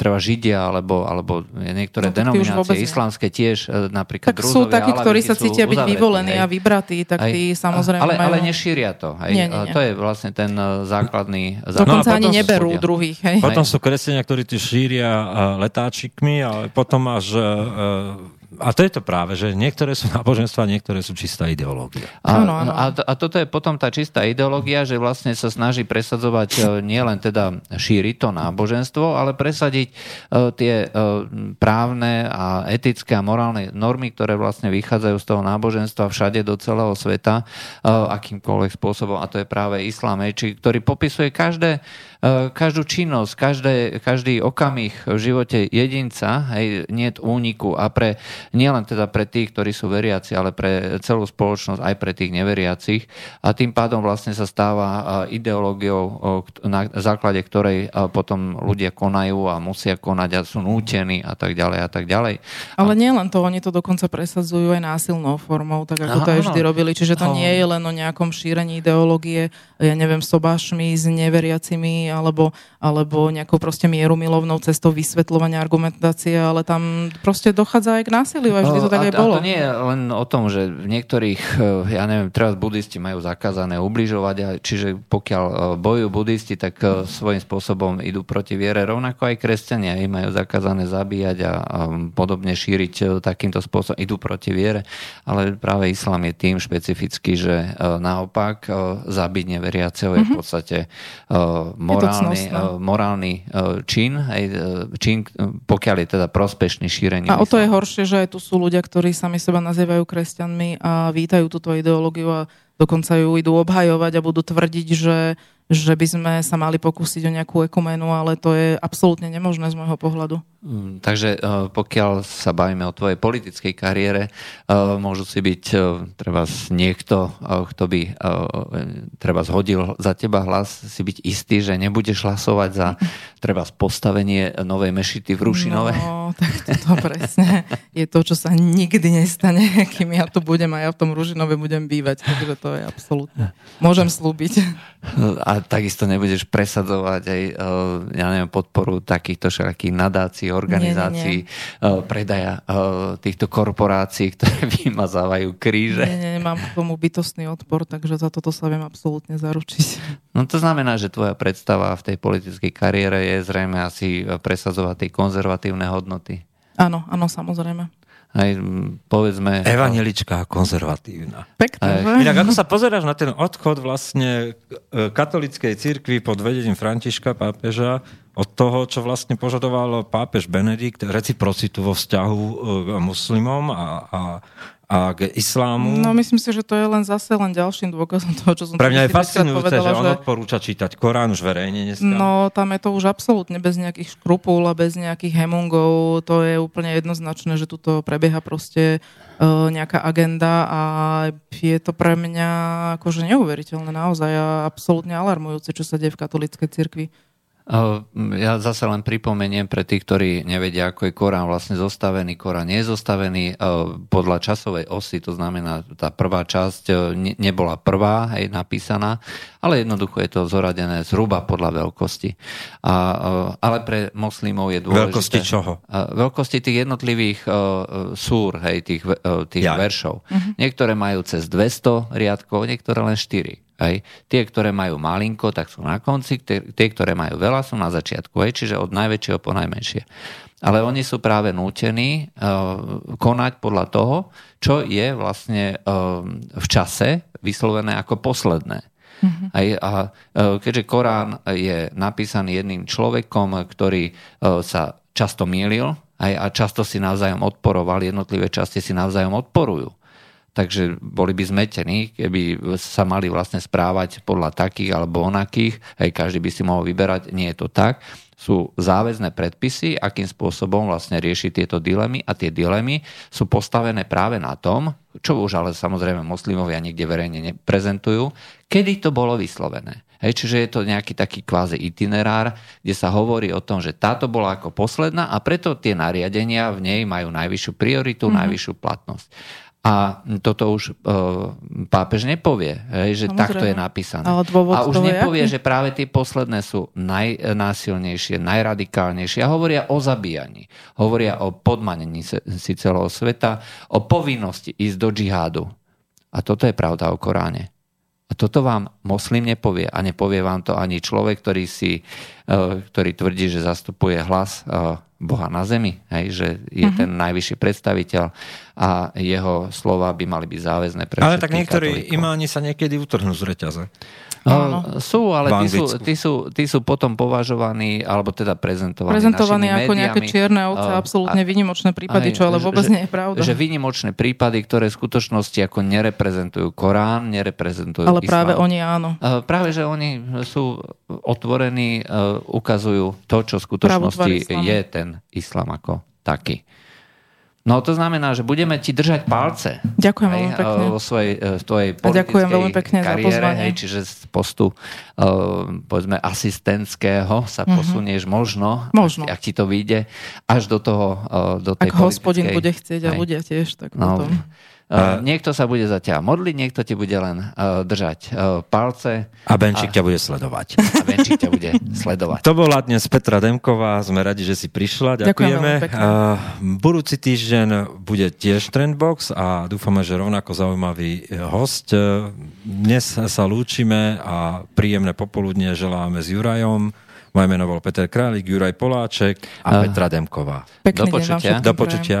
treba židia alebo, alebo niektoré no, denominácie islamské tiež napríklad tak sú sú takí, ktorí sa cítia byť vyvolení a vybratí, tak tí samozrejme ale, majú... Ale nešíria to. Hej. Nie, nie, nie. To je vlastne ten e, základný... Dokonca no ani neberú druhých. Hej. Potom sú kresťania, ktorí tu šíria e, letáčikmi, ale potom máš uh, a to je to práve, že niektoré sú náboženstva, niektoré sú čistá ideológia. A, ano, ano. A, a toto je potom tá čistá ideológia, že vlastne sa snaží presadzovať e, nielen teda šíriť to náboženstvo, ale presadiť uh, tie uh, právne a etické a morálne normy, ktoré vlastne vychádzajú z toho náboženstva všade do celého sveta, uh, akýmkoľvek spôsobom. A to je práve islám, či, ktorý popisuje každé každú činnosť, každé, každý okamih v živote jedinca, hej, nie úniku a pre, nielen teda pre tých, ktorí sú veriaci, ale pre celú spoločnosť, aj pre tých neveriacich. A tým pádom vlastne sa stáva e, ideológiou, na základe ktorej e, potom ľudia konajú a musia konať a sú nútení a tak ďalej a tak ďalej. Ale nie len to, oni to dokonca presadzujú aj násilnou formou, tak ako to aj vždy robili, čiže to nie je len o nejakom šírení ideológie, ja neviem, sobášmi s neveriacimi alebo, alebo nejakou proste mieru milovnou cestou vysvetľovania argumentácie, ale tam proste dochádza aj k násiliu a vždy to tak a, aj bolo. A to nie je len o tom, že v niektorých, eh, ja neviem, teraz budisti majú zakázané ubližovať, čiže pokiaľ eh, bojujú budisti, tak eh, svojím spôsobom idú proti viere, rovnako aj kresťania im majú zakázané zabíjať a, a podobne šíriť takýmto spôsobom, idú proti viere, ale práve islám je tým špecificky, že naopak zabiť neveriaceho je v mhm. podstate morálne morálny, uh, morálny uh, čin, aj, uh, čin, pokiaľ je teda prospešný šírenie. A o to je horšie, že aj tu sú ľudia, ktorí sami seba nazývajú kresťanmi a vítajú túto ideológiu a dokonca ju idú obhajovať a budú tvrdiť, že že by sme sa mali pokúsiť o nejakú ekumenu, ale to je absolútne nemožné z môjho pohľadu. Mm, takže e, pokiaľ sa bavíme o tvojej politickej kariére, e, môžu si byť e, treba niekto, kto by treba zhodil za teba hlas, si byť istý, že nebudeš hlasovať za treba postavenie novej mešity v Rušinove? No, tak to presne je to, čo sa nikdy nestane, kým ja tu budem a ja v tom Ružinove budem bývať, takže to je absolútne. Môžem slúbiť. A takisto nebudeš presadzovať aj eh, ja neviem, podporu takýchto všakých nadácií, organizácií, nie, nie, nie. Eh, predaja eh, týchto korporácií, ktoré vymazávajú kríže. Nie, nie, mám k tomu bytostný odpor, takže za toto sa viem absolútne zaručiť. No to znamená, že tvoja predstava v tej politickej kariére je zrejme asi presadzovať tie konzervatívne hodnoty. Áno, áno, samozrejme aj povedzme... Evanelička konzervatívna. Pekné, aj, Inak ako sa pozeráš na ten odchod vlastne e, katolickej cirkvi pod vedením Františka pápeža od toho, čo vlastne požadoval pápež Benedikt, reciprocitu vo vzťahu e, k muslimom a, a a k islámu. No myslím si, že to je len zase len ďalším dôkazom toho, čo som Pre mňa je fascinujúce, povedala, že on že... odporúča čítať Korán už verejne dneska. No tam je to už absolútne bez nejakých škrupul a bez nejakých hemungov. To je úplne jednoznačné, že tuto prebieha proste uh, nejaká agenda a je to pre mňa akože neuveriteľné naozaj a absolútne alarmujúce, čo sa deje v katolíckej cirkvi. Ja zase len pripomeniem pre tých, ktorí nevedia, ako je Korán vlastne zostavený. Korán nie je zostavený podľa časovej osy, to znamená, tá prvá časť e, nebola prvá, hej, napísaná, ale jednoducho je to zoradené zhruba podľa veľkosti. A, ale pre moslimov je dôležité... Veľkosti čoho? Veľkosti tých jednotlivých súr, hej, tých, tých ja. veršov. Uh-huh. Niektoré majú cez 200 riadkov, niektoré len 4. Hej. Tie, ktoré majú malinko, tak sú na konci, tie, ktoré majú veľa, sú na začiatku, hej, čiže od najväčšieho po najmenšie. Ale oni sú práve nútení uh, konať podľa toho, čo je vlastne uh, v čase vyslovené ako posledné. Mm-hmm. Aj, a uh, keďže Korán je napísaný jedným človekom, ktorý uh, sa často mýlil aj, a často si navzájom odporoval, jednotlivé časti si navzájom odporujú takže boli by zmetení, keby sa mali vlastne správať podľa takých alebo onakých, aj každý by si mohol vyberať, nie je to tak. Sú záväzné predpisy, akým spôsobom vlastne riešiť tieto dilemy a tie dilemy sú postavené práve na tom, čo už ale samozrejme moslimovia niekde verejne neprezentujú, kedy to bolo vyslovené. Hej, čiže je to nejaký taký kvázi itinerár, kde sa hovorí o tom, že táto bola ako posledná a preto tie nariadenia v nej majú najvyššiu prioritu, mm-hmm. najvyššiu platnosť. A toto už uh, pápež nepovie, hej, že Samozrejme. takto je napísané. Dôvod a už nepovie, aký? že práve tie posledné sú najnásilnejšie, najradikálnejšie. A hovoria o zabíjaní. Hovoria o podmanení si celého sveta, o povinnosti ísť do džihádu. A toto je pravda o Koráne. A toto vám moslim nepovie. A nepovie vám to ani človek, ktorý, si, uh, ktorý tvrdí, že zastupuje hlas uh, Boha na zemi, hej, že je uh-huh. ten najvyšší predstaviteľ a jeho slova by mali byť záväzné pre Ale tak niektorí katolíkov. imáni sa niekedy utrhnú z reťaze. No, sú, ale tí sú, tí, sú, tí sú potom považovaní, alebo teda prezentovaní Prezentovaní ako médiami. nejaké čierne ovce, absolútne výnimočné prípady, čo ale vôbec že, nie je pravda. Že výnimočné prípady, ktoré v skutočnosti ako nereprezentujú Korán, nereprezentujú Ale islám. práve oni áno. Práve, že oni sú otvorení, uh, ukazujú to, čo v skutočnosti je ten islám ako taký. No to znamená, že budeme ti držať palce. Ďakujem veľmi pekne. Vo svojej, v tvojej politickej ďakujem veľmi pekne kariére, za pozvanie. hej, čiže z postu uh, povedzme asistentského sa uh-huh. posunieš možno, možno. Ak, ak ti to vyjde, až do toho uh, do tej Ak hospodin bude chcieť a ľudia tiež, tak no, potom... Niekto sa bude za ťa modliť, niekto ti bude len uh, držať uh, palce. A Benčík a, ťa bude sledovať. A Benčík ťa bude sledovať. To bola dnes Petra Demková, sme radi, že si prišla, ďakujeme. Ďakujem uh, budúci týždeň bude tiež Trendbox a dúfame, že rovnako zaujímavý host. Dnes sa lúčime a príjemné popoludne želáme s Jurajom. Moje meno bol Peter Králik, Juraj Poláček a uh, Petra Demková. Pekný Do počutia. Do počutia.